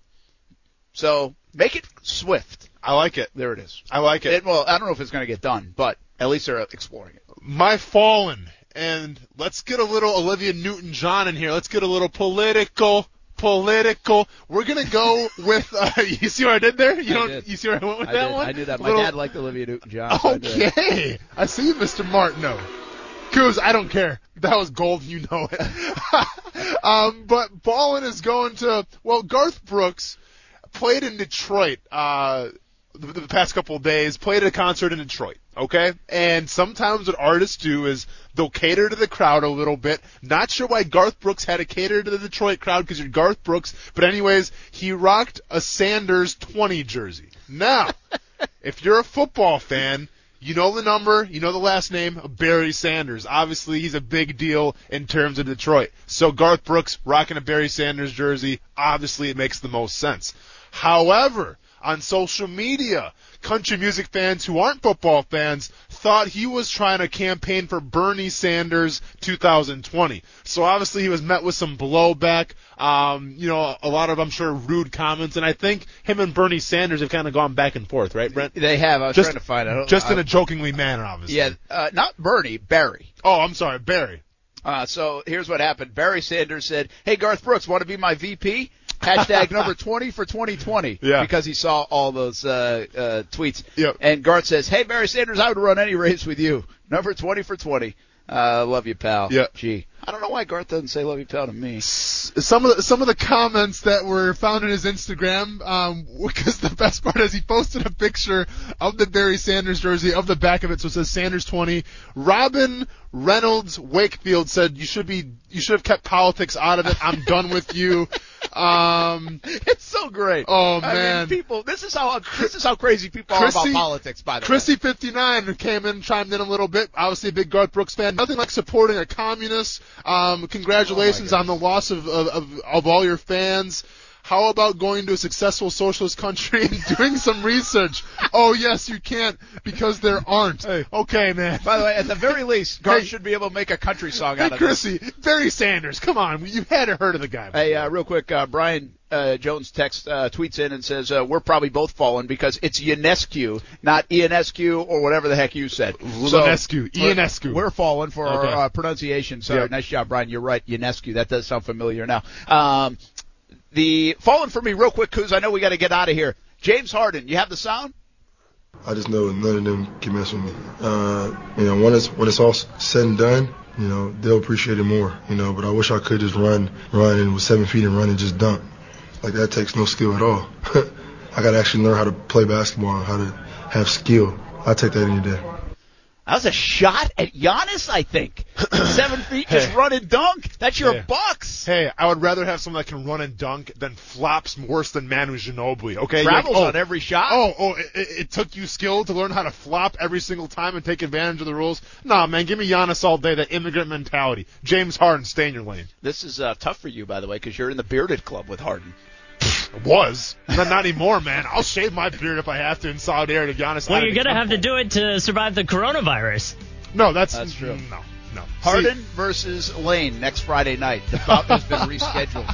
So make it swift.
I like it.
There it is.
I like it.
It, well, I don't know if it's going to get done, but at least they're exploring it.
My fallen. And let's get a little Olivia Newton John in here. Let's get a little political. Political. We're gonna go with. Uh, you see what I did there? You
I
don't.
did.
You see where I went with
I
that
did.
one?
I knew that. My
Little-
dad liked Olivia Newton-John. I.
Okay. I see you, Mr. Martineau. Kuz, I don't care. That was gold, you know it. um, but Ballin is going to, well, Garth Brooks played in Detroit, uh, the, the past couple of days, played at a concert in Detroit, okay? And sometimes what artists do is they'll cater to the crowd a little bit. Not sure why Garth Brooks had to cater to the Detroit crowd because you're Garth Brooks, but anyways, he rocked a Sanders 20 jersey. Now, if you're a football fan, you know the number, you know the last name, Barry Sanders. Obviously, he's a big deal in terms of Detroit. So Garth Brooks rocking a Barry Sanders jersey, obviously it makes the most sense. However, on social media, country music fans who aren't football fans thought he was trying to campaign for Bernie Sanders 2020. So obviously he was met with some blowback, um, you know, a lot of, I'm sure, rude comments, and I think him and Bernie Sanders have kind of gone back and forth, right, Brent?
They have. I was
Just-
trying to find it. I
Just in a jokingly manner, obviously.
Yeah, uh, not Bernie, Barry.
Oh, I'm sorry, Barry.
Uh, so here's what happened. Barry Sanders said, "Hey Garth Brooks, want to be my VP?" Hashtag number 20 for 2020.
Yeah.
Because he saw all those uh, uh, tweets.
Yep.
And Garth says, "Hey Barry Sanders, I would run any race with you. Number 20 for 20. Uh, love you, pal."
Yeah.
Gee, I don't know why Garth doesn't say "love you, pal" to me.
some of the, some of the comments that were found in his Instagram, um, because the best part is he posted a picture of the Barry Sanders jersey of the back of it, so it says Sanders 20. Robin Reynolds Wakefield said you should be you should have kept politics out of it. I'm done with you. Um,
It's so great.
Oh,
I
man.
mean, people. This is how this is how crazy people are about politics. By the way.
Chrissy 59 came in, chimed in a little bit. Obviously, a big Garth Brooks fan. Nothing like supporting a communist. Um, congratulations on the loss of, of, of, of all your fans. How about going to a successful socialist country and doing some research? Oh yes, you can't because there aren't. Okay, man.
By the way, at the very least, Garth
Hey.
should be able to make a country song
Hey,
out of this.
Chrissy, Barry Sanders, come on, you've had to heard of the guy.
Hey, uh, real quick, uh, Brian uh, Jones text uh, tweets in and says uh, we're probably both fallen because it's Ionescu, not Ionescu or whatever the heck you said.
Ionescu,
we're- We're fallen for
Okay.
our uh, pronunciation. Sorry,
Yep.
nice job, Brian. You're right, Ionescu. That does sound familiar now. Um, the fallen for me, real quick, Kuz. I know we got to get out of here. James Harden, you have the sound.
I just know none of them can mess with me. Uh, you know, when it's when it's all said and done, you know, they'll appreciate it more. You know, but I wish I could just run, run, and with seven feet and run and just dunk. Like that takes no skill at all. I got to actually learn how to play basketball how to have skill. I take that any day.
That was a shot at Giannis, I think. Seven feet, just
Hey.
run and dunk. That's your
Yeah.
Bucks.
Hey, I would rather have someone that can run and dunk than flops worse than Manu Ginobili. Okay, You're
Travels
like, oh,
on every shot.
Oh, oh, it, it it took you skill to learn how to flop every single time and take advantage of the rules. Nah, man, give me Giannis all day. That immigrant mentality. James Harden, stay in your lane.
This is uh, tough for you, by the way, because you're in the bearded club with Harden.
Was not, not anymore, man. I'll shave my beard if I have to in solidarity. to Giannis.
Well, you're gonna have to do it to survive the coronavirus.
No, that's
That's true.
No, no.
Harden versus Lane next Friday night. The bout has been rescheduled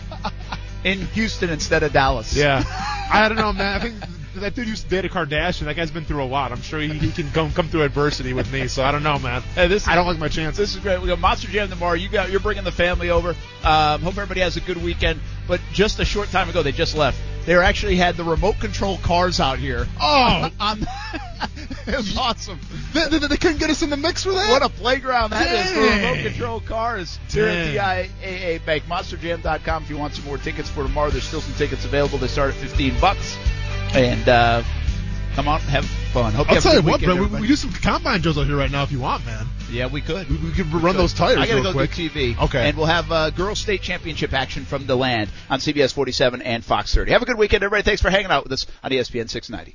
in Houston instead of Dallas.
Yeah. I don't know, man. I think that dude used to date a Kardashian. That guy's been through a lot. I'm sure he, he can come come through adversity with me. So I don't know, man.
Hey, this is,
I don't like my chances.
This is great. We got Monster Jam tomorrow. You got you're bringing the family over. Um, hope everybody has a good weekend. But just a short time ago, they just left. They actually had the remote control cars out here.
Oh,
on, it was awesome.
They, they, they, couldn't get us in the mix for that.
What a playground that
Dang.
is for remote control cars here at the TIAA Bank. MonsterJam.com if you want some more tickets for tomorrow. There's still some tickets available. They start at 15 bucks. And uh, come on, have fun. Hope
I'll tell you what, bro. We, we do some combine drills out here right now if you want, man.
Yeah, we could.
We, we could run
could.
those tires
I gotta
real
go
quick.
do TV.
Okay.
And we'll have uh, girls state championship action from the land on CBS 47 and Fox 30. Have a good weekend, everybody. Thanks for hanging out with us on ESPN 690.